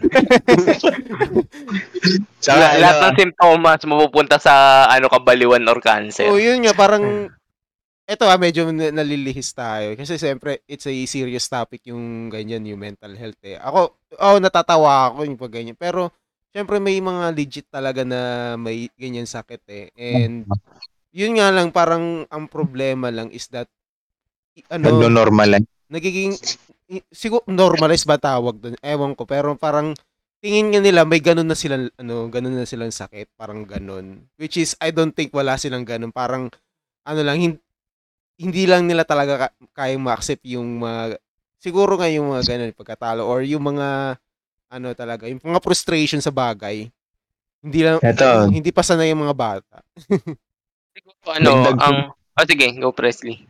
Saka, La- ano, lahat ng symptoms mapupunta sa ano kabaliwan or cancer. Oo, yun nga parang eto ah, medyo na- nalilihis tayo. Kasi siyempre, it's a serious topic yung ganyan, yung mental health eh. Ako, oh, natatawa ako yung pag ganyan. Pero, siyempre may mga legit talaga na may ganyan sakit eh. And, yun nga lang, parang ang problema lang is that, ano, nagno-normal lang. nagiging, siguro, normalize ba tawag doon? Ewan ko. Pero parang, tingin nga nila, may ganun na silang, ano, ganun na silang sakit. Parang ganun. Which is, I don't think wala silang ganun. Parang, ano lang, hin- hindi lang nila talaga ka- kayang ma-accept yung mga, siguro nga yung mga ganun, pagkatalo, or yung mga, ano talaga, yung mga frustration sa bagay. Hindi lang, Eto. hindi pa sanay yung mga bata. ano, Dagdag- ang... Ah, sige, go Presley.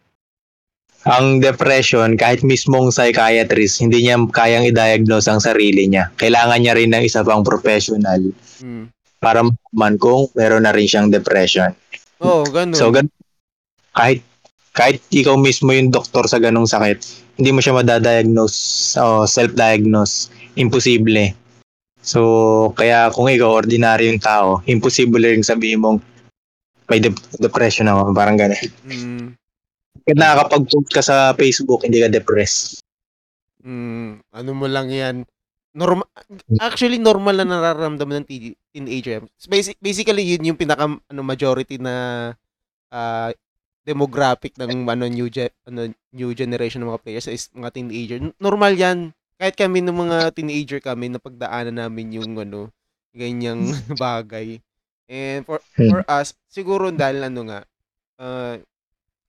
Ang depression, kahit mismong psychiatrist, hindi niya kayang i-diagnose ang sarili niya. Kailangan niya rin ng isa pang professional Hmm. para malaman kung meron na rin siyang depression. Oo, ganun. So, gan- kahit kahit ikaw mismo yung doktor sa ganong sakit, hindi mo siya madadiagnose o self-diagnose. Imposible. So, kaya kung ikaw, ordinary yung tao, imposible rin sabihin mong may de- depression ako. Parang gano'n. Hmm. Kaya nakakapag-post ka sa Facebook, hindi ka depressed. Mm, ano mo lang yan. Normal, actually, normal na nararamdaman ng teen- teenager. Basic, basically, yun yung pinaka ano, majority na ah, demographic ng ano new ge- ano new generation ng mga players is mga teenager. Normal 'yan. Kahit kami ng mga teenager kami napagdaanan namin yung ano ganyang bagay. And for Hmm. for us siguro dahil ano nga uh,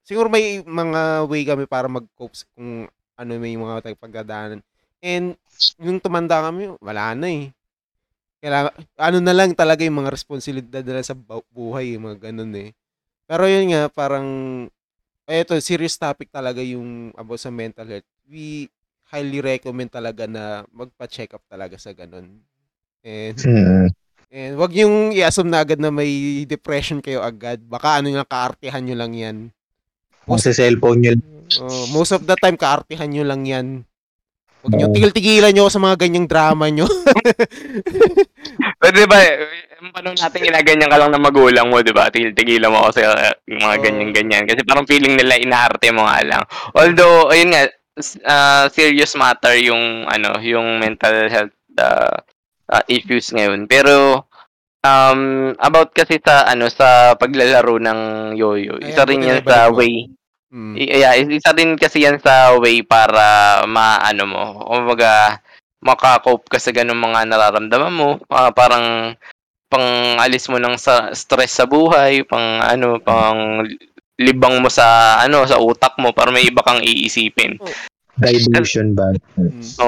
siguro may mga way kami para mag-cope kung ano may mga tayong pagdadaanan. And yung tumanda kami, wala na eh. Kailangan, ano na lang talaga yung mga responsibilidad nila sa bu- buhay, yung mga ganun eh. Pero yun nga, parang, eto, serious topic talaga yung about sa mental health. We highly recommend talaga na magpa-check up talaga sa ganun. And, Mm. and wag yung i-assume na agad na may depression kayo agad. Baka ano yung kaartihan nyo lang yan. Kung sa cellphone nyo, Oh, most of the time, kaartihan nyo lang yan. Huwag nyo, Oo. tigil-tigilan nyo sa mga ganyang drama nyo. Pero di ba, yung panahon natin ginaganyan ka lang ng magulang mo, di ba? Tigil-tigilan mo kasi uh, yung mga ganyan-ganyan. Kasi parang feeling nila inaarte mo nga lang. Although, ayun nga, ah, serious matter yung, ano, yung mental health uh, uh, issues ngayon. Pero, um, about kasi sa, ano, sa paglalaro ng yoyo, isa rin yan sa way Mm. I- yeah, isa din kasi yan sa way para maano mo, kumbaga makakope ka sa ganung mga nararamdaman mo, Ah, parang pang alis mo ng sa stress sa buhay, pang ano, pang libang mo sa ano sa utak mo para may iba kang iisipin. diversion ba? Mm. So,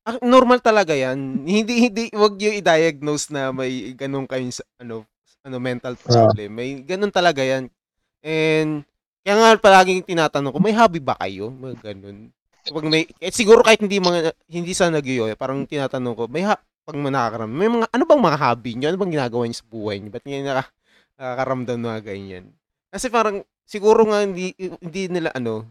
Ah, normal talaga yan. Hindi, hindi, wag yung i-diagnose na may ganun kayong, sa- ano, ano, mental problem. May ganun talaga yan. And, kaya nga palaging tinatanong ko, may hobby ba kayo? Mga ganun. Pag may, eh, siguro kahit hindi mga, hindi sa nag parang tinatanong ko, may ha, pag nakakaram, may mga, ano bang mga hobby nyo? Ano bang ginagawa nyo sa buhay nyo? Ba't ngayon naka, nakakaramdam na ganyan? Kasi parang, siguro nga hindi, hindi nila, ano,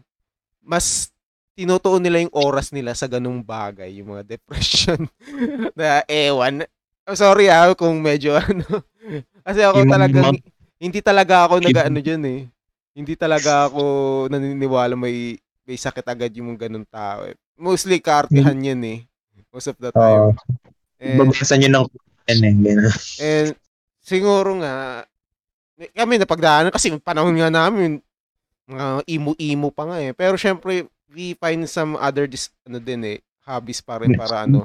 mas tinutuon nila yung oras nila sa ganung bagay, yung mga depression na ewan. Oh, sorry ah, kung medyo ano. Kasi ako talagang, hindi talaga ako nag-ano dyan eh. Hindi talaga ako naniniwala may may sakit agad yung mga ganung tao eh. Mostly kaartihan yan eh. Most of the time. Oo. And, Babasa nyo ng eh. Ganun. and siguro nga, kami napagdaanan kasi panahon nga namin, mga imo-imo pa nga eh. Pero syempre, we find some other dis, ano din eh, hobbies pa rin para ano,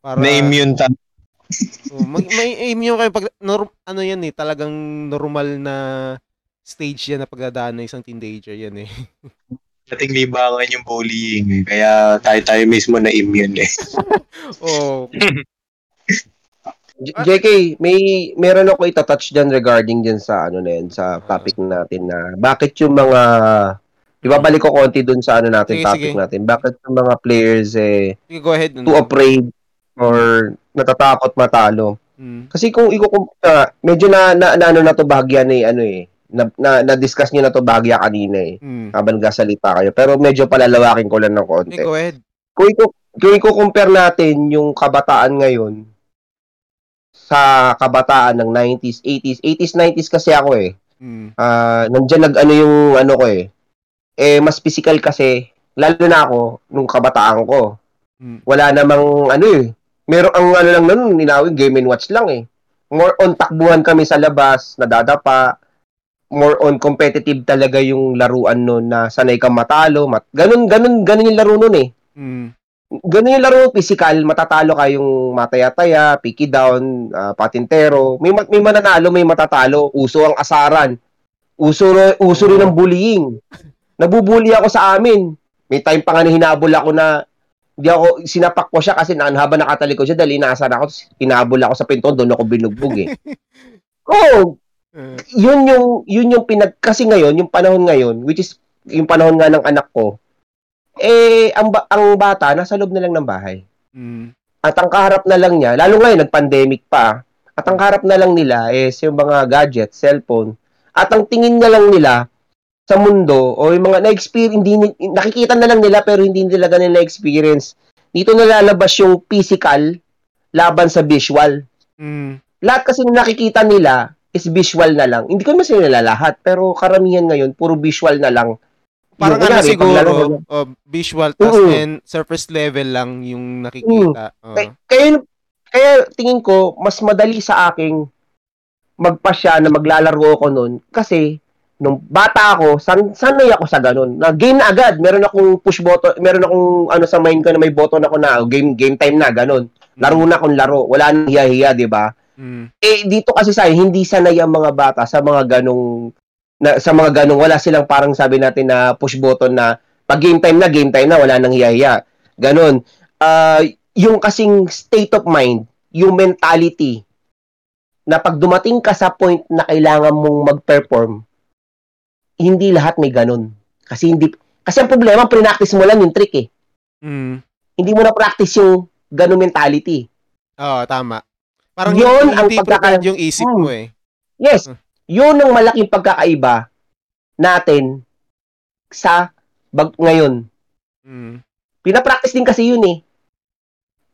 para Na-immune ta. oh, mag, may immune kayo pag norm, ano yan eh, talagang normal na stage yan na pagdadaan ng isang teenager yan eh. Dating libangan yung bullying eh. Kaya tayo-tayo mismo na-immune eh. oh, J- JK, may meron ako itatouch dyan regarding dyan sa ano na yan, sa topic natin na bakit yung mga ibabalik ko konti dun sa ano natin, Sige, topic sige. natin. Bakit yung mga players eh sige, go ahead. too afraid or natatakot matalo. Mm. Kasi kung ikukumpara, medyo na, na, na ano na to bahagya ni ano eh, na, na, na-discuss niyo na to bahagya kanina eh, Mm. habang nagsasalita kayo. Pero medyo palalawakin ko lang ng konti. Okay, go ahead. kung iko kung iko-compare natin yung kabataan ngayon sa kabataan ng 90s, 80s, 80s, 90s kasi ako eh. Mm. Ah, nandiyan nag ano yung ano ko eh. Eh mas physical kasi lalo na ako nung kabataan ko. Mm. Wala namang ano eh. Meron ang ano lang nun, ninawin game and watch lang eh. More on takbuhan kami sa labas, nadadapa. More on competitive talaga yung laruan nun na sanay kang matalo. Mat ganun, ganun, ganun yung laro nun eh Mm. ganun yung laro, physical, matatalo kayong mataya-taya, picky down, ah, patintero. May, ma- may mananalo, may matatalo. Uso ang asaran. Uso, uso rin ang bullying. Nabubully ako sa amin. May time pa nga na hinabol ako na hindi ako, sinapak ko siya kasi na, habang nakatalikod siya dahil inaasar ako, hinabol ako sa pinto, doon ako binugbog eh. Oo, Yun yung yun yung pinag kasi ngayon yung panahon ngayon which is yung panahon nga ng anak ko eh ang ba- ang bata nasa loob na lang ng bahay mm. at ang kaharap na lang niya lalo ngayon nag-pandemic pa at ang kaharap na lang nila is yung mga gadget cellphone at ang tingin na lang nila sa mundo o yung mga na-experience hindi nakikita na lang nila pero hindi nila ganun na-experience dito nalalabas yung physical laban sa visual Mm. lahat kasi na nakikita nila is visual na lang. Hindi ko naman sila lahat, pero karamihan ngayon, puro visual na lang. Parang ano siguro, paglalaro- oh, visual tas Oo. and surface level lang yung nakikita. Oh. Kaya, kaya, kaya tingin ko, mas madali sa aking magpasya na maglalaro ako nun kasi nung bata ako, san sanay ako sa ganun. Na game na agad, meron akong push button, meron akong ano sa mind ko na may button ako na oh, game game time na ganun. Laro na akong laro, wala nang hiya-hiya, 'di ba? Mm. Eh dito kasi sa hindi sanay ang mga bata sa mga ganung na, sa mga ganung wala silang parang sabi natin na push button na pag game time na game time na wala nang hiya-hiya. Ganun. Ah, yung kasing state of mind, yung mentality na pag dumating ka sa point na kailangan mong mag-perform, hindi lahat may ganun. Kasi hindi kasi ang problema, pre-practice mo lang yung trick eh. Mm. Hindi mo na practice yung ganung mentality. Oo, tama. Parang Yun ang pagkaka- yung isip Hmm. mo eh. Yes, Hmm. yun ang malaking pagkakaiba natin sa bag ngayon. Mm. Pinapractice din kasi yun eh.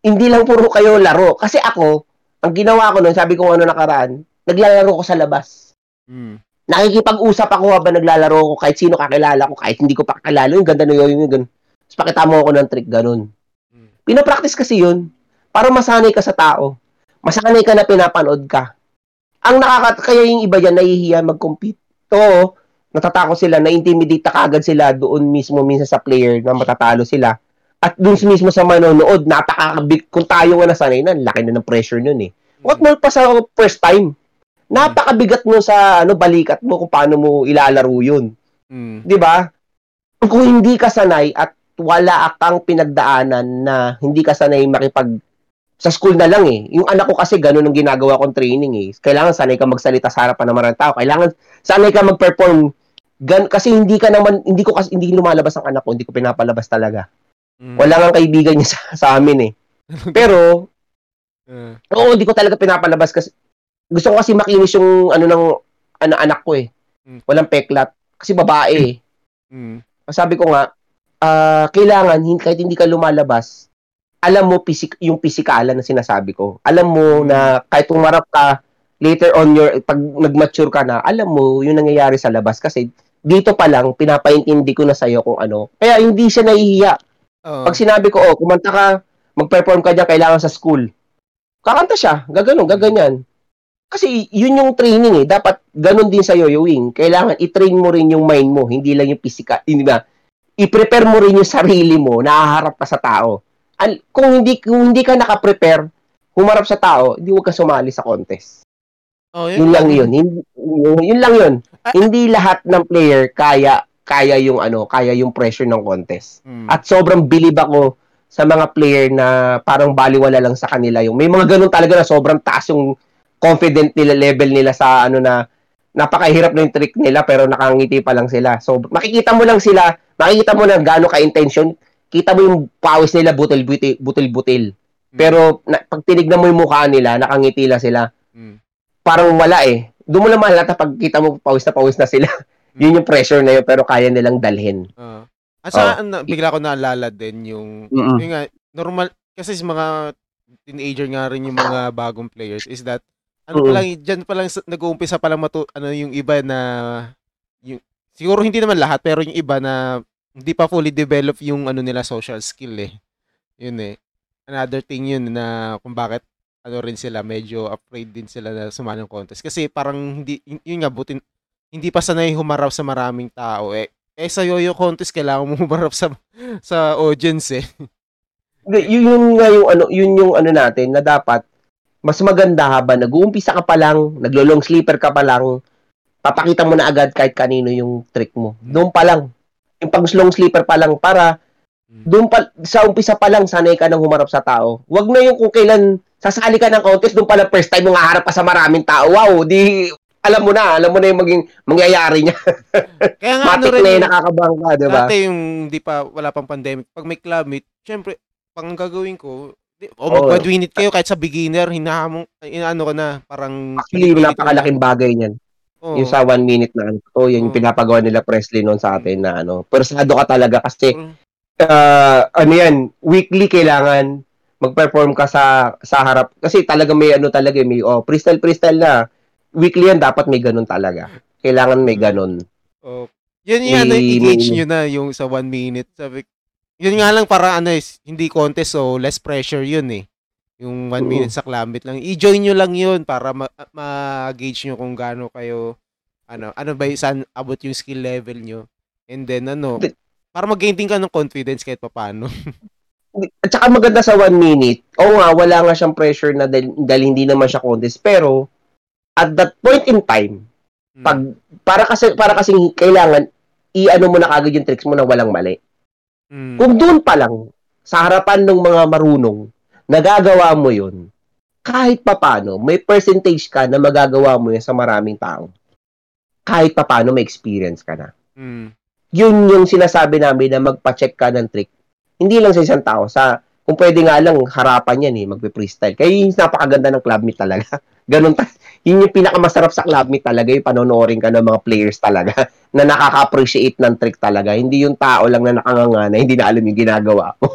Hindi lang puro kayo laro. Kasi ako, ang ginawa ko noon, sabi ko ano nakaraan, naglalaro ko sa labas. Mm. Nakikipag-usap ako habang naglalaro ko kahit sino kakilala ko, kahit hindi ko pa kakilala, yung ganda na yun, yung ganun. Tapos pakita mo ako ng trick, ganun. Mm. Pinapractice kasi yun para masanay ka sa tao. Masanay ka na pinapanood ka. Ang nakaka kaya yung iba yan nahihiya mag-compete. To, natatakot sila, na-intimidate na kagad sila doon mismo minsan sa player na matatalo sila. At doon mismo sa manonood, napakabig. Kung tayo nga nasanay na, laki na ng pressure nun eh. What more pa sa first time? Napakabigat mo sa ano balikat mo kung paano mo ilalaro yun. Mm. 'di ba? Kung hindi ka sanay at wala kang pinagdaanan na hindi ka sanay makipag sa school na lang eh. Yung anak ko kasi ganun ang ginagawa kong training eh. Kailangan sanay ka magsalita sa harapan ng maraming tao. Kailangan sanay ka mag-perform. Gan kasi hindi ka naman hindi ko kasi hindi lumalabas ang anak ko, hindi ko pinapalabas talaga. Mm. Wala nga kaibigan niya sa, sa amin eh. Pero Uh, oo, hindi ko talaga pinapalabas kasi gusto ko kasi makinis yung ano ng ano, anak ko eh. Mm. Walang peklat kasi babae eh. mm. sabi ko nga, ah, kailangan, kahit hindi ka lumalabas, alam mo pisik, yung pisikalan na sinasabi ko. Alam mo Mm. na kahit umarap ka, later on your, pag nag-mature ka na, alam mo yung nangyayari sa labas. Kasi dito pa lang, pinapaintindi ko na sa'yo kung ano. Kaya hindi siya nahihiya. Oo. Pag sinabi ko, oh, kumanta ka, mag-perform ka dyan, kailangan sa school. Kakanta siya, gaganon, gaganyan. Kasi yun yung training eh. Dapat ganun din sa yoyoing. Kailangan i-train mo rin yung mind mo, hindi lang yung physical, hindi ba? I-prepare mo rin yung sarili mo, nahaharap ka sa tao. Al- kung hindi kung hindi ka naka-prepare, humarap sa tao, hindi huwag ka sumali sa contest. Oh, Yun lang yun. Hindi, yun lang yun. Ah. Hindi lahat ng player kaya kaya yung ano, kaya yung pressure ng contest. Mm. At sobrang bilib ako sa mga player na parang baliwala lang sa kanila yung may mga ganun talaga na sobrang taas yung confident nila level nila sa ano na napakahirap na yung trick nila pero nakangiti pa lang sila. So makikita mo lang sila, makikita mo lang gaano ka-intention, kita mo yung pawis nila butil-butil, butil-butil. Pero na, pag tinignan mo yung mukha nila, nakangiti lang sila. Mm. Parang wala eh. Doon mo lang mahalata pag kita mo pawis na pawis na sila. yun yung pressure na yun pero kaya nilang dalhin. Oo. At saka, na, bigla ko naalala din yung, Mm-mm. yung nga, normal, kasi sa mga teenager nga rin yung mga bagong players is that, ano pa Mm. lang, dyan pa lang, sa- nag-uumpisa pa lang matu, ano yung iba na, yung, siguro hindi naman lahat, pero yung iba na, hindi pa fully develop yung ano nila social skill eh. Yun eh. Another thing yun na kung bakit ano rin sila, medyo afraid din sila na sumali ng contest. Kasi parang hindi, yun, nga, butin, hindi pa sanay humarap sa maraming tao eh. Eh sa yoyo contest kailangan mo humarap sa sa audience eh. Yun, yun nga yung ano, yun yung ano natin na dapat mas maganda habang nag-uumpisa ka pa lang, naglo-long sleeper ka pa lang, papakita mo na agad kahit kanino yung trick mo. Doon pa lang. Yung pag long sleeper pa lang para doon pa sa umpisa pa lang sanay ka nang humarap sa tao. Wag na yung kung kailan sasali ka ng contest doon pa lang first time mo nga harap ka sa maraming tao. Wow, di alam mo na, alam mo na yung maging mangyayari niya. Kaya nga ano rin na yung nakakabangga, di ba? dati yung di pa wala pang pandemic, pag may club meet, syempre pang gagawin ko, di, o it kayo kahit sa beginner, hinahamong inaano ka na, parang Actually, napakalaking bagay niyan. Oo. Yung sa one minute na ano, oh, yung Oo. pinapagawa nila Presley noon sa atin na ano, persado ka talaga kasi Mm. ah, ano yan, weekly kailangan mag-perform ka sa sa harap kasi talaga may ano talaga may oh, freestyle freestyle na. Weekly yan dapat may ganun talaga. Kailangan may ganun. Oh. Yun yung ano, May- i-gauge nyo na yung sa one minute. Sabi, yun nga lang para ano is, hindi contest so less pressure yun eh. Yung one minute sa meet lang. I-join nyo lang yun para ma- ma-gauge nyo kung gaano kayo ano, ano ba saan abot yung skill level nyo. And then ano, para mag-gain din ka ng confidence kahit papaano. At saka maganda sa one minute, oo nga, wala nga siyang pressure na dahil, dahil hindi naman siya contest. Pero, at that point in time, Hmm. pag, para kasi, para kasi kailangan, i-ano mo na kagad yung tricks mo na walang mali. Mm. Kung doon pa lang, sa harapan ng mga marunong, nagagawa mo yun, kahit papano, may percentage ka na magagawa mo yun sa maraming tao. Kahit papano, may experience ka na. Mm. Yun yung sinasabi namin na magpa-check ka ng trick. Hindi lang sa isang tao. Sa, kung pwede nga lang, harapan yan eh, magpe-freestyle. Kaya yung napakaganda ng club meet talaga. Ganun ta- yun yung pinakamasarap sa club meet talaga, yung panonorin ka ng mga players talaga na nakaka-appreciate ng trick talaga. Hindi yung tao lang na nakanganga na hindi na alam yung ginagawa mo.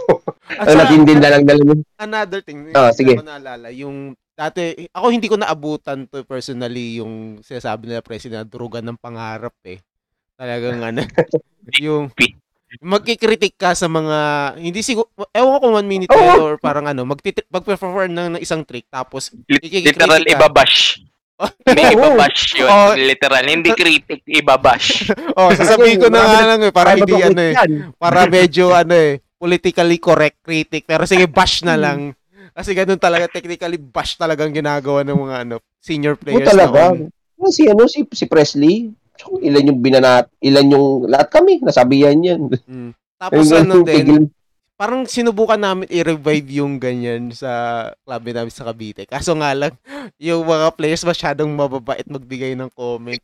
At Ang saka, natindi na lang dala mo. another thing, hindi sige. ko naalala, yung dati, ako hindi ko naabutan to personally yung sinasabi nila president na durugan ng pangarap eh. Talagang ano, yung magkikritik ka sa mga, hindi siguro, ewan ko kung one minute yun or parang ano, magtitri- mag-perform ng, ng isang trick tapos literal ibabash. Hindi ibabash yun. Oh. Literal. Hindi critic, ibabash. oh, sasabihin ko na nga na- lang eh, para hindi ano eh, para medyo ano eh, politically correct critic. Pero sige, bash na lang. Kasi ganun talaga, technically bash talagang ginagawa ng mga ano, senior Oo players talaga. noon. Oh, si ano si si Presley, ilan yung binanat, ilan yung lahat kami nasabihan yan. Mm. Tapos ano din, tigil- parang sinubukan namin i-revive yung ganyan sa club namin sa Cavite. Kaso nga lang, yung mga players masyadong mababait magbigay ng comment.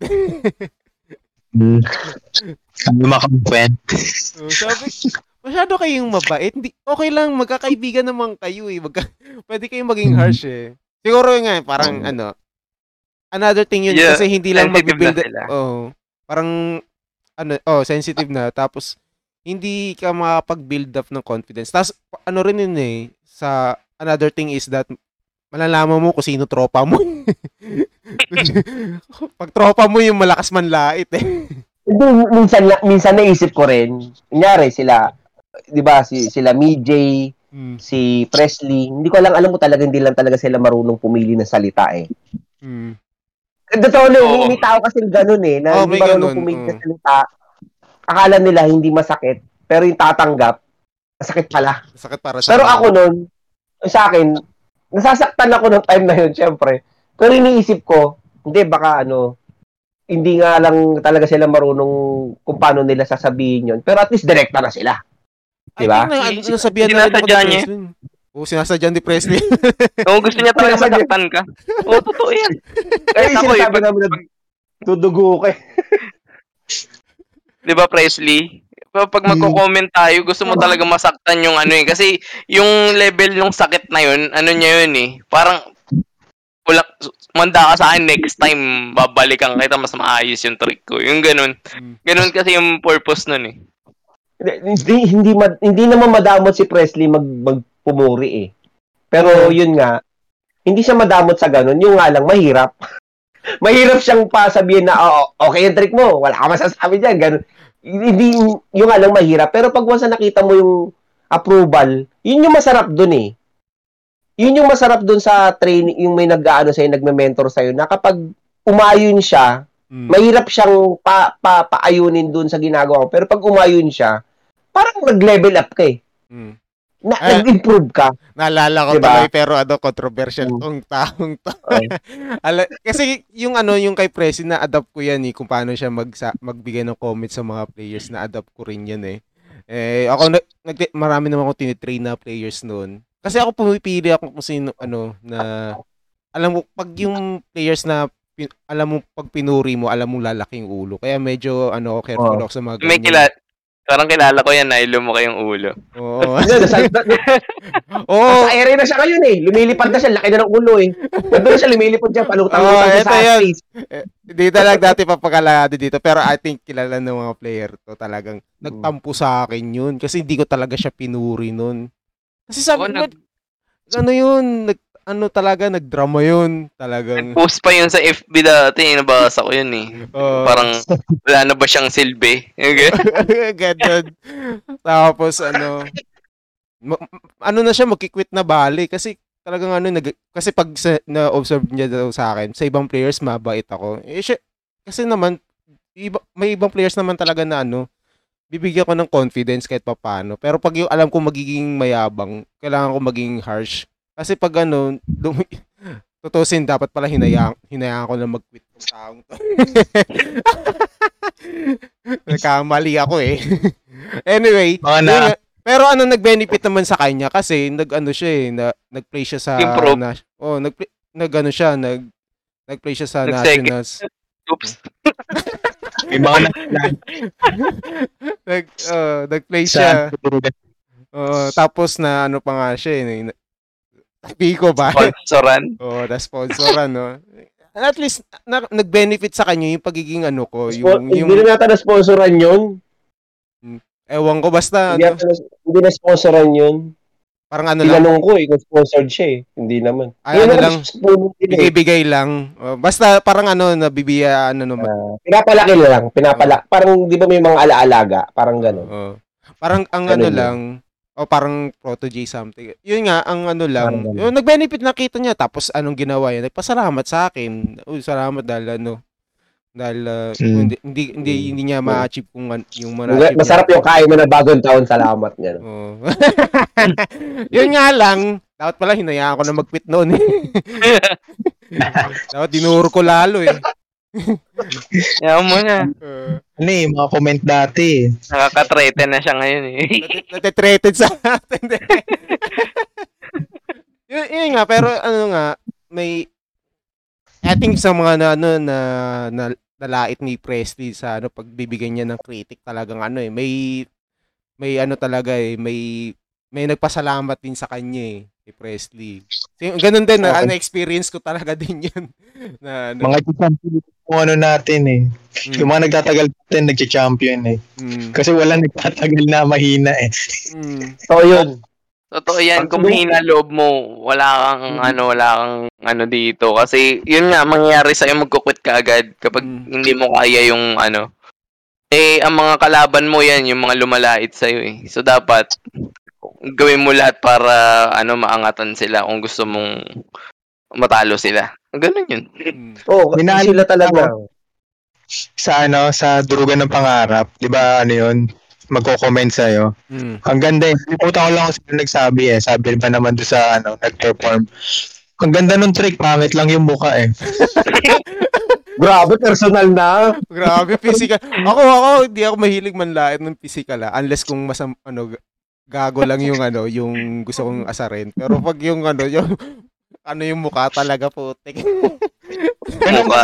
Ano makakwent? So, sabi, masyado kayong mabait. Hindi, okay lang, magkakaibigan naman kayo eh. Magka, pwede kayong maging Mhm. harsh eh. Siguro nga, parang Mhm. ano, another thing yun Yeah, kasi hindi lang magbibuild. Oh, parang, ano, oh, sensitive na. Tapos, hindi ka makapag-build up ng confidence. Tapos, ano rin yun eh, sa, another thing is that, malalaman mo kung sino tropa mo. Pag tropa mo yung malakas manlait eh. Hindi, minsan, minsan naisip ko rin, kunyari sila, di ba, si, sila MJ, Mm. si Presley, hindi ko lang alam mo talaga, hindi lang talaga sila marunong pumili ng salita eh. Mm. Totoo na, Oo. may tao kasi ganun eh, na Oo, hindi may marunong ganun, pumili ng salita. Akala nila hindi masakit, pero yung tatanggap, masakit pala. Sakit para sa Pero ako nun, sa akin, nasasaktan ako ng time na yun, syempre. Pero iniisip ko, hindi, baka ano, hindi nga lang talaga sila marunong kung paano nila sasabihin yun. Pero at least direkta na sila. Diba? Ay, na, Si- ano, nasabihan na rin ako niya. Presley. Oo, sinasadya ni Presley. Kung gusto niya talaga masaktan ka. Oo, totoo yan. Kaya Kahit ako eh, sinasabi namin na dudugo ko eh. Di ba, Presley? Pag pag magko-comment tayo, gusto mo talaga masaktan yung ano eh. Kasi yung level ng sakit na yun, ano niya yun eh. Parang, wala, manda ka sa akin next time, babalikan kita, mas maayos yung trick ko. Yung ganun. Mm. Ganun kasi yung purpose nun eh. Hindi, hindi, mad- hindi naman madamot si Presley mag, magpumuri eh. Pero yun nga, hindi siya madamot sa ganun. Yung nga lang, mahirap. Mahirap siyang pasabihin na, oo, okay yung trick mo. Wala ka masasabi dyan. Ganun. Hindi, yung nga lang mahirap. Pero pag once na nakita mo yung approval, yun yung masarap dun eh. Yun yung masarap dun sa training, yung may nag-ano sa'yo, nagme-mentor sa'yo, na kapag umayon siya, Mm. mahirap siyang pa, pa, paayunin dun sa ginagawa ko. Pero pag umayon siya, parang nag-level up ka eh. Mm. Na, Ah. nag-improve ka. Naalala ko Diba? tuloy pero ano controversial Mm. tong taong to. Ay. Ala, kasi yung ano yung kay Presi na adapt ko yan eh kung paano siya mag magbigay ng comments sa mga players na adapt ko rin yan eh. Eh ako nag, nag marami naman ako tinitrain na players noon. Kasi ako pumipili ako kung sino ano na alam mo pag yung players na pin- alam mo pag pinuri mo alam mo lalaki yung ulo. Kaya medyo ano careful Oo. ako sa mga May ganyan. kilala, parang kilala ko yan, nailo mo kayong ulo. Oo. nasa, Oo. nasa area na siya ngayon eh. Lumilipad na siya. Laki na ng ulo eh. Nandun na siya, lumilipad siya. Palutang-lutang Oh, siya eto sa yan. space. Dito lang dati papakalado dito. Pero I think kilala ng mga player to talagang nagtampo sa akin yun. Kasi hindi ko talaga siya pinuri nun. Kasi sabi Ako, ko, nag- ano yun, nag, ano talaga, nagdrama yun. Talagang, Post pa yun sa FB dati, nabasa ko yun eh. oh, Parang, wala na ba siyang silbi? Ganun. Tapos, ano, ma- ano na siya, magkikwit na bali. Kasi, talagang ano, nag, kasi pag sa, na-observe niya daw sa akin, sa ibang players, mabait ako. Eh, siya, kasi naman iba, may ibang players naman talaga na ano, bibigyan ko ng confidence kahit papaano. Pero pag yung alam ko magiging mayabang, kailangan ko maging harsh. Kasi pag ano, dum- tutusin dapat pala hinayaan, hinayaan ko na mag-quit ng taong to. Nagkamali ako eh. anyway, Mga yun na, nga. pero ano nag-benefit naman sa kanya kasi nag-ano siya eh, na, nag-play siya sa Improve. na, oh, nag nag ano siya, nag nag-play siya sa Nag-second. Nationals. Oops. may mga na, nag oh, nag-play sa siya. Oh, tapos na ano pa nga siya eh. na- Pico ba? Sponsoran. oh, na sponsoran no. At least na, nag-benefit sa kanya yung pagiging ano ko, Spo- yung yung Hindi na yata na-sponsoran yun. ewan ko basta Hindi, ano, hindi na-sponsoran yun. parang ano lang, Tinanong ko eh, kung sponsored siya eh. Hindi naman. Ay, Yun ano ang lang, eh. bigay-bigay lang. Oh, basta parang ano nabibiya ano naman. Ah, pinapalaki lang. Pinapalaki. Parang di ba may mga alaalaga? Parang gano'n. Oh. Parang ang Ganun ano yun. lang, o parang proto J something. Yun nga, ang ano lang, Parang yung nag-benefit nakita niya tapos anong ginawa niya? Nagpasalamat sa akin. Uy, salamat dahil ano, dahil uh, Hmm. hindi, hindi hindi hindi niya ma-achieve kung yung ma-achieve. Masarap yung kain mo na bagong taon. Salamat niya. Oh. yun nga lang, dapat pala hinayaan ko na mag-quit noon. eh. dapat dinuro ko lalo eh. Yan mo na. Uh, ano eh, mga comment dati. Nakaka-threaten na siya ngayon eh. Natitrated sa atin. yun, yun nga, pero ano nga, may, I think sa mga na, ano, na, na, nalait ni Presley sa ano, pagbibigyan niya ng critic talagang ano eh, may, may ano talaga eh, may, may nagpasalamat din sa kanya eh, kay Presley. So, ganun din, na, Okay. ano, experience ko talaga din yun. na, ano, Mga champion yung ano natin eh. mm, Yung mga nagtatagal natin, nagcha-champion eh. mm, Kasi wala nagtatagal na mahina eh. mm, So, yun. Totoo yan, Pag- kung mahina loob mo, wala kang Mm. ano, wala kang ano dito. Kasi yun nga, mangyayari sa'yo, magkukwit ka agad kapag Mm. hindi mo kaya yung ano. Eh, ang mga kalaban mo yan, yung mga lumalait sa'yo eh. So, dapat gawin mo lahat para ano maangatan sila kung gusto mong matalo sila. Ganun yun. mm. Oo, oh, Minahal sila talaga. Sa ano, sa durugan ng pangarap, di ba ano yun? Magko-comment sa'yo. Mm. Ang ganda eh. Puta ko lang kung sino nagsabi eh. Sabi ba naman doon sa ano, nag-perform. Ang ganda nung trick, pangit lang yung muka eh. Grabe, personal na. Grabe, physical. Ako, ako, hindi ako mahilig manlait ng physical ah. Unless kung masam, ano, gago lang yung ano, yung gusto kong asarin. Pero pag yung ano, yung, ano yung mukha talaga putik. Mukha.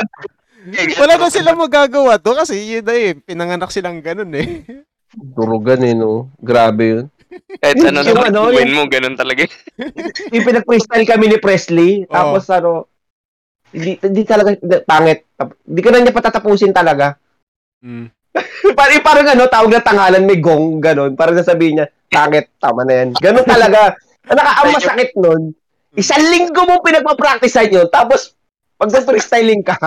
Wala na sila magagawa to kasi yun na eh. Pinanganak silang ganun eh. Durugan eh, no? Grabe yun. Kahit ano Yung na ano, gawin mo, ganun talaga. Yung pinag-freestyle kami ni Presley, Oo. tapos ano, hindi, hindi talaga, pangit. Hindi ko na niya patatapusin talaga. Mm. parang, parang ano, tawag na tangalan, may gong, ganun. Parang sasabihin niya, pangit, tama na yan. Ganun talaga. Ang masakit nun, isang linggo mo pinagpa-practicean yun, tapos pag freestyling ka,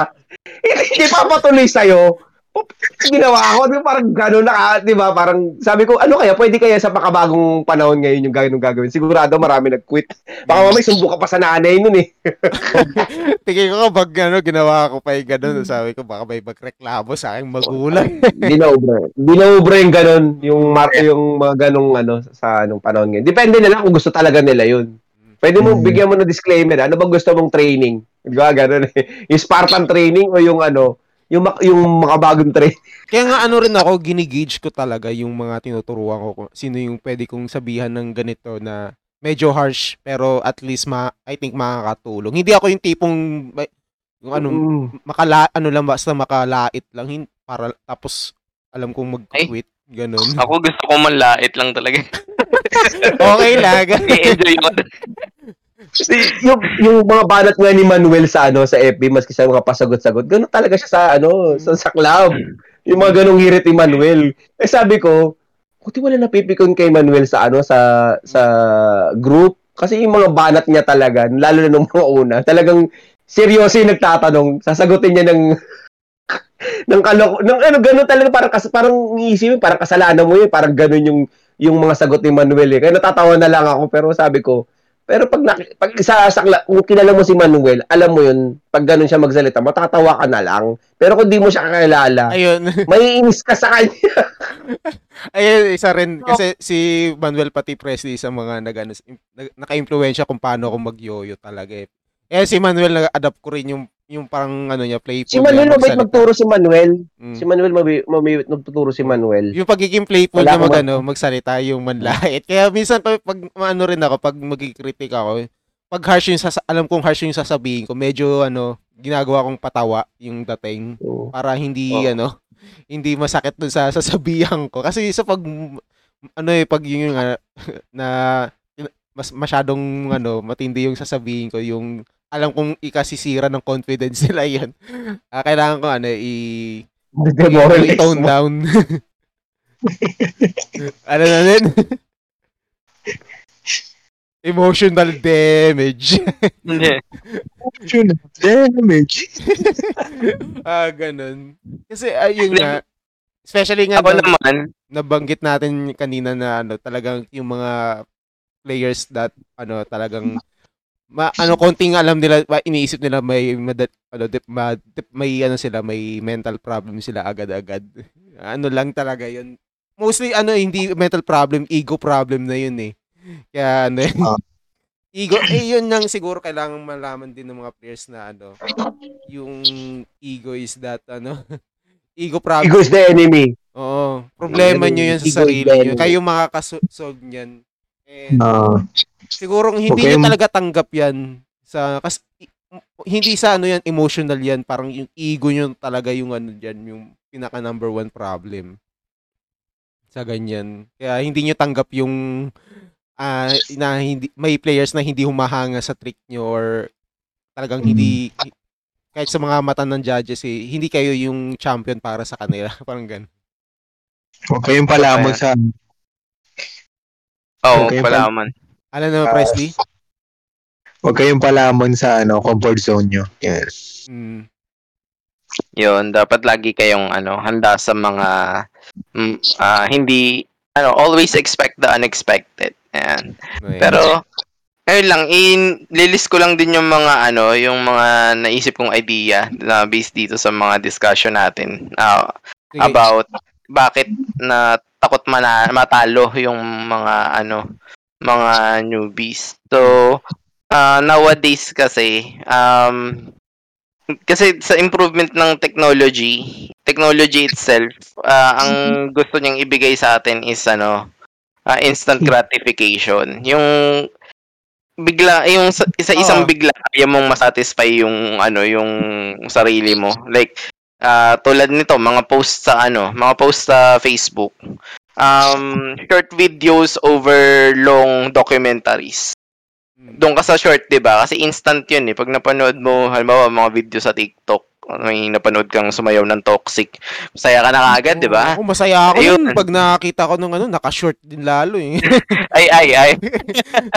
hindi papatuloy sa'yo. Ginawa ko, di parang gano'n na, di ba, parang sabi ko, ano kaya, pwede kaya sa makabagong panahon ngayon yung gano'n gagawin. Sigurado marami nag-quit. Baka mamay sumbo ka pa sa nanay nun eh. Tingin ko kapag ano, ginawa ko pa yung ganun, sabi ko baka may magreklamo sa aking magulang. Hindi na ubra. Hindi na ubra yung gano'n, yung, mar- yung mga ganong ano, sa anong panahon ngayon. Depende na lang kung gusto talaga nila yun. Pwede mo, Mm. bigyan mo ng disclaimer, ano bang gusto mong training? Di ba, ganun eh. Yung Spartan training o yung ano, yung, mak- yung makabagong training. Kaya nga ano rin ako, ginigage ko talaga yung mga tinuturuan ko kung sino yung pwede kong sabihan ng ganito na medyo harsh pero at least ma I think makakatulong. Hindi ako yung tipong yung ano Mm. makala ano lang basta makalait lang hin, para tapos alam kong mag-quit ganun. Ako gusto ko manlait lang talaga. okay lang. I-enjoy ko. Yung, yung mga banat nga ni Manuel sa ano sa FB maski sa mga pasagot-sagot, ganun talaga siya sa ano, sa, sa club. Yung mga ganung hirit ni Manuel. Eh sabi ko, Kuti wala napipikon kay Manuel sa ano sa sa group kasi yung mga banat niya talaga lalo na nung mga una talagang seryoso yung nagtatanong sasagutin niya ng ng kaloko ng ano ganun talaga parang kas, parang iisipin parang kasalanan mo yun parang ganun yung yung mga sagot ni Manuel eh. Kaya natatawa na lang ako pero sabi ko Pero pag, naki- pag sa, sa, kung kilala mo si Manuel, alam mo yun, pag ganun siya magsalita, matatawa ka na lang. Pero kung di mo siya kakilala, Ayun. maiinis ka sa kanya. Ayun, isa rin. Kasi si Manuel pati Presley sa mga nag, ano, naka-impluensya kung paano ako mag-yoyo talaga eh. Eh, si Manuel, nag-adapt ko rin yung yung parang ano niya, playful. si Manuel, mabait magturo si Manuel. Mm. Si Manuel, mabait, mabait magtuturo si Manuel. Yung pagiging playful Wala niya mag, ano, magsalita, yung manlait. Kaya minsan, pag, pag ano rin ako, pag magkikritik ako, pag harsh yung sasa- alam kong harsh yung sasabihin ko, medyo ano, ginagawa kong patawa yung dating Oo. para hindi Oo. ano, hindi masakit dun sa sasabihan ko. Kasi sa pag ano eh pag yung nga, na mas masyadong ano, matindi yung sasabihin ko, yung alam kong ikasisira ng confidence nila yan. Ah, kailangan ko ano i i-tone mo. down. ano na din? Emotional damage. Hindi. Damage. ah, ganun. Kasi ayun nga, especially nga Ako na- naman, nabanggit natin kanina na ano, talagang yung mga players that ano talagang ma, ano konting alam nila ma- iniisip nila may mada, ano dip, ma, dip- may ano sila may mental problem sila agad-agad. Ano lang talaga 'yun. Mostly ano hindi mental problem, ego problem na 'yun eh. Kaya ano eh, Ah. ego eh yun lang siguro kailangan malaman din ng mga players na ano yung ego is that ano ego problem Ego is the enemy. Oo. Problema nyo ego sa sarili nyo. Kayo makakasolve niyan. And Ah. Siguro hindi Okay. nyo talaga tanggap yan. Sa, kas, i- hindi sa ano yan, emotional yan. Parang yung ego nyo talaga yung ano dyan, yung pinaka number one problem. Sa ganyan. Kaya hindi nyo tanggap yung ah, na hindi, may players na hindi humahanga sa trick nyo or talagang hindi kahit sa mga mata ng judges eh, hindi kayo yung champion para sa kanila. Parang ganun. Huwag kayong palamon sa oo, Okay, pala man. Ano naman, Presley? Huwag kayong palamon sa ano, comfort zone nyo. Yes. Mm. Yun, dapat lagi kayong ano, handa sa mga mm, ah, hindi ano, always expect the unexpected. Ayan. Pero ayun lang, in lilis ko lang din yung mga ano, yung mga naisip kong idea na based dito sa mga discussion natin Sige. about bakit na takot mana matalo yung mga ano, mga newbies. So, ah, nowadays kasi um kasi sa improvement ng technology, technology itself, ah, ang gusto niyang ibigay sa atin is ano, ah, instant gratification. Yung bigla yung sa- isa-isang Oo. bigla kaya mong masatisfy yung ano yung sarili mo. Like ah, tulad nito mga post sa ano, mga post sa Facebook. Um short videos over long documentaries Mm. doon ka sa short, 'di ba? Kasi instant 'yun eh. Pag napanood mo, halimbawa mga video sa TikTok, may napanood kang sumayaw ng toxic, masaya ka na kaagad, 'di ba? Oo, masaya ako Ayun. nun pag nakakita ko nung ano, naka-short din lalo eh. Ay, ay, ay.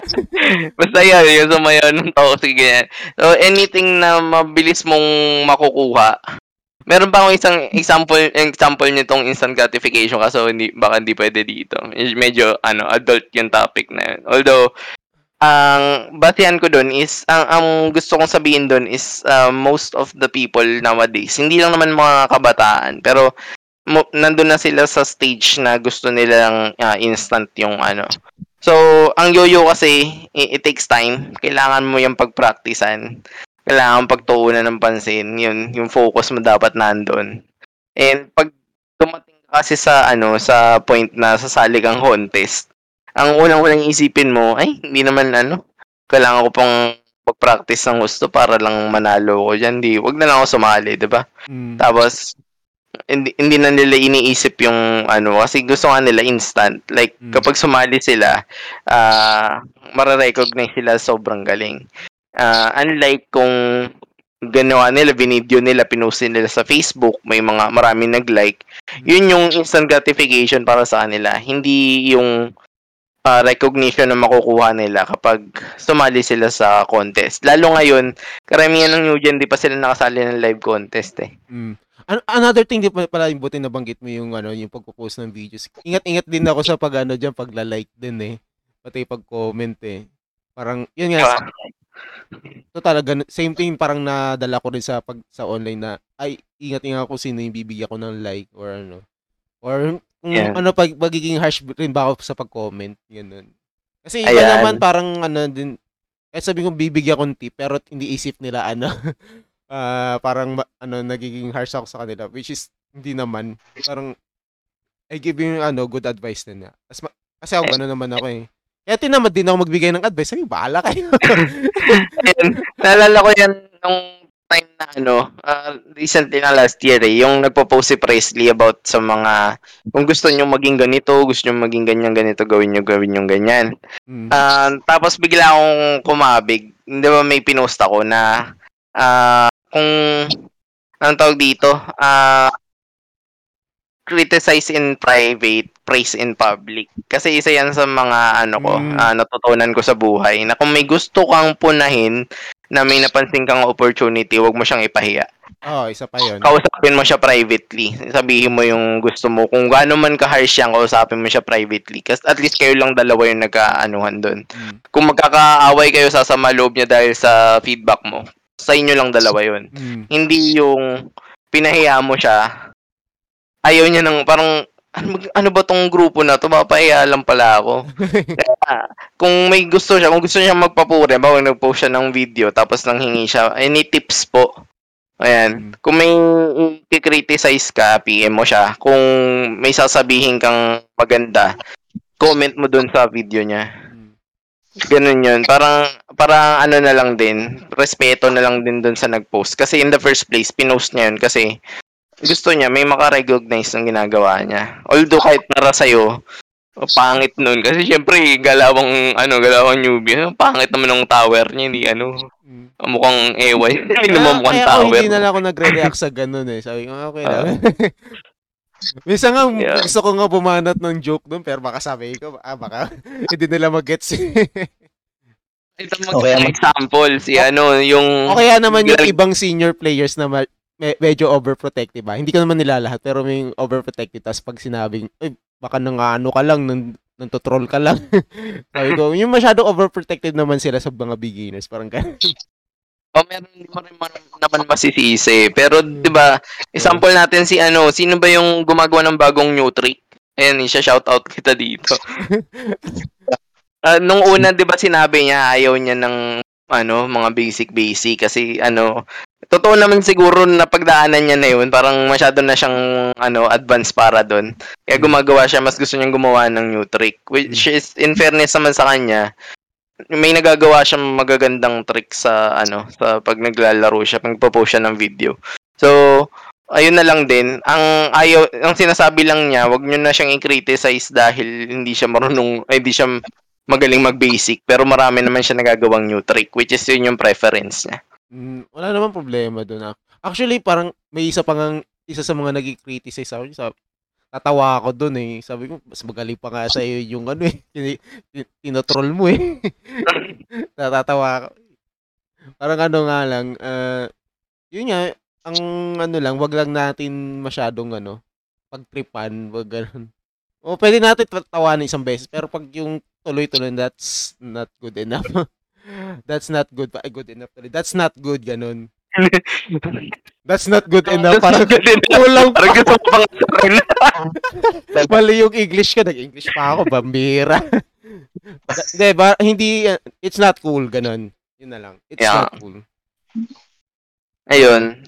Basta yun, yung sumayaw ng toxic, ganyan. So, anything na mabilis mong makukuha. Meron pa akong isang example, example nitong instant gratification kaso hindi, baka hindi pwede dito. Medyo, ano, adult yung topic na yun. Although, ang basihan ko doon is, ang, ang gusto kong sabihin doon is, uh, most of the people nowadays, hindi lang naman mga kabataan, pero mo, nandun na sila sa stage na gusto nilang ah, instant yung ano. So, ang yoyo kasi, it, it takes time. Kailangan mo yung pagpraktisan. Kailangan pagtuunan ng pansin. Yun, yung focus mo dapat nandun. And pag dumating ka kasi sa ano sa point na sasali kang contest, ang unang-unang isipin mo, ay, hindi naman ano, kailangan ko pang mag-practice ng gusto para lang manalo ko dyan. Di, wag na lang ako sumali, di ba? Mm. Tapos, hindi, hindi na nila iniisip yung ano, kasi gusto nga nila instant. Like, Mm. kapag sumali sila, ah mararecognize sila sobrang galing. Ah, unlike kung ganawa nila, binidyo nila, pinostin nila sa Facebook, may mga maraming nag-like, yun yung instant gratification para sa kanila. Hindi yung ah, recognition na makukuha nila kapag sumali sila sa contest. Lalo ngayon, karamihan ng new gen, di pa sila nakasali ng live contest eh. Mm. An- another thing di pa pala yung buti nabanggit mo yung ano yung pagpo-post ng videos. Ingat-ingat din ako sa pag ano diyan pagla-like din eh. Pati pag-comment eh. Parang, yun nga, Ito talaga, same thing parang nadala ko rin sa pag sa online na, ay, ingat-ingat ko sino yung bibigyan ko ng like or ano. Or Yeah. ano, pag, magiging harsh rin ba ako sa pag-comment, ganun. Kasi iba Ayan. naman parang ano din, kahit sabi ko bibigyan ko ng tip, pero hindi isip nila ano, ah parang ano, nagiging harsh ako sa kanila, which is, hindi naman, parang, I give you ano, good advice din na. As, kasi ako gano'n naman ako eh. Kaya tinamad din ako magbigay ng advice. Sabi, bahala kayo. Naalala ko yan nung time na ano, ah, recently na last year eh, yung nagpo-post si Presley about sa mga, kung gusto nyo maging ganito, gusto nyo maging ganyan, ganito, gawin nyo, gawin nyo ganyan. Mm. Ah, tapos bigla akong kumabig. Hindi ba may pinost ako na ah kung anong tawag dito? Ah criticize in private, praise in public. Kasi isa yan sa mga ano ko, Mm. ah, natutunan ko sa buhay na kung may gusto kang punahin na may napansin kang opportunity, wag mo siyang ipahiya. Oo, isa pa yun. Kausapin mo siya privately. Sabihin mo yung gusto mo. Kung gaano man ka-harsh yan, kausapin mo siya privately. Kasi at least kayo lang dalawa yung nagkaanuhan doon Mm. kung magkakaaway kayo sa sama loob niya dahil sa feedback mo, sa inyo lang dalawa yun. Mm. Hindi yung pinahiya mo siya, ayaw niya ng parang, ano, ano ba tong grupo na to? Papahiya lang pala ako. Kaya, kung may gusto siya, kung gusto niya magpapure, bawa nag-post siya ng video, tapos nang hingi siya, any tips po? Ayan. Mm. Kung may i-criticize ka, PM mo siya. Kung may sasabihin kang maganda, comment mo dun sa video niya. Mm. Ganun yun. Parang, parang ano na lang din, respeto na lang din dun sa nag-post. Kasi in the first place, pinost niya yun kasi gusto niya, may makarecognize ng ginagawa niya. Although kahit para sa'yo, oh, pangit nun. Kasi syempre, galawang, ano, galawang newbie. Ano, Pangit naman ng tower niya, hindi ano, Mm. mukhang eway. Hindi naman mukhang kaya ako tower. hindi na lang ako nagre-react sa ganun eh. Sabi ko, okay lang. Minsan nga, Yeah. gusto ko nga bumanat ng joke doon, pero baka sabi ko, ah, baka hindi nila mag-gets. Ito Okay, mag example, si ano, yung... o kaya naman yung ibang senior players na ma- me- medyo overprotective ba? Hindi ko naman nila lahat, pero may overprotective. Tapos pag sinabing, ay, baka nang ano ka lang, nang, nang troll ka lang. Sabi ko, yung masyado overprotective naman sila sa mga beginners. Parang ganun. O Oh, meron mo rin man, naman masisisi. Pero, di ba, example natin si ano, sino ba yung gumagawa ng bagong new trick? Ayan, siya shoutout kita dito. Ah, nung una, di ba, sinabi niya ayaw niya ng ano, mga basic-basic kasi ano, totoo naman siguro na pagdaanan niya na yun, parang masyado na siyang ano, advance para doon. Kaya gumagawa siya, mas gusto niyang gumawa ng new trick. Which is, in fairness naman sa kanya, may nagagawa siyang magagandang trick sa ano sa pag naglalaro siya, pag nagpo-post siya ng video. So, ayun na lang din. Ang ayaw, ang sinasabi lang niya, wag niyo na siyang i-criticize dahil hindi siya marunong, ay hindi siya magaling mag-basic, pero marami naman siya nagagawang new trick, which is yun yung preference niya. Mm, wala naman problema doon. ah. Actually, parang may isa pa ngang, isa sa mga nag-criticize sa akin, sabi, tatawa ako doon eh. Sabi ko, mas magaling pa nga sa iyo yung ano eh, tin- tin- mo eh. Natatawa ako. Parang ano nga lang, ah, yun nga, ang ano lang, wag lang natin masyadong ano, pagtripan, wag ganun. O pwede natin tawanan isang beses, pero pag yung tuloy-tuloy, that's not good enough. that's not good. Good enough. That's not good, ganun. That's not good enough. Parang kulang pa. Parang gusto ko pang sarin. Mali yung English ka. Nag-English pa ako. Bambira. Hindi, ba, hindi, uh, it's not cool, ganun. Yun na lang. It's Yeah. not cool. Ayun.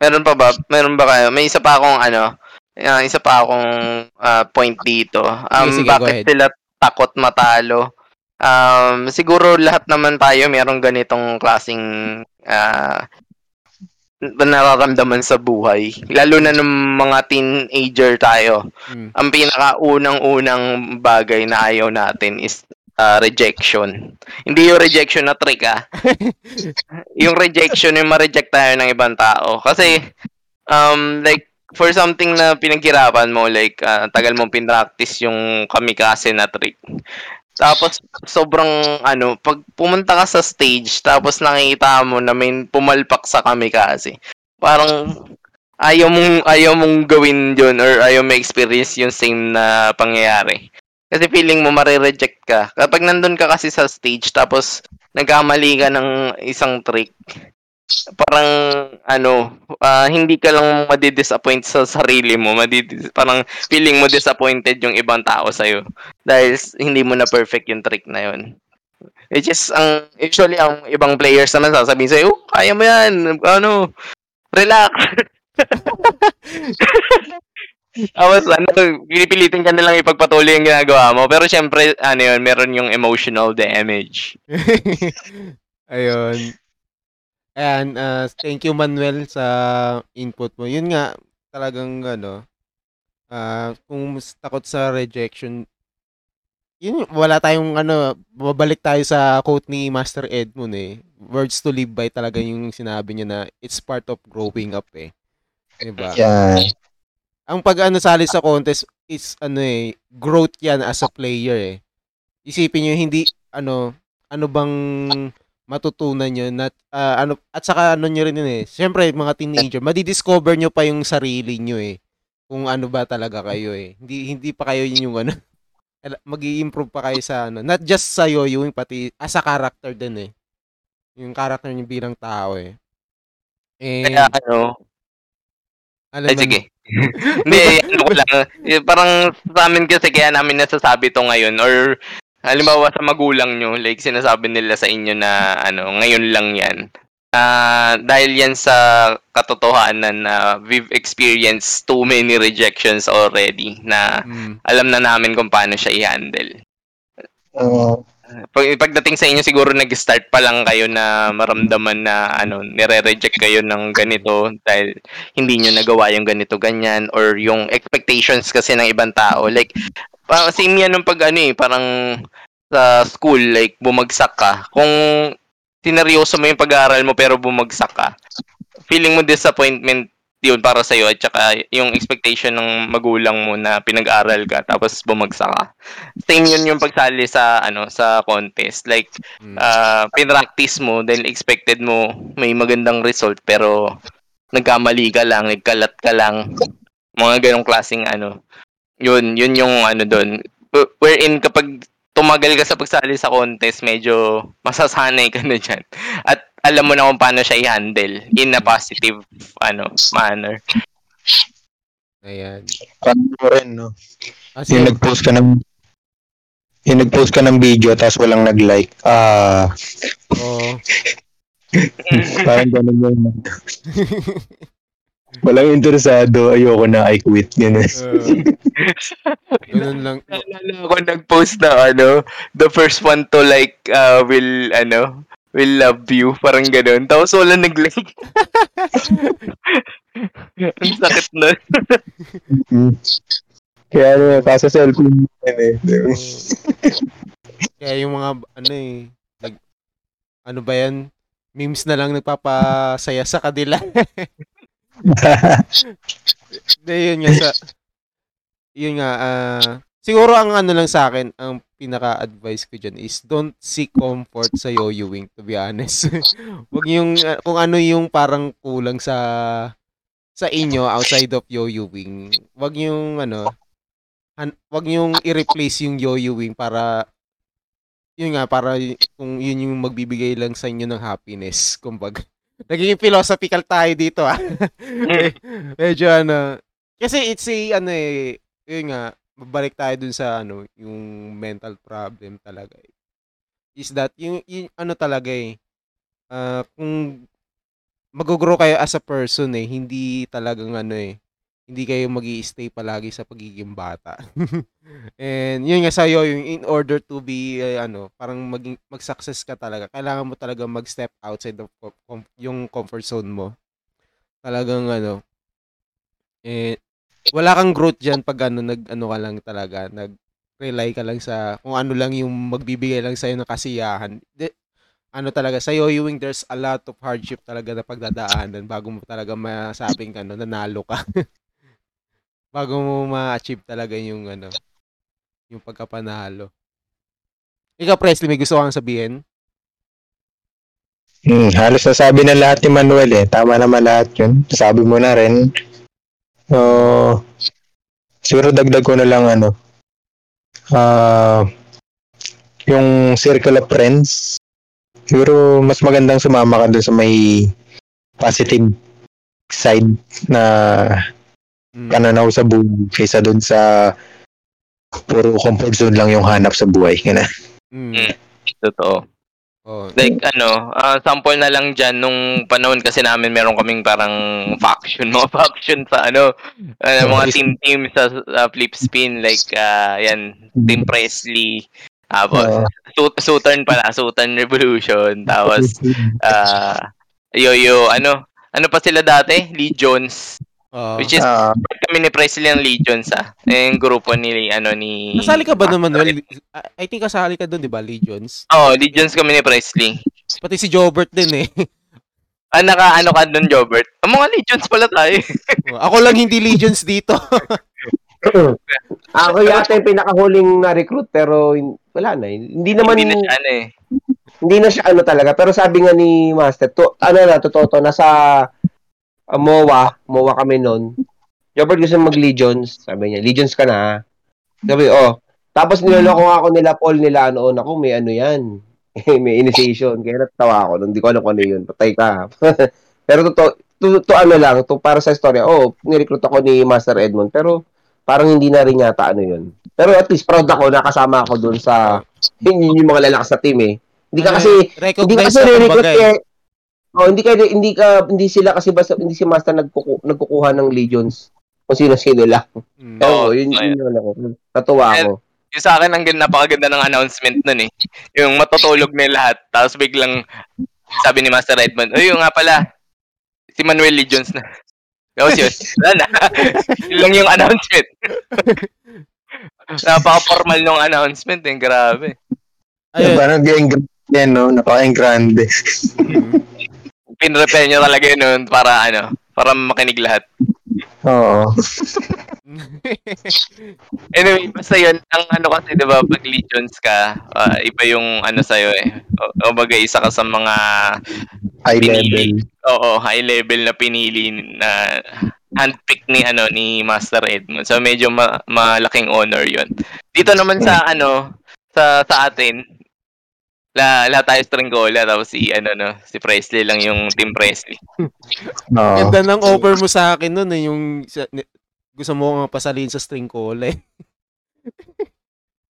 Meron pa ba? Meron ba kayo? May isa pa akong ano, ah, isa pa akong ah, point dito. Um, Sige, sige, bakit sila takot matalo? Um, siguro lahat naman tayo merong ganitong klasing ah, nararamdaman sa buhay. Lalo na ng mga teenager tayo. Mm. Ang pinakaunang-unang bagay na ayaw natin is ah, rejection. Hindi yung rejection na trick ah. yung rejection, yung ma-reject tayo ng ibang tao. Kasi, um, like, for something na pinaghirapan mo, like, ah, tagal mong pinractice yung kamikaze na trick. Tapos, sobrang, ano, pag pumunta ka sa stage, tapos nakikita mo na may pumalpak sa kamikaze, parang, ayaw mong, ayaw mong gawin yun or ayaw mo experience yung same na pangyayari. Kasi feeling mo mare-reject ka. Kapag nandun ka kasi sa stage tapos nagkamali ka ng isang trick, parang ano, ah, hindi ka lang madidisappoint sa sarili mo. Madidis- parang feeling mo disappointed yung ibang tao sa'yo. Dahil s- hindi mo na perfect yung trick na yun. Which is, ang, usually, ang ibang players naman sasabihin sa'yo, oh, kaya mo yan, ano, relax. Tapos, ano, pinipilitin ka nilang ipagpatuloy yung ginagawa mo. Pero syempre, ano yun, meron yung emotional damage. Ayun. Ayan, ah, thank you Manuel sa input mo. Yun nga, talagang ano, ah, kung takot sa rejection, yun, wala tayong ano, babalik tayo sa quote ni Master Edmund eh. Words to live by talaga yung sinabi niya na it's part of growing up eh. Diba? Yan. Ang pag ano sali sa contest is ano eh, growth yan as a player eh. Isipin niyo hindi ano ano bang matutunan nyo na ah, ano at saka ano nyo rin yun eh. Syempre mga teenager, madidiscover nyo pa yung sarili nyo eh. Kung ano ba talaga kayo eh. Hindi hindi pa kayo yun yung ano magi-improve pa kayo sa ano. Not just sa yung pati as a character din eh. Yung character nyo bilang tao eh. And, Kaya ano, alam ay sige. Hindi, ano ko lang. eh, Parang sa amin kasi kaya namin nasasabi to ngayon or halimbawa sa magulang nyo, like sinasabi nila sa inyo na ano, ngayon lang yan. Ah, dahil yan sa katotohanan na we've experienced too many rejections already na Mm. alam na namin kung paano siya i-handle. Oo. Pag, pagdating sa inyo siguro nag-start pa lang kayo na maramdaman na ano, nire-reject kayo ng ganito dahil hindi nyo nagawa yung ganito ganyan or yung expectations kasi ng ibang tao. Like parang same yan nung pag ano eh, parang sa school like bumagsak ka. Kung sineryoso mo yung pag-aaral mo pero bumagsak ka, feeling mo disappointment yun para sa iyo at saka yung expectation ng magulang mo na pinag-aral ka tapos bumagsak ka. Same yun yung pagsali sa ano sa contest. Like uh, pinractice mo then expected mo may magandang result pero nagkamali ka lang, nagkalat ka lang. Mga ganong klaseng ano. Yun, yun yung ano doon. Wherein kapag tumagal ka sa pagsali sa contest, medyo masasanay ka na dyan. At alam mo na kung paano siya i-handle in a positive ano manner. Ayan. Paano mo rin, no? Kasi, Yung nag-post ka ng yung nag-post ka ng video tapos walang nag-like. Ah, oo. parang ganun yun. Walang interesado, ayoko na, I quit. Ganun. Uh, ganun lang. Naalala ko nag-post na ano, the first one to like uh, will ano, will love you, parang gano'n. Tapos wala nag-like. Ang sakit na. Mm. Kaya ano, kasa cellphone mo yun eh. Kaya yung mga, ano eh, nag, ano ba yan? Memes na lang nagpapasaya sa kanila. Hindi, yun nga sa, yun nga, ah, siguro ang ano lang sa akin, ang pinaka-advice ko dyan is don't seek comfort sa yo-yoing, to be honest. Wag yung, ah, kung ano yung parang kulang sa, sa inyo outside of yo-yoing. Wag yung, ano, han- wag yung i-replace yung yo-yoing para, yun nga, para kung yun yung magbibigay lang sa inyo ng happiness, kumbaga. Naging philosophical tayo dito, ah. Medyo ano, kasi it's a, ano eh, yun nga, babalik tayo dun sa, ano, yung mental problem talaga. eh. Is that, yung, yung ano talaga eh, ah, kung mag-grow kayo as a person eh, hindi talagang ano eh, hindi kayo mag stay palagi sa pagiging bata. And yun nga sa'yo, yung in order to be, eh, ano, parang maging, mag-success ka talaga, kailangan mo talaga mag-step outside of com- yung comfort zone mo. Talagang ano, eh, wala kang growth dyan pag ano, nag, ano ka lang talaga, nag-rely ka lang sa, kung ano lang yung magbibigay lang sa'yo ng kasiyahan. Di, ano talaga, sa yoyoing, there's a lot of hardship talaga na pagdadaanan bago mo talaga masabing ano, nanalo ka. bago mo ma-achieve talaga yung ano, yung pagkapanalo. Ikaw, Presley, may gusto kang sabihin? Hmm, halos nasabi na lahat ni Manuel eh. Tama naman lahat yun. Sabi mo na rin. So, siguro dagdag ko na lang ano. Ah, yung circle of friends. Siguro mas magandang sumama ka doon sa may positive side na Mm. pananaw sa buhay kaysa doon sa puro comfort zone lang yung hanap sa buhay. Ganun. Mm. Totoo. Oh. Like ano, ah, sample na lang dyan nung panahon kasi namin meron kaming parang faction, mga faction sa ano, ah, mga team-team sa, sa flip spin like ah, yan, Team Presley, tapos. Su- Southern pala, Southern Revolution, tapos ah yo-yo, ano, ano pa sila dati? Legions. Oh. Which is Ah, kami ni Presley ng Legions ah. Eh, Yung grupo ni ano ni Kasali ka ba doon, Manuel? I think kasali ka doon, di ba? Legions. Oh, Legions kami ni Presley. Pati si Jobert din eh. Ah, naka ano ka doon, Jobert? Ang mga Legions pala tayo. Ako lang hindi Legions dito. Ako yata yung pinakahuling na-recruit pero wala na. eh. Hindi naman Hindi na siya ano eh. hindi na siya ano talaga pero sabi nga ni Master to ano na totoo to nasa uh, MOA, MOA kami noon. Jobert gusto mag Legions, sabi niya. Legions ka na. ha?" Sabi, oh. Tapos niloloko nga ako nila Paul nila noon ako may ano yan. may initiation. Kaya natawa ako. Hindi ko alam kung ano yun. Patay ka. pero to, to, to, ano lang, to para sa istorya. Oh, nirecruit ako ni Master Edmond. Pero parang hindi na rin yata ano yun. Pero at least proud ako nakasama ako dun sa yung, yung mga lalakas sa team eh. Hindi ka kasi hindi ka kasi na re-recruit eh. Eh. Oh, hindi ka hindi ka hindi sila kasi basta hindi si Master nagkuku, nagkukuha ng legions kung sino-sino lang. Mm. Oo, Oo, yun yun yun ako. Natuwa ako. Yung sa akin, ang ganda, napakaganda ng announcement nun eh. Yung matutulog na lahat, tapos biglang sabi ni Master Edmond, Uy, yung nga pala, si Manuel Legions na. Tapos yun, wala na. yun lang yung announcement. Napaka-formal nung announcement eh, grabe. Ayun. parang gang yan, no? Napaka-grande. Pinrepare nyo talaga yun nun para ano, para makinig lahat. Oo. Anyway, basta yun, ang ano kasi, di ba, pag Legions ka, ah, iba yung ano sa'yo eh. O, o bagay, isa ka sa mga High Pinili. level. Oo, high level na pinili na handpick ni ano ni Master Edmond. So medyo ma- malaking honor 'yon. Dito naman sa ano sa sa atin la lahat tayo stringgola tapos si ano no si Presley lang yung team Presley. Oo. Ganda ng offer mo sa akin nun eh, yung sa- ni- gusto mo nga pasalin sa string cola eh.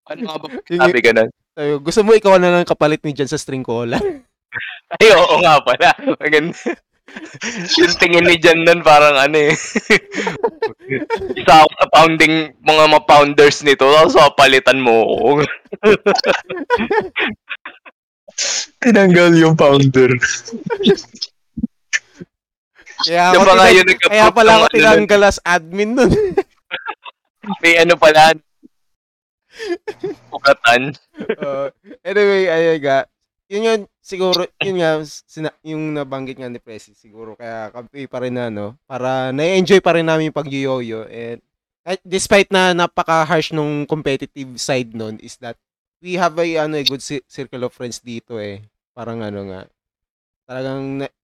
Ano nga ba sabi ganun? Sabi ko, gusto mo ikaw na lang kapalit ni dyan sa string cola? Ay, oo nga pala. Maganda. yung tingin ni Jan nun parang ano eh. Isa ako sa pounding, mga ma-pounders nito, tapos papalitan mo ako. Tinanggal yung founder. Kaya ako, tinang- yun kaya pala ako ano tinanggal as admin nun. May ano pala. Pukatan. Uh, anyway, ayun nga. Yun yun, siguro, yun nga, sina- yung nabanggit nga ni Presi, siguro, kaya kampi pa rin na, no? Para na-enjoy pa rin namin yung pag-yoyo. And kahit despite na napaka-harsh nung competitive side nun, is that we have a, ano, a good ci- circle of friends dito eh. Parang ano nga, talagang na-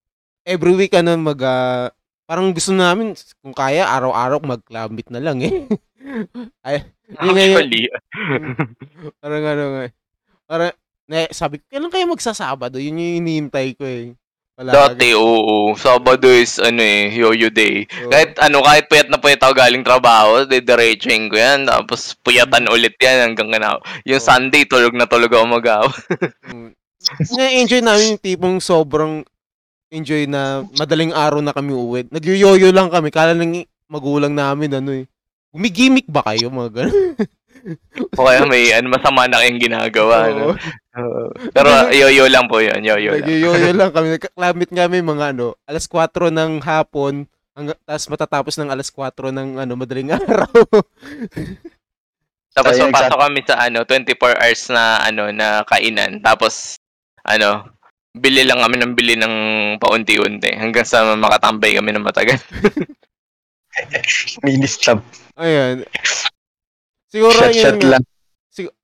every week, ano, mag, ah, parang gusto namin, kung kaya, araw-araw mag-club na lang eh. Ay. Actually, Parang ano nga. Parang, na, sabi ko, kailan kayo magsasabado? Yun yung hinihintay ko eh. Palagi. dati, oo. Sabado is, ano eh, yo-yo day. So, Kahit, ano, kahit puyat na puyat ako galing trabaho, didiretsuhin ko yan. Tapos, puyatan ulit yan hanggang na. Yung Oo. Sunday, tulog na tulog ako mag mm, na-enjoy namin yung tipong sobrang enjoy na madaling araw na kami uwi. Nagyoyoyo lang kami. Kala ng magulang namin, ano eh. Gumigimik ba kayo, mga ganun? O kaya may, ano, masama na kayong ginagawa. Oo. ano. Pero, yo-yo lang po yun. Yo-yo lang. Nagyoyoyo lang kami. Nagkaklamit kami mga ano, alas 4 ng hapon, hanggang, tapos matatapos ng alas 4 ng ano, madaling araw. Tapos, Kaya papasok kami sa, ano, 24 hours na, ano, na kainan. Tapos, ano, bili lang kami ng bili ng paunti-unti hanggang sa makatambay kami ng matagal. Mini stop. Ayan. Siguro Shot, yun shot lang.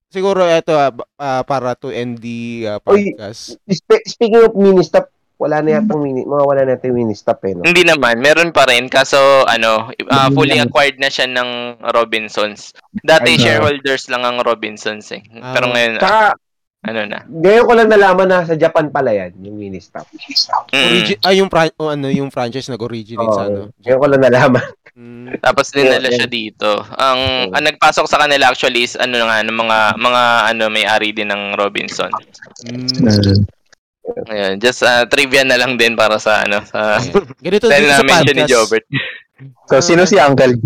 Siguro ito ah, ba- ah, para to end the Uy. podcast. Spe- speaking of mini stop, wala na yatang mini, mga wala na yatang mini stop eh. No? Hindi naman, meron pa rin. Kaso, ano, uh, fully acquired na siya ng Robinsons. Dati, shareholders lang ang Robinsons eh. Pero Ah. ngayon, Tsaka, ano na. ngayon ko lang nalaman na sa Japan pala yan, yung mini stop. Mm. Origi- ah, yung, fra- o ano, yung franchise nag-originate sa ano. Ngayon ko lang nalaman. Mm. Tapos dinala Yeah, siya dito. Ang, Mm. ang nagpasok sa kanila actually is ano nga, ng mga mga ano may-ari din ng Robinson. Mm. Ayun, just uh, trivia na lang din para sa ano sa Ayan. Ganito dito sa mention ni podcast. Jobert. So, sino si Uncle?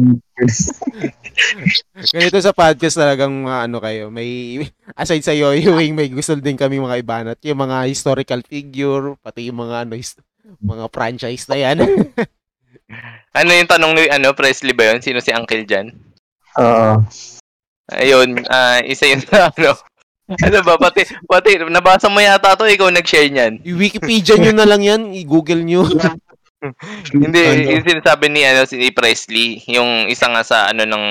Ganito sa podcast talagang mga ano kayo, may aside sa yoyoing, may gusto din kami mga ibanat, yung mga historical figure, pati yung mga ano, his- mga franchise na yan. Ano yung tanong ni ano Presley ba 'yon? Sino si Uncle Jan? Oo. Ayun, ah, isa yun sa ano. Ano ba pati pati nabasa mo yata to ikaw nag-share niyan. I-Wikipedia nyo na lang yan, i-Google nyo. Hindi, Ano? yung sinasabi ni ano si Presley, yung isa nga sa ano ng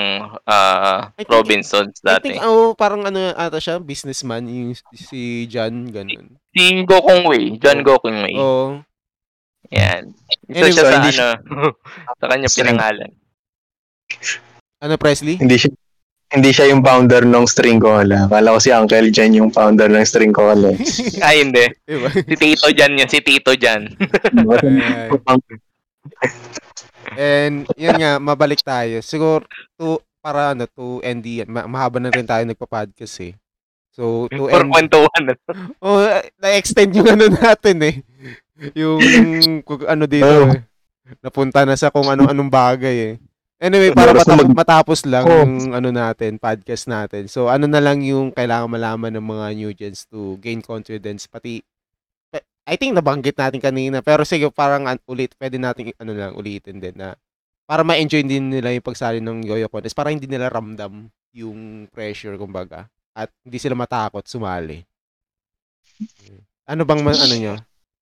ah, I think- Robinsons I dati. think, oh, parang ano ata siya, businessman, yung si John, ganun. Si Gokong Wei, John Gokong Wei. Oh, Yan. Isa Anyway, siya sa hindi ano, sa kanya pinangalan. ano Presley? Hindi siya hindi siya yung founder ng String Cola. Kala ko si Uncle Jen yung founder ng String Cola. Ay, hindi. Diba? Si Tito Jan yun, si Tito Jan. And yun nga, mabalik tayo. Siguro to para ano to end yan. Ma- mahaba na rin tayo nagpa-podcast eh. So to For end kwentuhan na. Oh, na-extend yung ano natin eh. Yung kung ano dito Oh. eh. Napunta na sa kung anong-anong bagay eh. Anyway, para Oras na mata- mag- matapos lang Oh. yung ano natin, podcast natin. So, ano na lang yung kailangan malaman ng mga new gens to gain confidence. Pati, pe- I think nabanggit natin kanina. Pero sige, parang an- ulit, pwede natin ano lang, ulitin din na para ma-enjoy din nila yung pagsali ng Yoyo Contest. Para hindi nila ramdam yung pressure, kumbaga. At hindi sila matakot sumali. Ano bang ano nyo?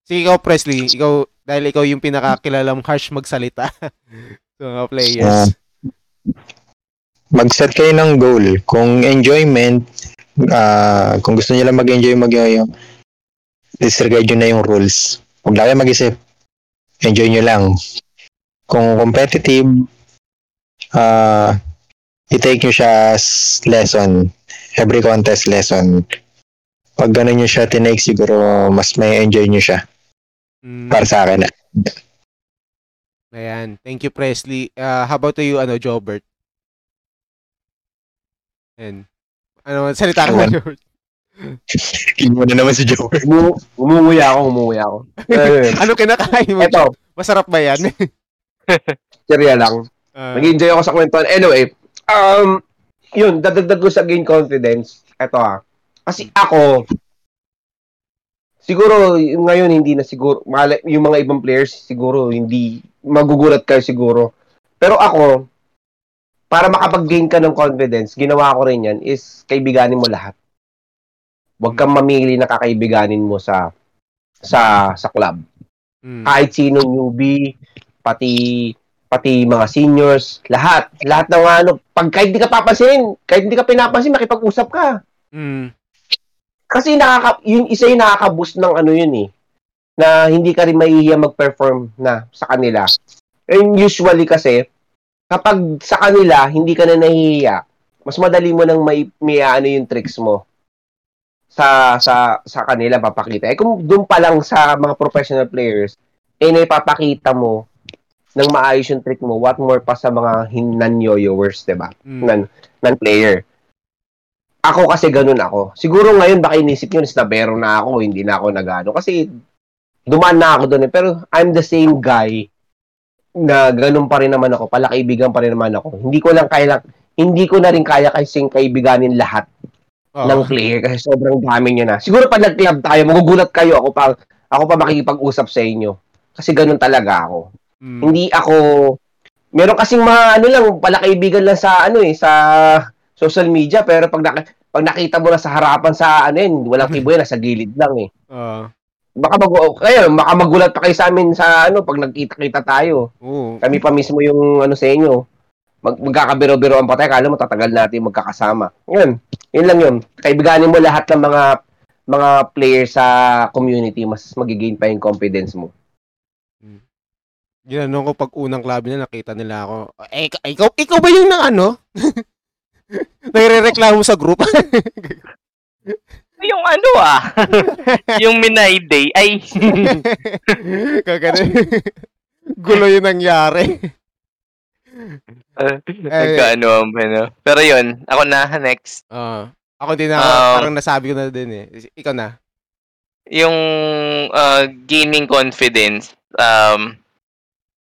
Sige, ikaw, Presley. Ikaw, dahil ikaw yung pinakakilalang harsh magsalita sa mga players. Mag-set kayo ng goal. Kung enjoyment, ah, kung gusto niyo lang mag-enjoy mag-yoyo, disregard nyo na yung rules. Huwag lang kayo mag-isip. Enjoy nyo lang. Kung competitive, ah, i-take nyo siya as lesson. Every contest lesson. Pag ganun nyo siya tinake, siguro mas may enjoy nyo siya. Mm, Para sa akin. ayan. Thank you, Presley. Uh, how about to you, ano, Jobert? And, ano, salita ka na. Jobert. Kinuha na naman si Joe. Umu- umuwi ako, umuwi ako. Ano kinakain mo? Eto, Masarap ba yan? serya lang. Ah, Nag-enjoy ako sa kwentuhan. Anyway, um, yun, dadagdag ko sa gain confidence. Ito ah. Kasi ako, siguro, ngayon hindi na siguro, yung mga ibang players, siguro, hindi, magugulat kayo siguro. Pero ako, para makapag-gain ka ng confidence, ginawa ko rin yan, is kaibiganin mo lahat. Huwag kang mamili na kakaibiganin mo sa sa sa club mm, kahit sino newbie, pati pati mga seniors, lahat, lahat ng ano, pag kahit hindi ka papansin, kahit hindi ka pinapansin, makipag-usap ka. mm, Kasi nakaka, yun, isa yung nakaka-boost ng ano yun eh, na hindi ka rin mahihiya mag-perform na sa kanila. And usually kasi, kapag sa kanila, hindi ka na nahihiya, mas madali mo nang may, may ano yung tricks mo sa sa sa kanila papakita. Eh kung doon pa lang sa mga professional players, eh naipapakita mo ng maayos yung trick mo, what more pa sa mga hin- non-yoyoers, 'di ba? mm, non, non-player. Ako kasi ganun ako. Siguro ngayon baka inisip nyo, snabero na ako, hindi na ako nagano. Kasi dumaan na ako doon eh. Pero I'm the same guy na ganun pa rin naman ako. Palakaibigan pa rin naman ako. Hindi ko lang kaya, hindi ko na rin kaya kasing kaibiganin lahat oh, ng player kasi sobrang dami nyo na. Siguro pag nag-club tayo, magugulat kayo ako pa, ako pa makikipag-usap sa inyo. Kasi ganun talaga ako mm, hindi ako meron kasing mga ano lang palakaibigan lang sa ano eh sa social media pero pag naki, pag nakita mo na sa harapan sa ano yun walang kibo yan nasa gilid lang eh ah, baka mag kayo baka magulat pa kayo sa amin sa ano pag nagkita-kita tayo oo. kami pa mismo yung ano sa inyo mag magkakabiro-biroan pa tayo kala mo tatagal natin magkakasama yun yun lang yun kaibiganin mo lahat ng mga mga players sa community, mas magigain pa yung confidence mo. Ginanong ko pag unang club na nakita nila ako. Eh, ikaw, ikaw, ikaw ba yung na ano? Nagre-reklamo sa group. Yung ano ah, yung Minay Day, ay, Kagano. Gulo yung nangyari. nagkaano ang ano. Pero yun, ako na, next. Ah, ako din na, Um, parang nasabi ko na din eh. Ikaw na. Yung uh, gaining confidence, um,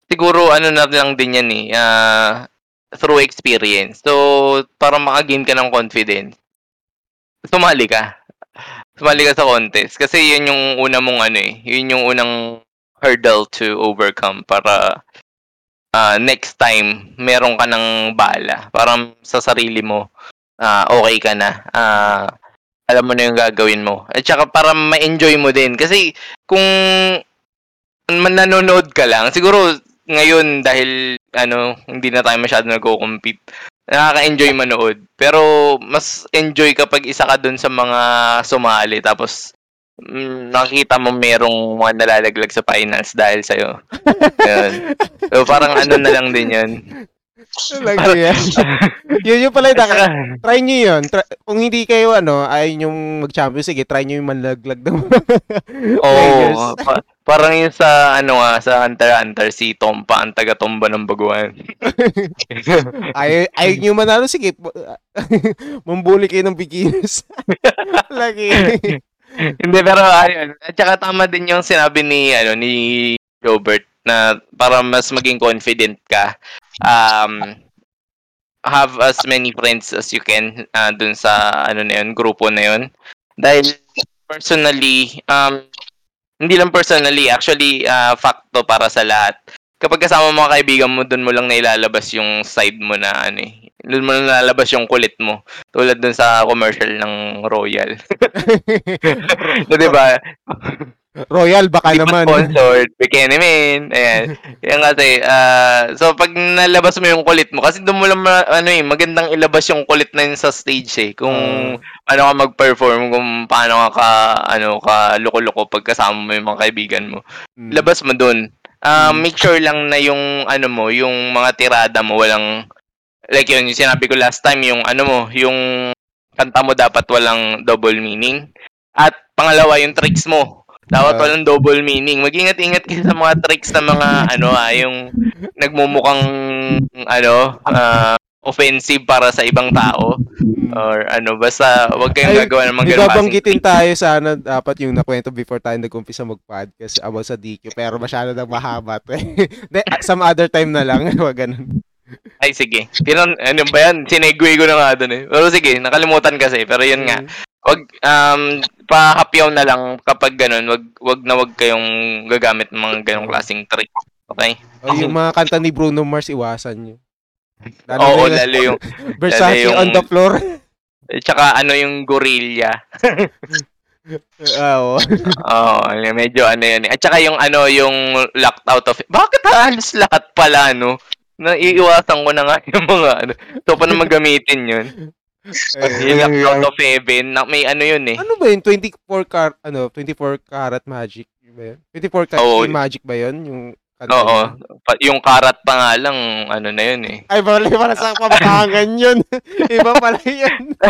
siguro ano na lang din yan eh, ah, through experience. So, para maka-gain ka ng confidence, sumali ka. Sumali ka sa contest. Kasi yun yung una mong ano eh, yun yung unang hurdle to overcome para ah, next time meron ka ng bala. Parang sa sarili mo, ah, okay ka na. Ah, alam mo na yung gagawin mo. At saka para ma-enjoy mo din. Kasi kung nanonood ka lang, siguro ngayon dahil ano, hindi na tayo masyado nagko-compete, nakaka-enjoy manood. Pero mas enjoy kapag isa ka dun sa mga sumali tapos mm, nakikita mo merong mga nalalaglag sa finals dahil sa'yo. Yun. So parang ano na lang din yun. Lagi yan. yun yung pala yung naka- try nyo yun. Try- kung hindi kayo ano, ayaw yung mag-champion, sige, try nyo yung manlaglag ng. Oo. pa- parang yung sa ano nga sa Hunter Hunter si Tompa ang taga-tomba ng baguhan. Ay, ay nyo manalo, sige. Mambuli kayo ng beginners. Lagi. Hindi pero ayun. At saka tama din yung sinabi ni ano ni Robert na para mas maging confident ka. Um have as many friends as you can uh, dun sa ano na yun, grupo na yun. Dahil personally, um, hindi lang personally, actually, uh, facto para sa lahat. Kapag kasama mo mga kaibigan mo, dun mo lang nailalabas yung side mo na ano eh. Dun mo lang nalalabas yung kulit mo. Tulad dun sa commercial ng Royal. na, di ba? Royal, baka Di naman. Sponsored, Bikini Man. Ayan. Yan kasi, ah, so pag nalabas mo yung kulit mo, kasi doon mo lang, ano eh, magandang ilabas yung kulit na yun sa stage eh. Kung ano ka mag-perform, kung paano ka, ka ano, ka loko-loko pag kasama mo yung mga kaibigan mo. Mm. Labas mo doon. Ah, Mm. Make sure lang na yung, ano mo, yung mga tirada mo, walang, like yun, yung sinabi ko last time, yung, ano mo, yung kanta mo dapat walang double meaning. At pangalawa, yung tricks mo. Dapat Ah. walang double meaning. Mag-ingat-ingat kayo sa mga tricks ng mga, ano ah, yung nagmumukhang, ano, ah, offensive para sa ibang tao. Or ano, basta wag kayong Ay, gagawa ng mga ganun babanggitin tayo sana dapat yung nakwento before tayo nag-umpisa mag-podcast about sa DQ pero masyado nang mahaba eh. De, some other time na lang. Wag ganun. Ay, sige. Pero ano ba yan? Sinegway ko na nga doon eh. Pero sige, nakalimutan kasi. Pero yun nga. Wag, um, pahapyaw na lang kapag ganun. Wag, wag na wag kayong gagamit ng mga ganong klaseng trick. Okay? O yung mga kanta ni Bruno Mars, iwasan nyo. Oo, na lalo yung, Versace lalo yung- on the floor. eh, tsaka ano yung gorilla. Ah, Oo. Oo, oh, medyo ano yan. eh. At tsaka yung ano, yung locked out of... Bakit halos lahat pala, no? Naiiwasan ko na nga yung mga ano. So, paano magamitin yun? Yung locked out of heaven, na, may ano yun eh. ano ba yun? 24 car ano, 24 karat magic ba yun? 24 karat Oo. magic ba yun? Yung kanta Oo. yun? Pa- yung karat pa nga lang, ano na yun eh. Ay, bali para sa Kapampangan yun. Iba pala yun.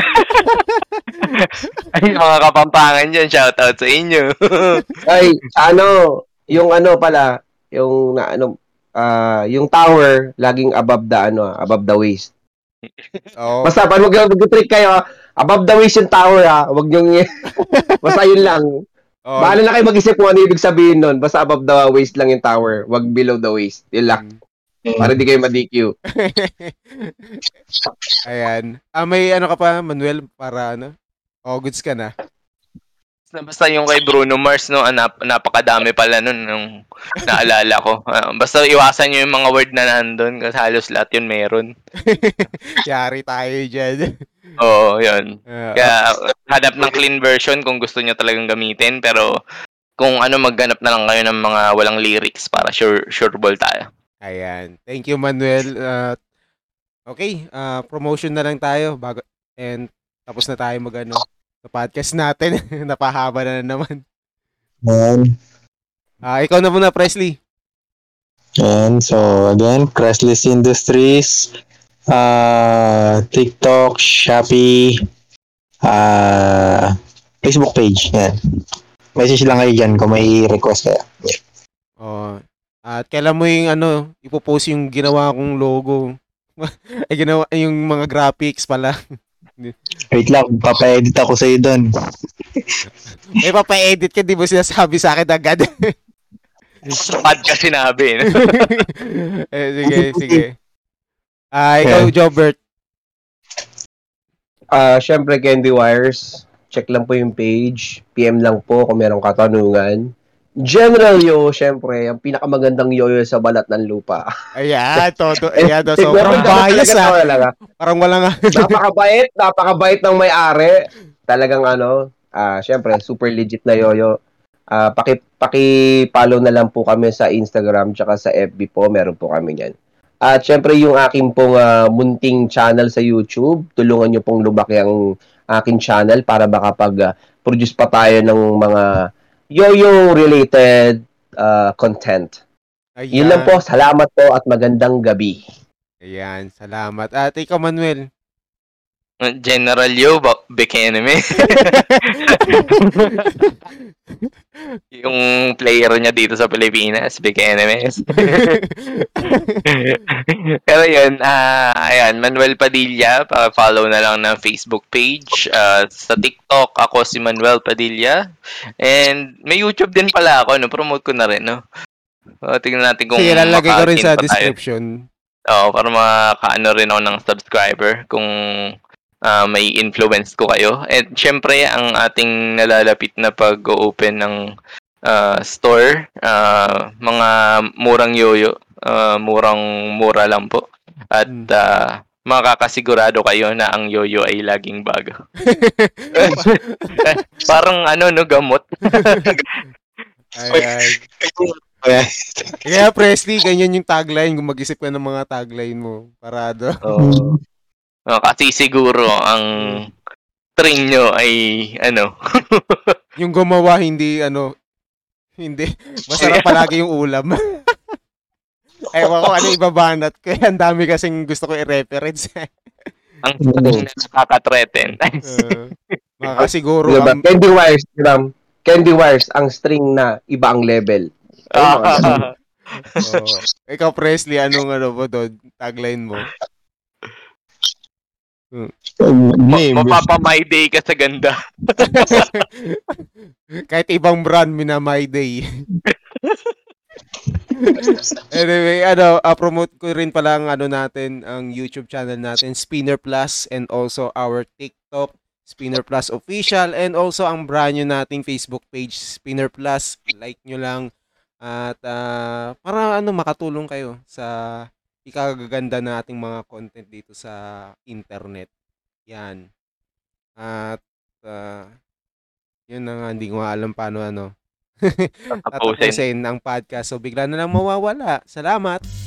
Ay, mga kapampangan dyan, shoutout sa inyo. Ay, ano, yung ano pala, yung na ano, ah, yung tower laging above the ano, ah, above the waist. Oo. Basta pag mag- mag-trick kayo, above the waist yung tower ha, wag niyo basta yun lang. Oo. Bahala na kayo mag-isip kung ano ibig sabihin nun. Basta above the waist lang yung tower, wag below the waist. Yun lang. Para di kayo ma-DQ. Ayan. Ah, may ano ka pa, Manuel, para ano? Oh, goods ka na. Basta yung kay Bruno Mars, no, ah, nap- napakadami pala nun nung naalala ko. Ah, basta iwasan nyo yung mga word na nandun kasi halos lahat yun meron. Yari tayo dyan. Oo, yun. Ah, Kaya hanap ng clean version kung gusto nyo talagang gamitin. Pero kung ano, magganap na lang kayo ng mga walang lyrics para sure, sure ball tayo. Ayan. Thank you, Manuel. Uh, okay, uh, promotion na lang tayo bago and tapos na tayo mag ano. Sa podcast natin. Napahaba na naman. Yan. Ah, ikaw na muna, Presley. And so again, Crestless Industries, uh, TikTok, Shopee, uh, Facebook page. Yan. Message lang kayo dyan kung may request kayo. Oh. At kailan mo yung ano, ipopost yung ginawa kong logo. Ay, ginawa yung mga graphics pala. Wait lang, papa-edit ako sa'yo doon. May papa-edit ka, di ba sinasabi sa akin agad? Sa podcast sinabi. no? eh, sige, sige. Ah, ikaw, Jobert. Ah, syempre Candy Wires. Check lang po yung page. PM lang po kung merong katanungan. General Yo, syempre, ang pinakamagandang yoyo sa balat ng lupa. Ayan, todo. Ayan, do, Siguro sobrang bias ah. talaga. Parang wala nga. napakabait, napakabait ng may-ari. Talagang ano, ah syempre, super legit na yoyo. Ah, paki paki-follow na lang po kami sa Instagram tsaka sa FB po, meron po kami niyan. At syempre yung aking pong ah, munting channel sa YouTube, tulungan niyo pong lumaki ang aking channel para makapag-produce pa tayo ng mga yoyo related ah, content. Ayan. Yun lang po, salamat po at magandang gabi. Ayan, salamat. At ikaw, Manuel. General Yo, ba- Bekeneme. yung player niya dito sa Pilipinas, Bekeneme. Pero yun, ah ayan, Manuel Padilla, pa-follow na lang ng Facebook page. Ah, sa TikTok, ako si Manuel Padilla. And may YouTube din pala ako, no? Promote ko na rin, no? Uh, tingnan natin kung Sige, lalagay ko rin sa tayo. description. Oo, para makaano rin ako ng subscriber kung ah, may influence ko kayo. And syempre, ang ating nalalapit na pag-open ng ah, store, ah, mga murang yoyo, ah, murang mura lang po. At ah, makakasigurado kayo na ang yoyo ay laging bago. Parang ano no gamot. Ayan. Kaya Presley, ganyan yung tagline. Kung mag-isip ka ng mga tagline mo. Parado. Oo. Oh, kasi siguro ang train nyo ay ano Yung gumawa, hindi, ano, hindi. Masarap palagi yung ulam. Ewan ko ano ibabanat. Kaya ang dami kasing gusto ko i-reference. ang train na nakaka-threaten. uh, makasiguro. Diba? ang- Candy Wires, diba? Candy Wires, ang string na iba ang level. Ah, Oo. Ikaw, Presley, anong ano mo doon? Tagline mo? Name. Mapapa my day ka sa ganda. Kahit ibang brand, mina my day. anyway, ano, ah, promote ko rin pala ang ano natin, ang YouTube channel natin, Spinner Plus, and also our TikTok, Spinner Plus Official, and also ang brand new nating Facebook page, Spinner Plus. Like nyo lang. At ah, para ano, makatulong kayo sa ikagaganda na ating mga content dito sa internet. Yan. At ah, yun na nga, hindi ko alam paano ano. Tatapusin ang podcast. So, bigla na lang mawawala. Salamat.